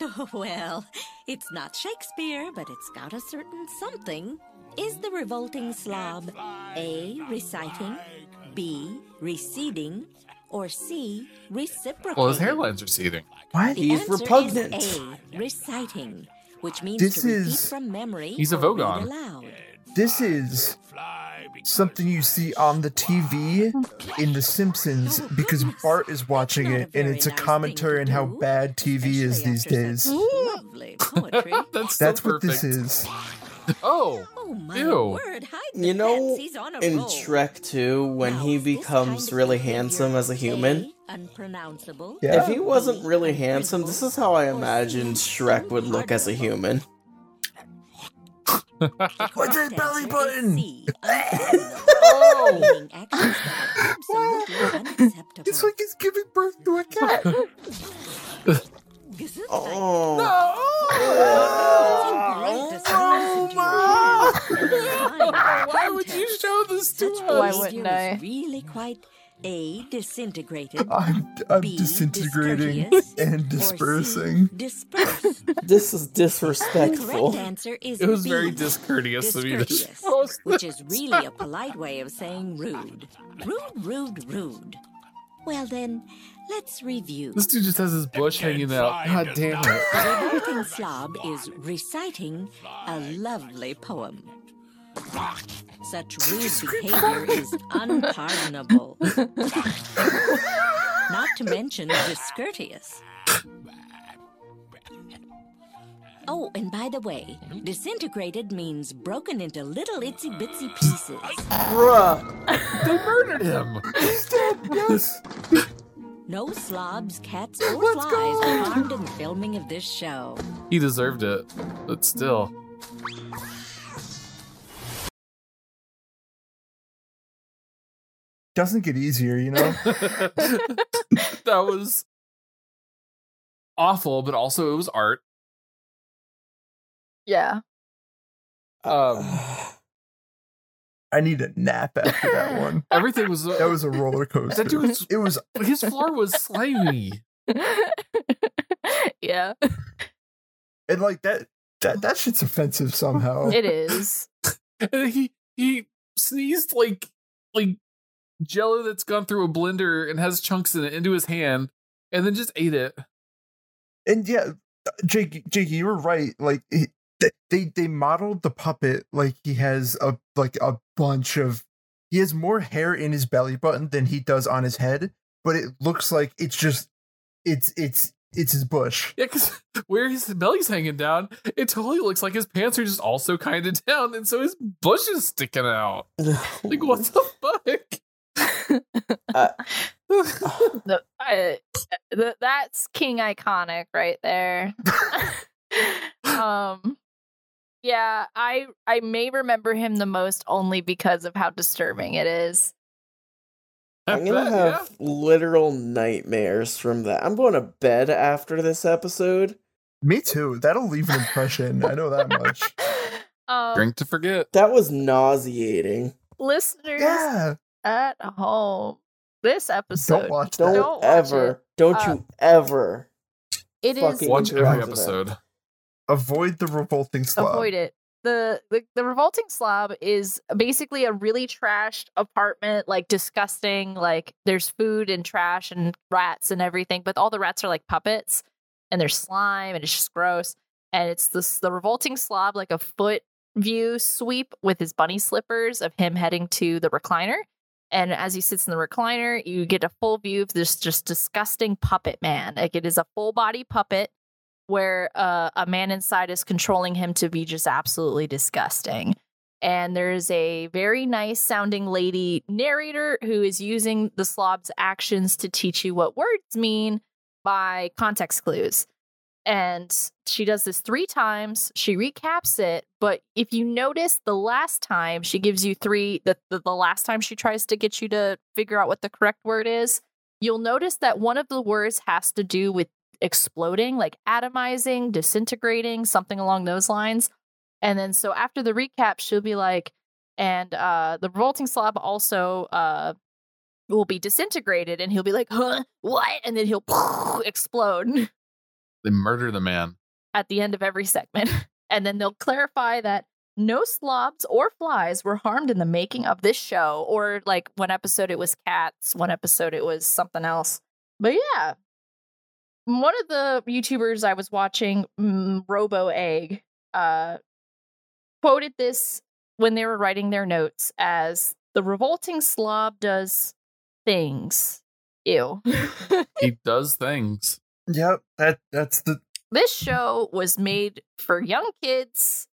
[laughs] well, it's not Shakespeare, but it's got a certain something. Is the revolting slob A. reciting, B. receding, or C. reciprocating? Well, his hairline's receding. What? The He's answer repugnant. Is A. Reciting, which means This to repeat is- from memory. He's a or read Vogon. aloud. This is something you see on the TV in The Simpsons because Bart is watching it, and it's a commentary on how bad TV is these days. [laughs] [laughs] That's so That's what this is. [laughs] Oh, oh my ew. word! Hide You know, pets, he's on a in roll. Shrek 2, when he becomes really handsome as a human, Unpronounceable. if he wasn't really handsome, this is how I imagined Shrek would look as a human. What's his belly button? [laughs] Oh, Meaning actions that are absolutely [laughs] unacceptable. It's like he's giving birth to a cat. [laughs] Oh! Oh my! Why would you show this to us? Why wouldn't I? Really quite A. Disintegrated. [laughs] I'm, I'm B, disintegrating [laughs] and dispersing. Disperse. [laughs] This is disrespectful. correct answer is It was B, very discourteous of you to discourteous, oh, show us which is really a polite way of saying rude. Rude, rude, rude. Well then, let's review. This dude just has his bush hanging out. God damn it. The revolting slob is reciting a lovely poem. Such rude behavior is unpardonable. Not to mention discourteous. Oh, and by the way, disintegrated means broken into little itsy bitsy pieces. Bruh. They murdered him. He's dead. Yes. No slobs, cats, or flies were harmed in the filming of this show. He deserved it, but still. Doesn't get easier, you know. [laughs] that was awful, but also it was art. Yeah. Um, [sighs] I need a nap after that one. [laughs] everything was. That was a roller coaster. That dude was- it was his floor was [laughs] slimy. yeah. and like that that that shit's offensive somehow. It is. And he he sneezed like like jello that's gone through a blender and has chunks in it into his hand, and then just ate it. and yeah, Jake, Jake, you were right. Like he, they they modeled the puppet like he has a like a bunch of he has more hair in his belly button than he does on his head, but it looks like it's just it's it's it's his bush. Yeah, because [laughs] where his belly's hanging down, it totally looks like his pants are just also kind of [laughs] down, and so his bush is sticking out. [laughs] like what the fuck? [laughs] the, I, the, that's King Iconic right there. [laughs] um, yeah, I I may remember him the most only because of how disturbing it is. I'm gonna have literal nightmares from that. I'm going to bed after this episode. Me too. That'll leave an impression. I know that much. [laughs] Um, Drink to forget. That was nauseating. listeners Yeah. At home, this episode Don't watch Don't, Don't ever, it. don't Uh, you ever. It is Watch every interrupt that. episode. Avoid the revolting slob. avoid it. The, the the revolting slob is basically a really trashed apartment, like disgusting. Like there's food and trash and rats and everything, but all the rats are like puppets, and there's slime and it's just gross. And it's this the revolting slob, like a foot view sweep with his bunny slippers of him heading to the recliner. And as he sits in the recliner, you get a full view of this just disgusting puppet man. Like it is a full body puppet where uh, a man inside is controlling him to be just absolutely disgusting. And there's a very nice sounding lady narrator who is using the slob's actions to teach you what words mean by context clues. And she does this three times. She recaps it. But if you notice, the last time she gives you three, the, the, the last time she tries to get you to figure out what the correct word is, you'll notice that one of the words has to do with exploding, like atomizing, disintegrating, something along those lines. And then so after the recap, she'll be like, and uh the revolting slob also uh will be disintegrated, and he'll be like, huh, what? And then he'll [laughs] explode They murder the man. at the end of every segment. [laughs] And then they'll clarify that no slobs or flies were harmed in the making of this show. Or like one episode it was cats, one episode it was something else. But yeah. One of the YouTubers I was watching, mm, Robo Egg, uh, quoted this when they were writing their notes as the revolting slob does things. Ew. [laughs] He does things. Yep, that that's the this show was made for young kids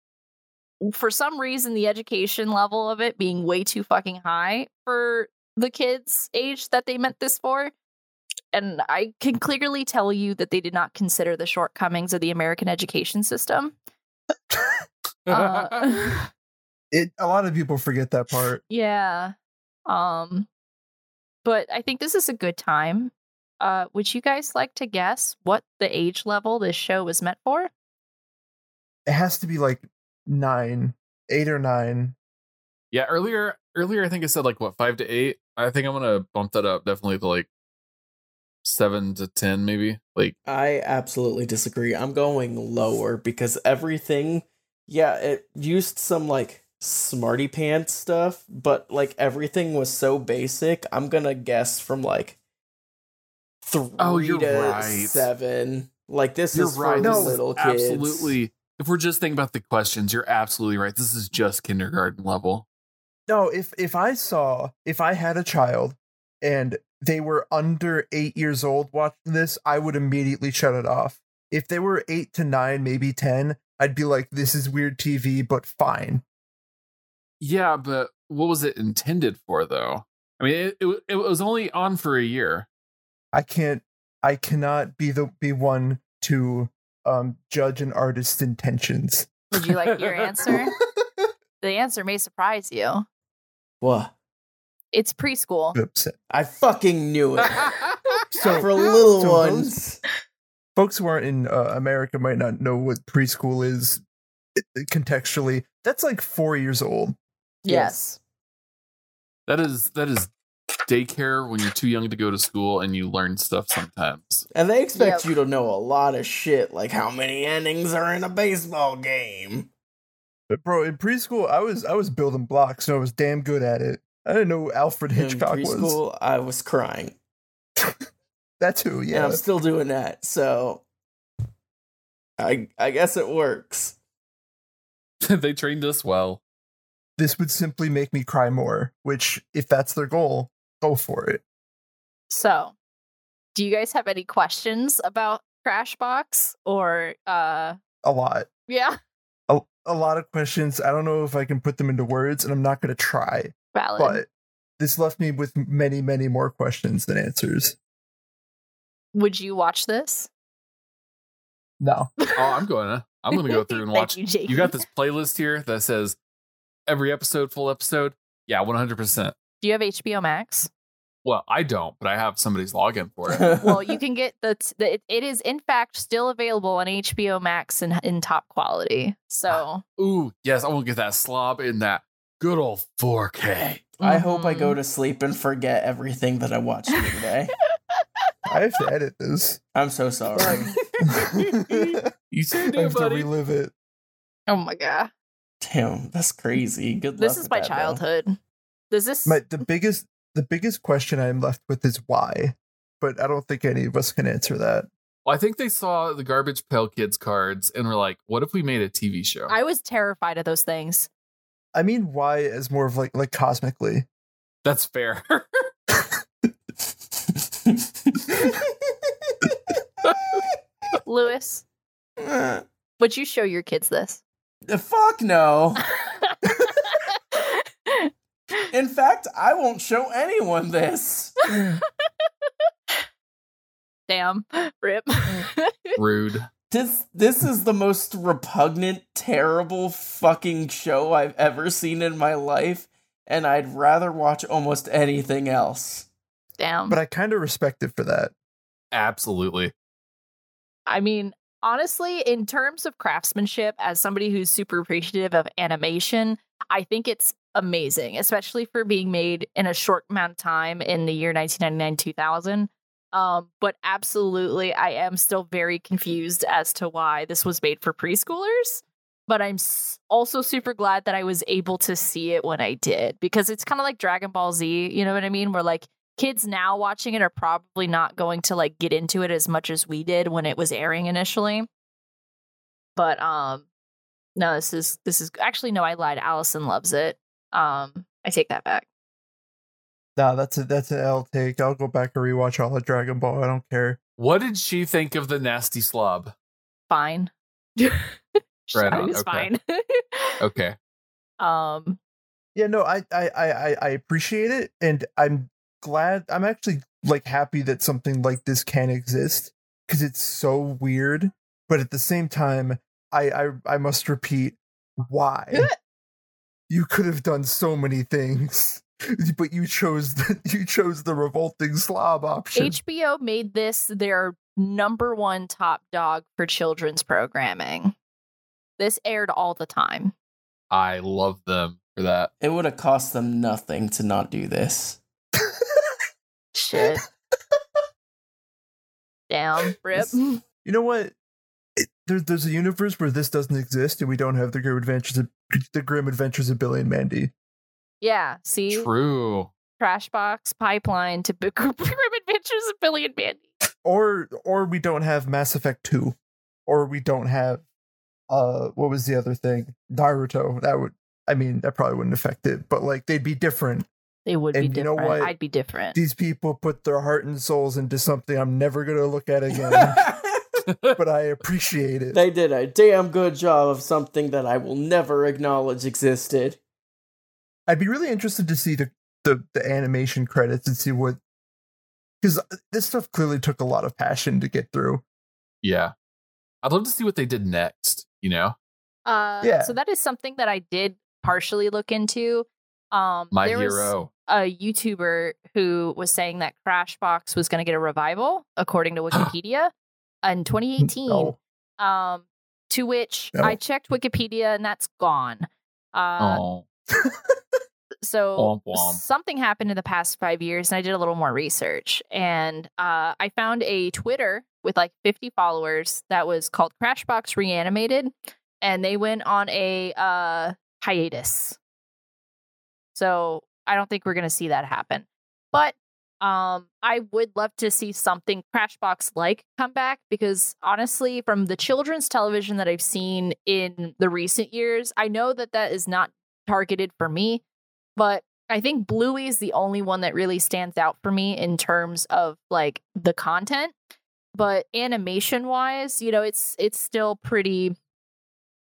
for some reason the education level of it being way too fucking high for the kids age that they meant this for and i can clearly tell you that they did not consider the shortcomings of the american education system Uh, [laughs] [laughs] it. A lot of people forget that part. yeah um but i think this is a good time uh would you guys like to guess what the age level this show was meant for It has to be like nine, eight or nine. Yeah, earlier earlier I think I said like what five to eight. I think I'm gonna bump that up definitely to like seven to ten, maybe. Like I absolutely disagree. I'm going lower because everything, yeah, it used some like smarty pants stuff, but like everything was so basic. I'm gonna guess from like Oh, three Oh, you're to right. seven. Like this you're is for right. the This is little kids. Absolutely. If we're just thinking about the questions, you're absolutely right. This is just kindergarten level. No, if if I saw if I had a child and they were under eight years old watching this, I would immediately shut it off. If they were eight to nine, maybe ten, I'd be like, "This is weird TV," but fine. Yeah, but what was it intended for though? I mean, it, it, it was only on for a year. I can't. I cannot be the be one to um judge an artist's intentions. would you like your answer [laughs] the answer may surprise you What? it's preschool Upset. I fucking knew it. [laughs] So for little so ones. those folks who aren't in uh, America might not know what preschool is contextually. That's like four years old. yes That is that is daycare when you're too young to go to school and you learn stuff sometimes. And they expect Yep. you to know a lot of shit, like how many innings are in a baseball game. But bro, in preschool, I was I was building blocks and I was damn good at it. I didn't know who Alfred In Hitchcock was. preschool, I was crying. [laughs] That's who, And yeah. I'm still doing that, so I I guess it works. [laughs] they trained us well. this would simply make me cry more, which if that's their goal, go for it. So, do you guys have any questions about Crashbox or uh A lot. yeah, [laughs] A, a lot of questions. I don't know if I can put them into words and I'm not going to try. valid. But this left me with many, many more questions than answers. Would you watch this? No. [laughs] Oh, I'm gonna. I'm gonna go through and watch. you, you got this playlist here that says every episode, full episode. Yeah, 100. Percent Do you have HBO Max? Well, I don't, but I have somebody's login for it. [laughs] well, you can get the, the it, it is in fact still available on HBO Max in in top quality. So [gasps] Ooh, yes, I want to get that slob in that good old 4K. I hope I go mm-hmm. to sleep and forget everything that I watched today. [laughs] I have to edit this. I'm so sorry. [laughs] you said I have to relive it. oh my god, Damn, that's crazy. Good luck. this is with my that, though. Childhood. Does this? My the biggest the biggest question I'm left with is why, but I don't think any of us can answer that. Well, I think they saw the Garbage Pail Kids cards and were like, "What if we made a TV show?" I was terrified of those things. I mean, why as more of like like cosmically. That's fair. Luis, [laughs] would you show your kids this? The fuck no. [laughs] In fact, I won't show anyone this. [laughs] Damn, rip. [laughs] Rude. This this is the most repugnant, terrible fucking show I've ever seen in my life, and I'd rather watch almost anything else. Damn. But I kind of respect it for that. Absolutely. I mean, honestly, in terms of craftsmanship, as somebody who's super appreciative of animation, I think it's amazing, especially for being made in a short amount of time in the year 1999 2000. Um, but absolutely, I am still very confused as to why this was made for preschoolers. But I'm also super glad that I was able to see it when I did because it's kind of like Dragon Ball Z. You know what I mean? Where like kids now watching it are probably not going to like get into it as much as we did when it was airing initially. But um, no, this is this is actually no, I lied. Allison loves it. Um, I take that back. Nah, that's a that's an L take. I'll go back and rewatch all the Dragon Ball. I don't care. What did she think of the nasty slob? Fine. [laughs] Right Shot on, okay. fine. [laughs] Okay. um, Yeah, no, I I I I- I appreciate it, and I'm glad. I'm actually like happy that something like this can exist because it's so weird. But at the same time, I I I must repeat why. [laughs] you could have done so many things, [laughs] but you chose the, [laughs] you chose the revolting slob option. HBO made this their number one top dog for children's programming. This aired all the time. I love them for that. It would have cost them nothing to not do this. Shit. [laughs] Damn, rip. You know what? It, there, there's a universe where this doesn't exist, and we don't have the grim adventures of [clears throat] the grim adventures of Billy and Mandy. Yeah, see, True. Trash box pipeline to Big [laughs] Grim Adventures of Billy and Mandy. or or we don't have Mass Effect 2 or we don't have uh what was the other thing Naruto that would I mean that probably wouldn't affect it but like they'd be different They would And be you know different. what? I'd be different. these people put their heart and souls into something I'm never going to look at [laughs] again but I appreciate it They did a damn good job of something that I will never acknowledge existed. I'd be really interested to see the the, the animation credits and see what because this stuff clearly took a lot of passion to get through Yeah. I'd love to see what they did next, you know? Uh, Yeah. So that is something that I did partially look into. Um, My there was hero. a YouTuber who was saying that Crashbox was going to get a revival, according to [gasps] Wikipedia, in 2018. [laughs] No. Um, to which. I checked Wikipedia, and that's gone. Uh, oh. so something happened in the past five years and i did a little more research and uh, i found a twitter with like 50 followers that was called crashbox reanimated and they went on a uh, hiatus so i don't think we're going to see that happen but um i would love to see something crashbox like come back because honestly from the children's television that i've seen in the recent years i know that that is not targeted for me. But I think Bluey is the only one that really stands out for me in terms of like the content. But animation wise, you know, it's it's still pretty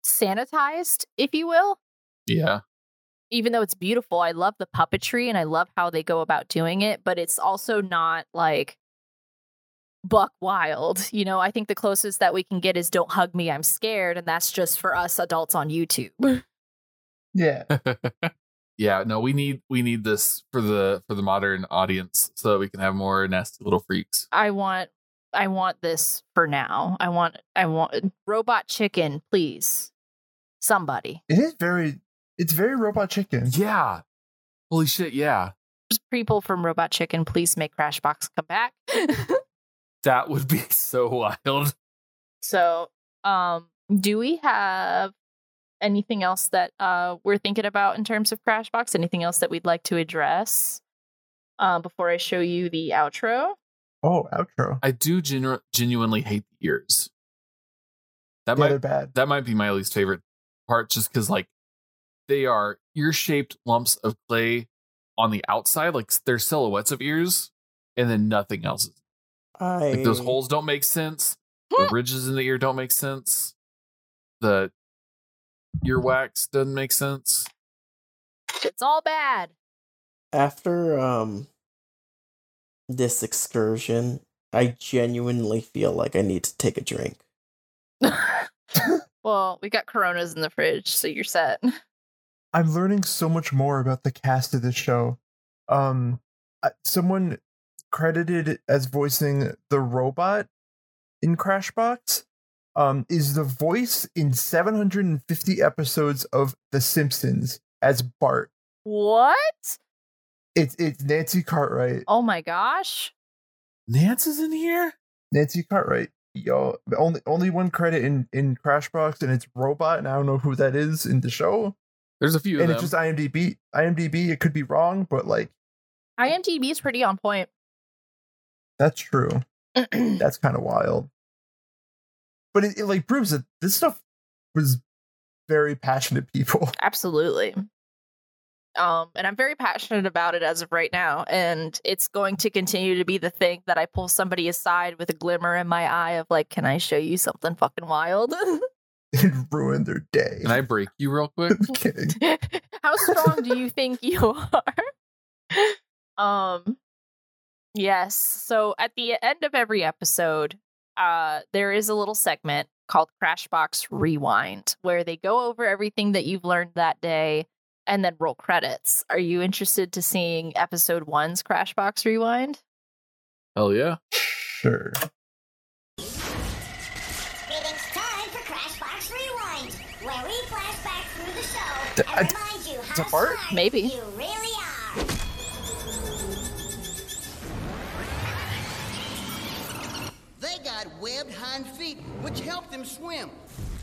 sanitized, if you will. Yeah. Even though it's beautiful, I love the puppetry and I love how they go about doing it, but it's also not like buck wild. You know, I think the closest that we can get is Don't Hug Me, I'm Scared, and that's just for us adults on YouTube. [laughs] Yeah. [laughs] yeah, no, we need we need this for the for the modern audience so that we can have more nasty little freaks. I want I want this for now. I want I want robot chicken, please. Somebody. It is very it's very robot chicken. Yeah. Holy shit, yeah. People from Robot Chicken, please make Crashbox come back. [laughs] That would be so wild. so, um, do we have anything else that uh we're thinking about in terms of Crashbox? Anything else that we'd like to address uh, before I show you the outro? Oh, outro. I do genu- genuinely hate the ears. That Yeah, might they're bad. that might be my least favorite part, just because like they are ear shaped lumps of clay on the outside, like they're silhouettes of ears, and then nothing else. I Like those holes don't make sense. the ridges in the ear don't make sense. The earwax doesn't make sense. It's all bad. after um this excursion, I genuinely feel like I need to take a drink. [laughs] Well, we got Coronas in the fridge, so you're set. I'm learning so much more about the cast of this show. Um, someone credited as voicing the robot in Crashbox um, is the voice in 750 episodes of The Simpsons as Bart. What? It's it's Nancy Cartwright. Oh my gosh. Nance is in here. Nancy Cartwright. Yo, only only one credit in in Crashbox, and it's robot, and I don't know who that is in the show. There's a few and of it's just IMDb. IMDb. It could be wrong, but like IMDb is pretty on point. that's true. [clears throat] that's kind of wild. But it, it like proves that this stuff was very passionate people. [laughs] Absolutely. Um, and I'm very passionate about it as of right now, and it's going to continue to be the thing that I pull somebody aside with a glimmer in my eye of like, can I show you something fucking wild? [laughs] it ruined their day. Can I break you real quick? [laughs] How strong do you think you [laughs] are? um yes. So at the end of every episode, uh there is a little segment called Crashbox Rewind where they go over everything that you've learned that day and then roll credits. Are you interested to seeing episode 1's Crashbox Rewind? Hell yeah. Sure. I- and remind you how Bart? smart Maybe. you really are. They got webbed hind feet, which help them swim.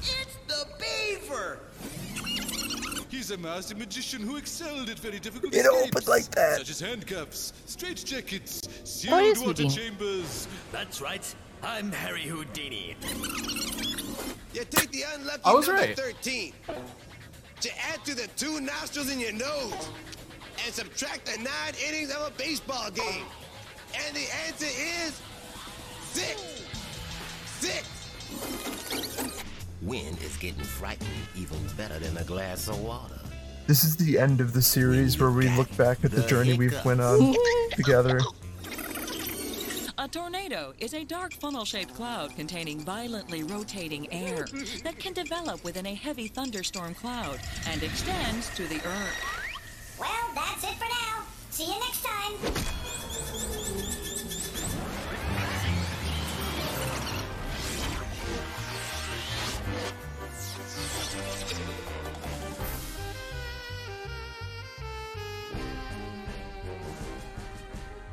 It's the beaver! He's a master magician who excelled at very difficult It escapes, opened like that. such as handcuffs, straitjackets, What sealed water Houdini? chambers. That's right. I'm Harry Houdini. You take the unlucky I was number right. 13 to add to the two nostrils in your nose and subtract the nine innings of a baseball game. And the answer is six. Six. Wind is getting frightened even better than a glass of water. This is the end of the series where we look back at the journey we've went on together. A tornado is a dark funnel shaped cloud containing violently rotating air that can develop within a heavy thunderstorm cloud and extends to the earth. Well, that's it for now. See you next time.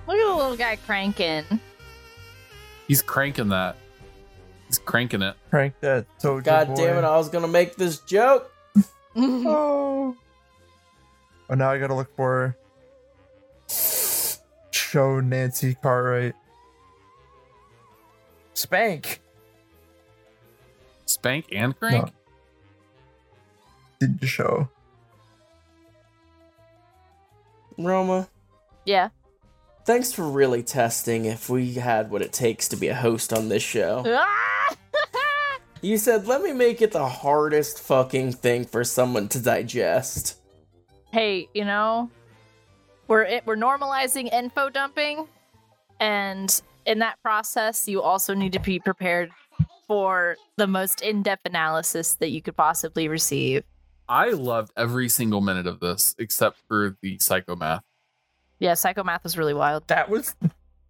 Look at the little guy cranking. He's cranking that. He's cranking it. Crank that Soulja God boy. damn it, I was gonna make this joke. [laughs] Oh. Oh, now I gotta look for show Nancy Cartwright. Spank. Spank and crank? No. Did you show. Roma, Yeah. Thanks for really testing if we had what it takes to be a host on this show. [laughs] Ah! You said, let me make it the hardest fucking thing for someone to digest. hey, you know, we're it, we're normalizing info dumping, and in that process, you also need to be prepared for the most in-depth analysis that you could possibly receive. I loved every single minute of this except for the psychomath. Yeah, psychomath was really wild. That was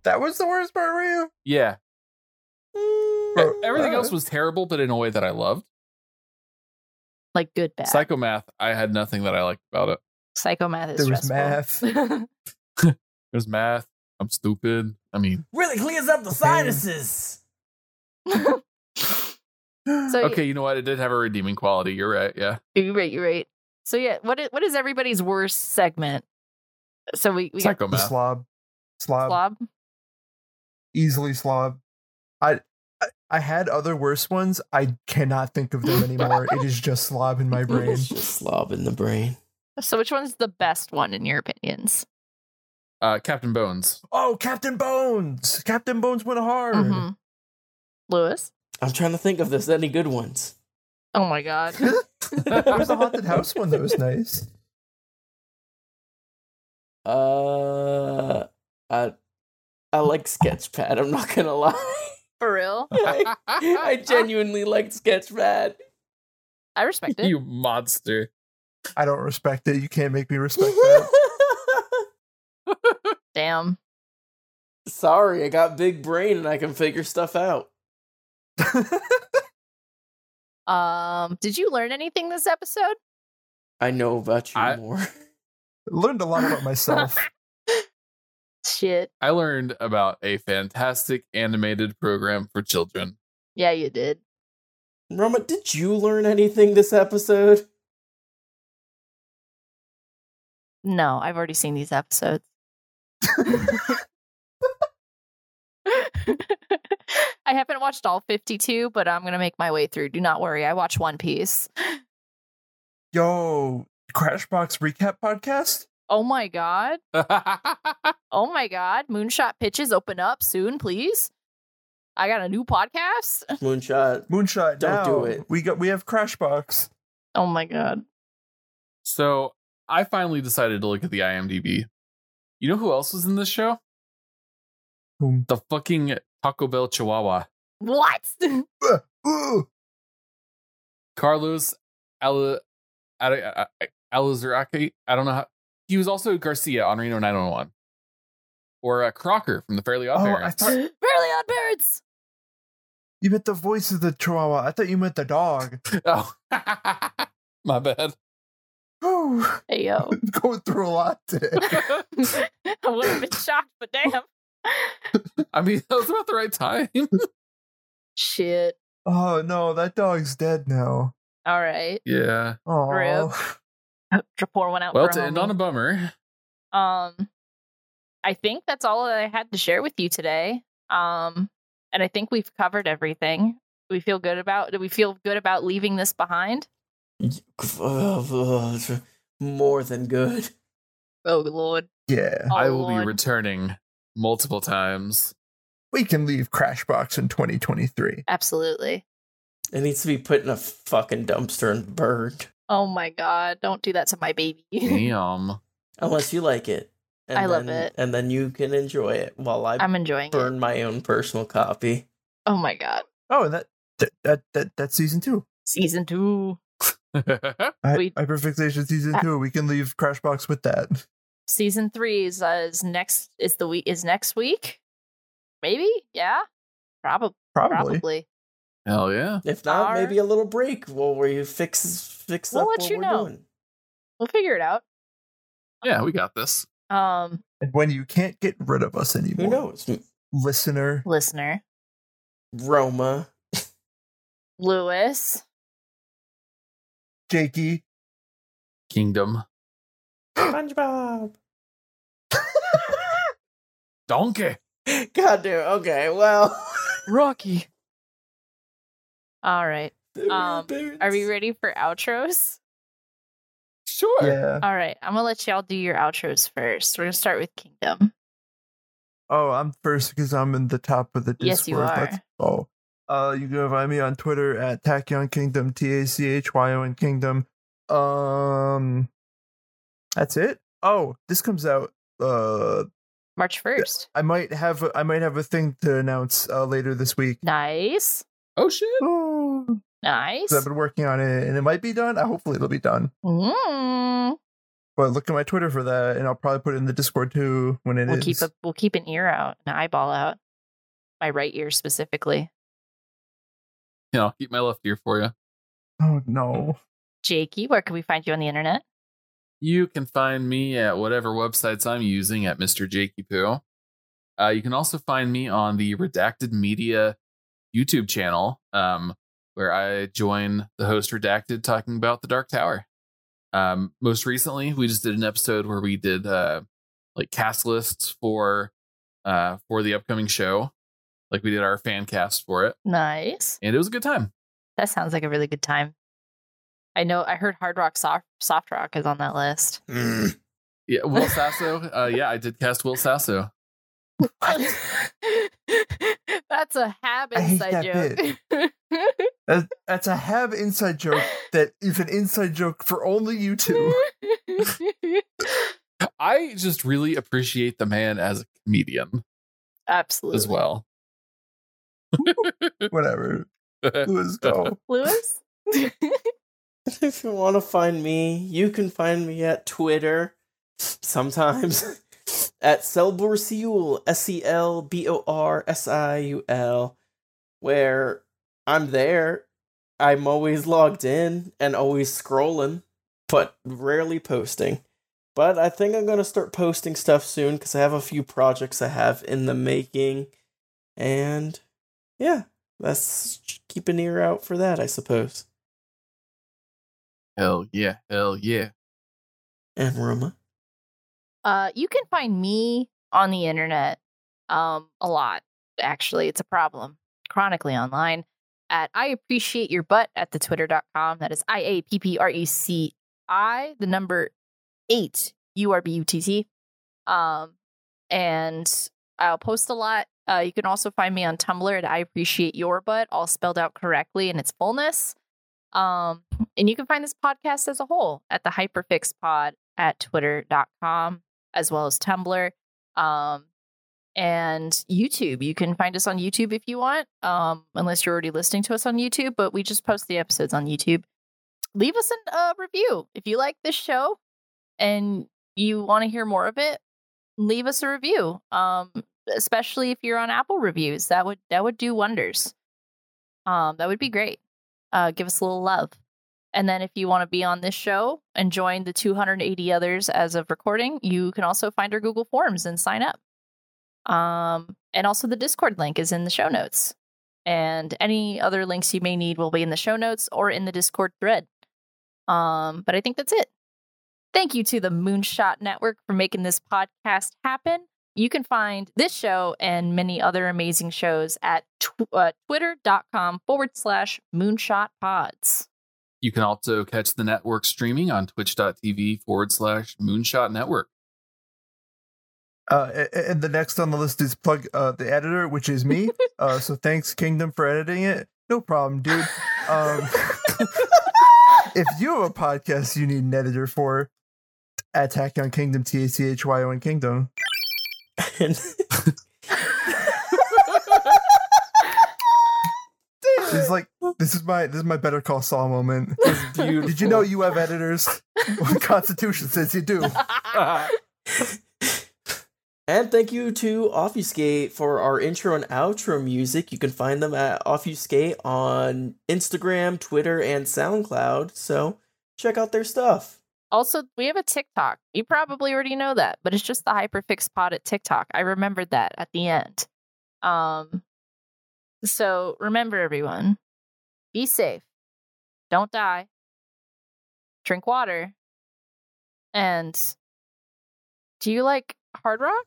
that was the worst part for you. Yeah. Mm. Bro, Everything else was terrible, but in a way that I loved. Like good, bad. Psychomath, I had nothing that I liked about it. psychomath is There was stressful. [laughs] There's math. I'm stupid. I mean, Really clears up the sinuses. [laughs] so okay, you know what? It did have a redeeming quality. You're right. Yeah. you're right. You're right. So yeah, what is what is everybody's worst segment? So we we got The slob. Slob. slob. Easily slob. I, I I had other worse ones. I cannot think of them anymore. it is just slob in my [laughs] brain. It's just slob in the brain. So which one's the best one in your opinions? Uh, Captain Bones. Oh, Captain Bones! Captain Bones went hard. Mhm. Luis. I'm trying to think of this. any good ones. Oh my god. [laughs] There was the haunted [laughs] house one that was nice. Uh, I, I like Sketchpad. I'm not gonna lie. For real? [laughs] I, I genuinely liked Sketchpad. I respect it. You monster. I don't respect it. You can't make me respect that. [laughs] Damn. Sorry, I got big brain and I can figure stuff out. [laughs] Um, did you learn anything this episode? I know about you I- more. Learned a lot about myself. [laughs] Shit. I learned about a fantastic animated program for children. Yeah, you did. Roma, did you learn anything this episode? No, I've already seen these episodes. [laughs] I haven't watched all 52, but I'm going to make my way through. Do not worry. I watch One Piece. Yo, Crashbox recap podcast. Oh my god. [laughs] Oh my god. Moonshot pitches open up soon, please. I got a new podcast. Moonshot. Moonshot. Don't do it. We got. We have Crashbox. Oh my god. So I finally decided to look at the IMDb. You know who else was in this show? Whom? The fucking Taco Bell Chihuahua. What? Ooh. [laughs] Uh, uh. Carlos Al- Al- Alazraqui. I don't know how. He was also Garcia on Reno 911. Or uh, Crocker from the Fairly Odd Oh, I Parents. thought [gasps] Fairly Odd Parents. you meant the voice of the Chihuahua. I thought you meant the dog. [laughs] oh, [laughs] my bad. Whew. Hey yo. [laughs] Going through a lot today. I would have been shocked, but damn. I mean, that was about the right time. Shit. oh no, that dog's dead now. All right. yeah. Oh, Rip. [laughs] To pour one out Well, for to end on a bummer. Um, I think that's all that I had to share with you today. Um, and I think we've covered everything. We feel good about. Do we feel good about leaving this behind? [laughs] More than good. Oh lord. yeah. Oh, I will be returning multiple times. We can leave Crashbox in 2023. Absolutely. It needs to be put in a fucking dumpster and burned. Oh my god! Don't do that to my baby. [laughs] Damn. Unless you like it. And I love then- it. And then you can enjoy it while I I'm enjoying it. burn my own personal copy. Oh my god! Oh, and that that that, that that's season two. Season two. [laughs] I, We- Hyperfixation season Ah. two. We can leave Crashbox with that. Season three is, uh, is next. Is the week? Is next week? Maybe. Yeah. Probably. Probably. Probably. Hell yeah. If not, Are- maybe a little break while we you fix fix We'll up let what you we're know. doing. We'll figure it out. Yeah, we got this. Um, And when you can't get rid of us anymore, Who knows? listener, listener, Roma. Luis. Jakey, Kingdom. SpongeBob. [laughs] Donkey. God damn. Okay, well. Rocky. All right. There we are, Um, are we ready for outros? Sure. Yeah. All right, I'm gonna let y'all do your outros first. We're gonna start with Kingdom. Oh, I'm first because I'm in the top of the Discord. Yes, you Let's go. Uh, you can find me on Twitter at Tachyon Kingdom, T A C H Y O N Kingdom. Um, that's it. Oh, this comes out. Uh, March first. I might have a, I might have a thing to announce uh, later this week. Nice. Oh shit. Oh, Nice. 'cause I've been working on it, and it might be done. Hopefully, it'll be done. Mm. But look at my Twitter for that, and I'll probably put it in the Discord too when it is. We'll keep a we'll keep an ear out, an eyeball out. My right ear specifically. Yeah, I'll keep my left ear for you. Oh no. Jakey, where can we find you on the internet? You can find me at whatever websites I'm using at Mr. Jakey Poo. Uh, you can also find me on the Redacted Media YouTube channel, um, where I join the host Redacted talking about the Dark Tower. Um, most recently, we just did an episode where we did uh, like cast lists for uh, for the upcoming show, like we did our fan cast for it, Nice. and it was a good time. That sounds like a really good time. I know I heard Hard Rock Soft Soft Rock is on that list. Yeah, Will [laughs] Sasso. Uh, yeah, I did cast Will Sasso. [laughs] That's a Hab inside that joke. [laughs] That, that's a have inside joke that is an inside joke for only you two. [laughs] I just really appreciate the man as a comedian Absolutely. as well. Whatever. Let's go. Luis? if you want to find me, you can find me at Twitter sometimes at Selborsiul, S E L B O R S I U L, where I'm there. I'm always logged in and always scrolling, but rarely posting. But I think I'm going to start posting stuff soon because I have a few projects I have in the making. And yeah, let's keep an ear out for that, I suppose. Hell yeah, hell yeah. And Roma. Uh, you can find me on the internet um, a lot, actually. It's a problem. Chronically online at I appreciate your butt at the twitter.com. That is I A P P R E C I, the number eight, U R B U T T. Um, and I'll post a lot. Uh, you can also find me on Tumblr at I appreciate your butt, all spelled out correctly in its fullness. Um, and you can find this podcast as a whole at the Hyperfix Pod at twitter.com as well as Tumblr. Um, and YouTube. You can find us on YouTube if you want, um, unless you're already listening to us on YouTube, but we just post the episodes on YouTube. Leave us a uh, review if you like this show and you want to hear more of it. Leave us a review, um, especially if you're on Apple reviews. That would that would do wonders. Um, that would be great. Uh, give us a little love. And then if you want to be on this show and join the 280 others as of recording, you can also find our Google Forms and sign up. Um, and also the Discord link is in the show notes. And any other links you may need will be in the show notes or in the Discord thread. Um, but I think that's it. Thank you to the Moonshot Network for making this podcast happen. You can find this show and many other amazing shows at tw- uh, twitter.com forward slash moonshot pods. You can also catch the network streaming on twitch.tv forward slash moonshot network. Uh, a- a- and the next on the list is plug uh, the editor, which is me. [laughs] uh, so thanks Kingdom for editing it. No problem, dude. Um, [laughs] if you have a podcast you need an editor for, at Tachyon Kingdom, T A C H Y O N Kingdom. [laughs] It's like this is my this is my Better Call Saul moment. [laughs] Did you know you have editors? [laughs] Well, the Constitution says you do. [laughs] And thank you to Offuscate for our intro and outro music. You can find them at Offuscate on Instagram, Twitter, and SoundCloud. So check out their stuff. Also, we have a TikTok. You probably already know that, but it's just the Hyperfix Pod at TikTok. I remembered that at the end. Um, so remember, everyone, be safe, don't die, drink water, and do you like hard rock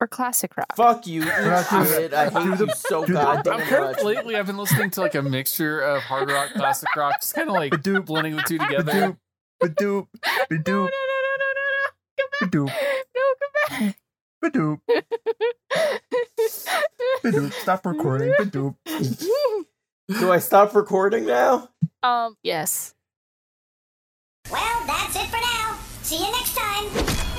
or classic rock? Fuck you, [laughs] not doing. I hate you so do the- goddamn I'm kind much. of lately I've been listening to like a mixture of hard rock, classic rock, just kind of like blending the two together. Do Badoop. Badoop. No, no, no, no, no, no. Come Badoop. back. No, come back. Badoop. [laughs] Badoop. Stop recording. Badoop. [laughs] Do I stop recording now? Um, yes. Well, that's it for now. See you next time.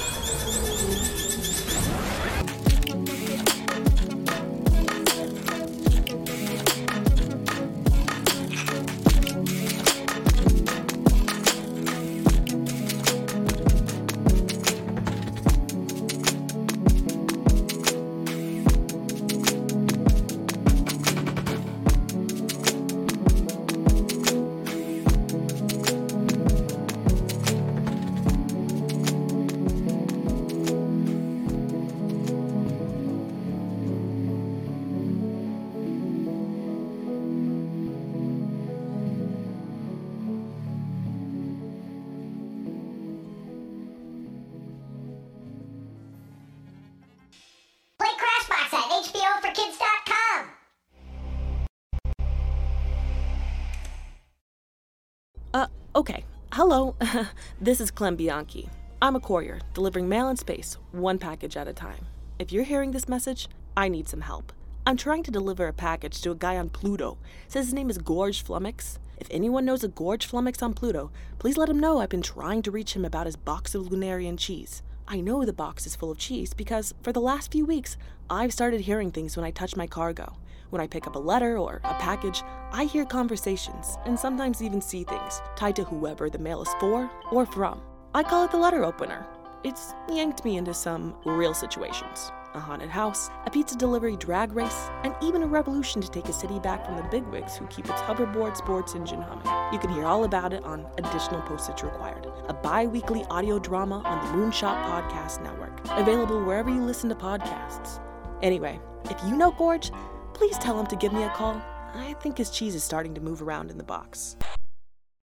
Hello. [laughs] this is Clem Bianchi. I'm a courier, delivering mail in space, one package at a time. If you're hearing this message, I need some help. I'm trying to deliver a package to a guy on Pluto. Says his name is Gorge Flummox. If anyone knows a Gorge Flummox on Pluto, please let him know I've been trying to reach him about his box of Lunarian cheese. I know the box is full of cheese because for the last few weeks, I've started hearing things when I touch my cargo. When I pick up a letter or a package, I hear conversations and sometimes even see things tied to whoever the mail is for or from. I call it the letter opener. It's yanked me into some real situations a haunted house, a pizza delivery drag race, and even a revolution to take a city back from the bigwigs who keep its hoverboard sports engine humming. You can hear all about it on Additional Postage Required, a bi weekly audio drama on the Moonshot Podcast Network, available wherever you listen to podcasts. Anyway, if you know Gorge, please tell him to give me a call. I think his cheese is starting to move around in the box.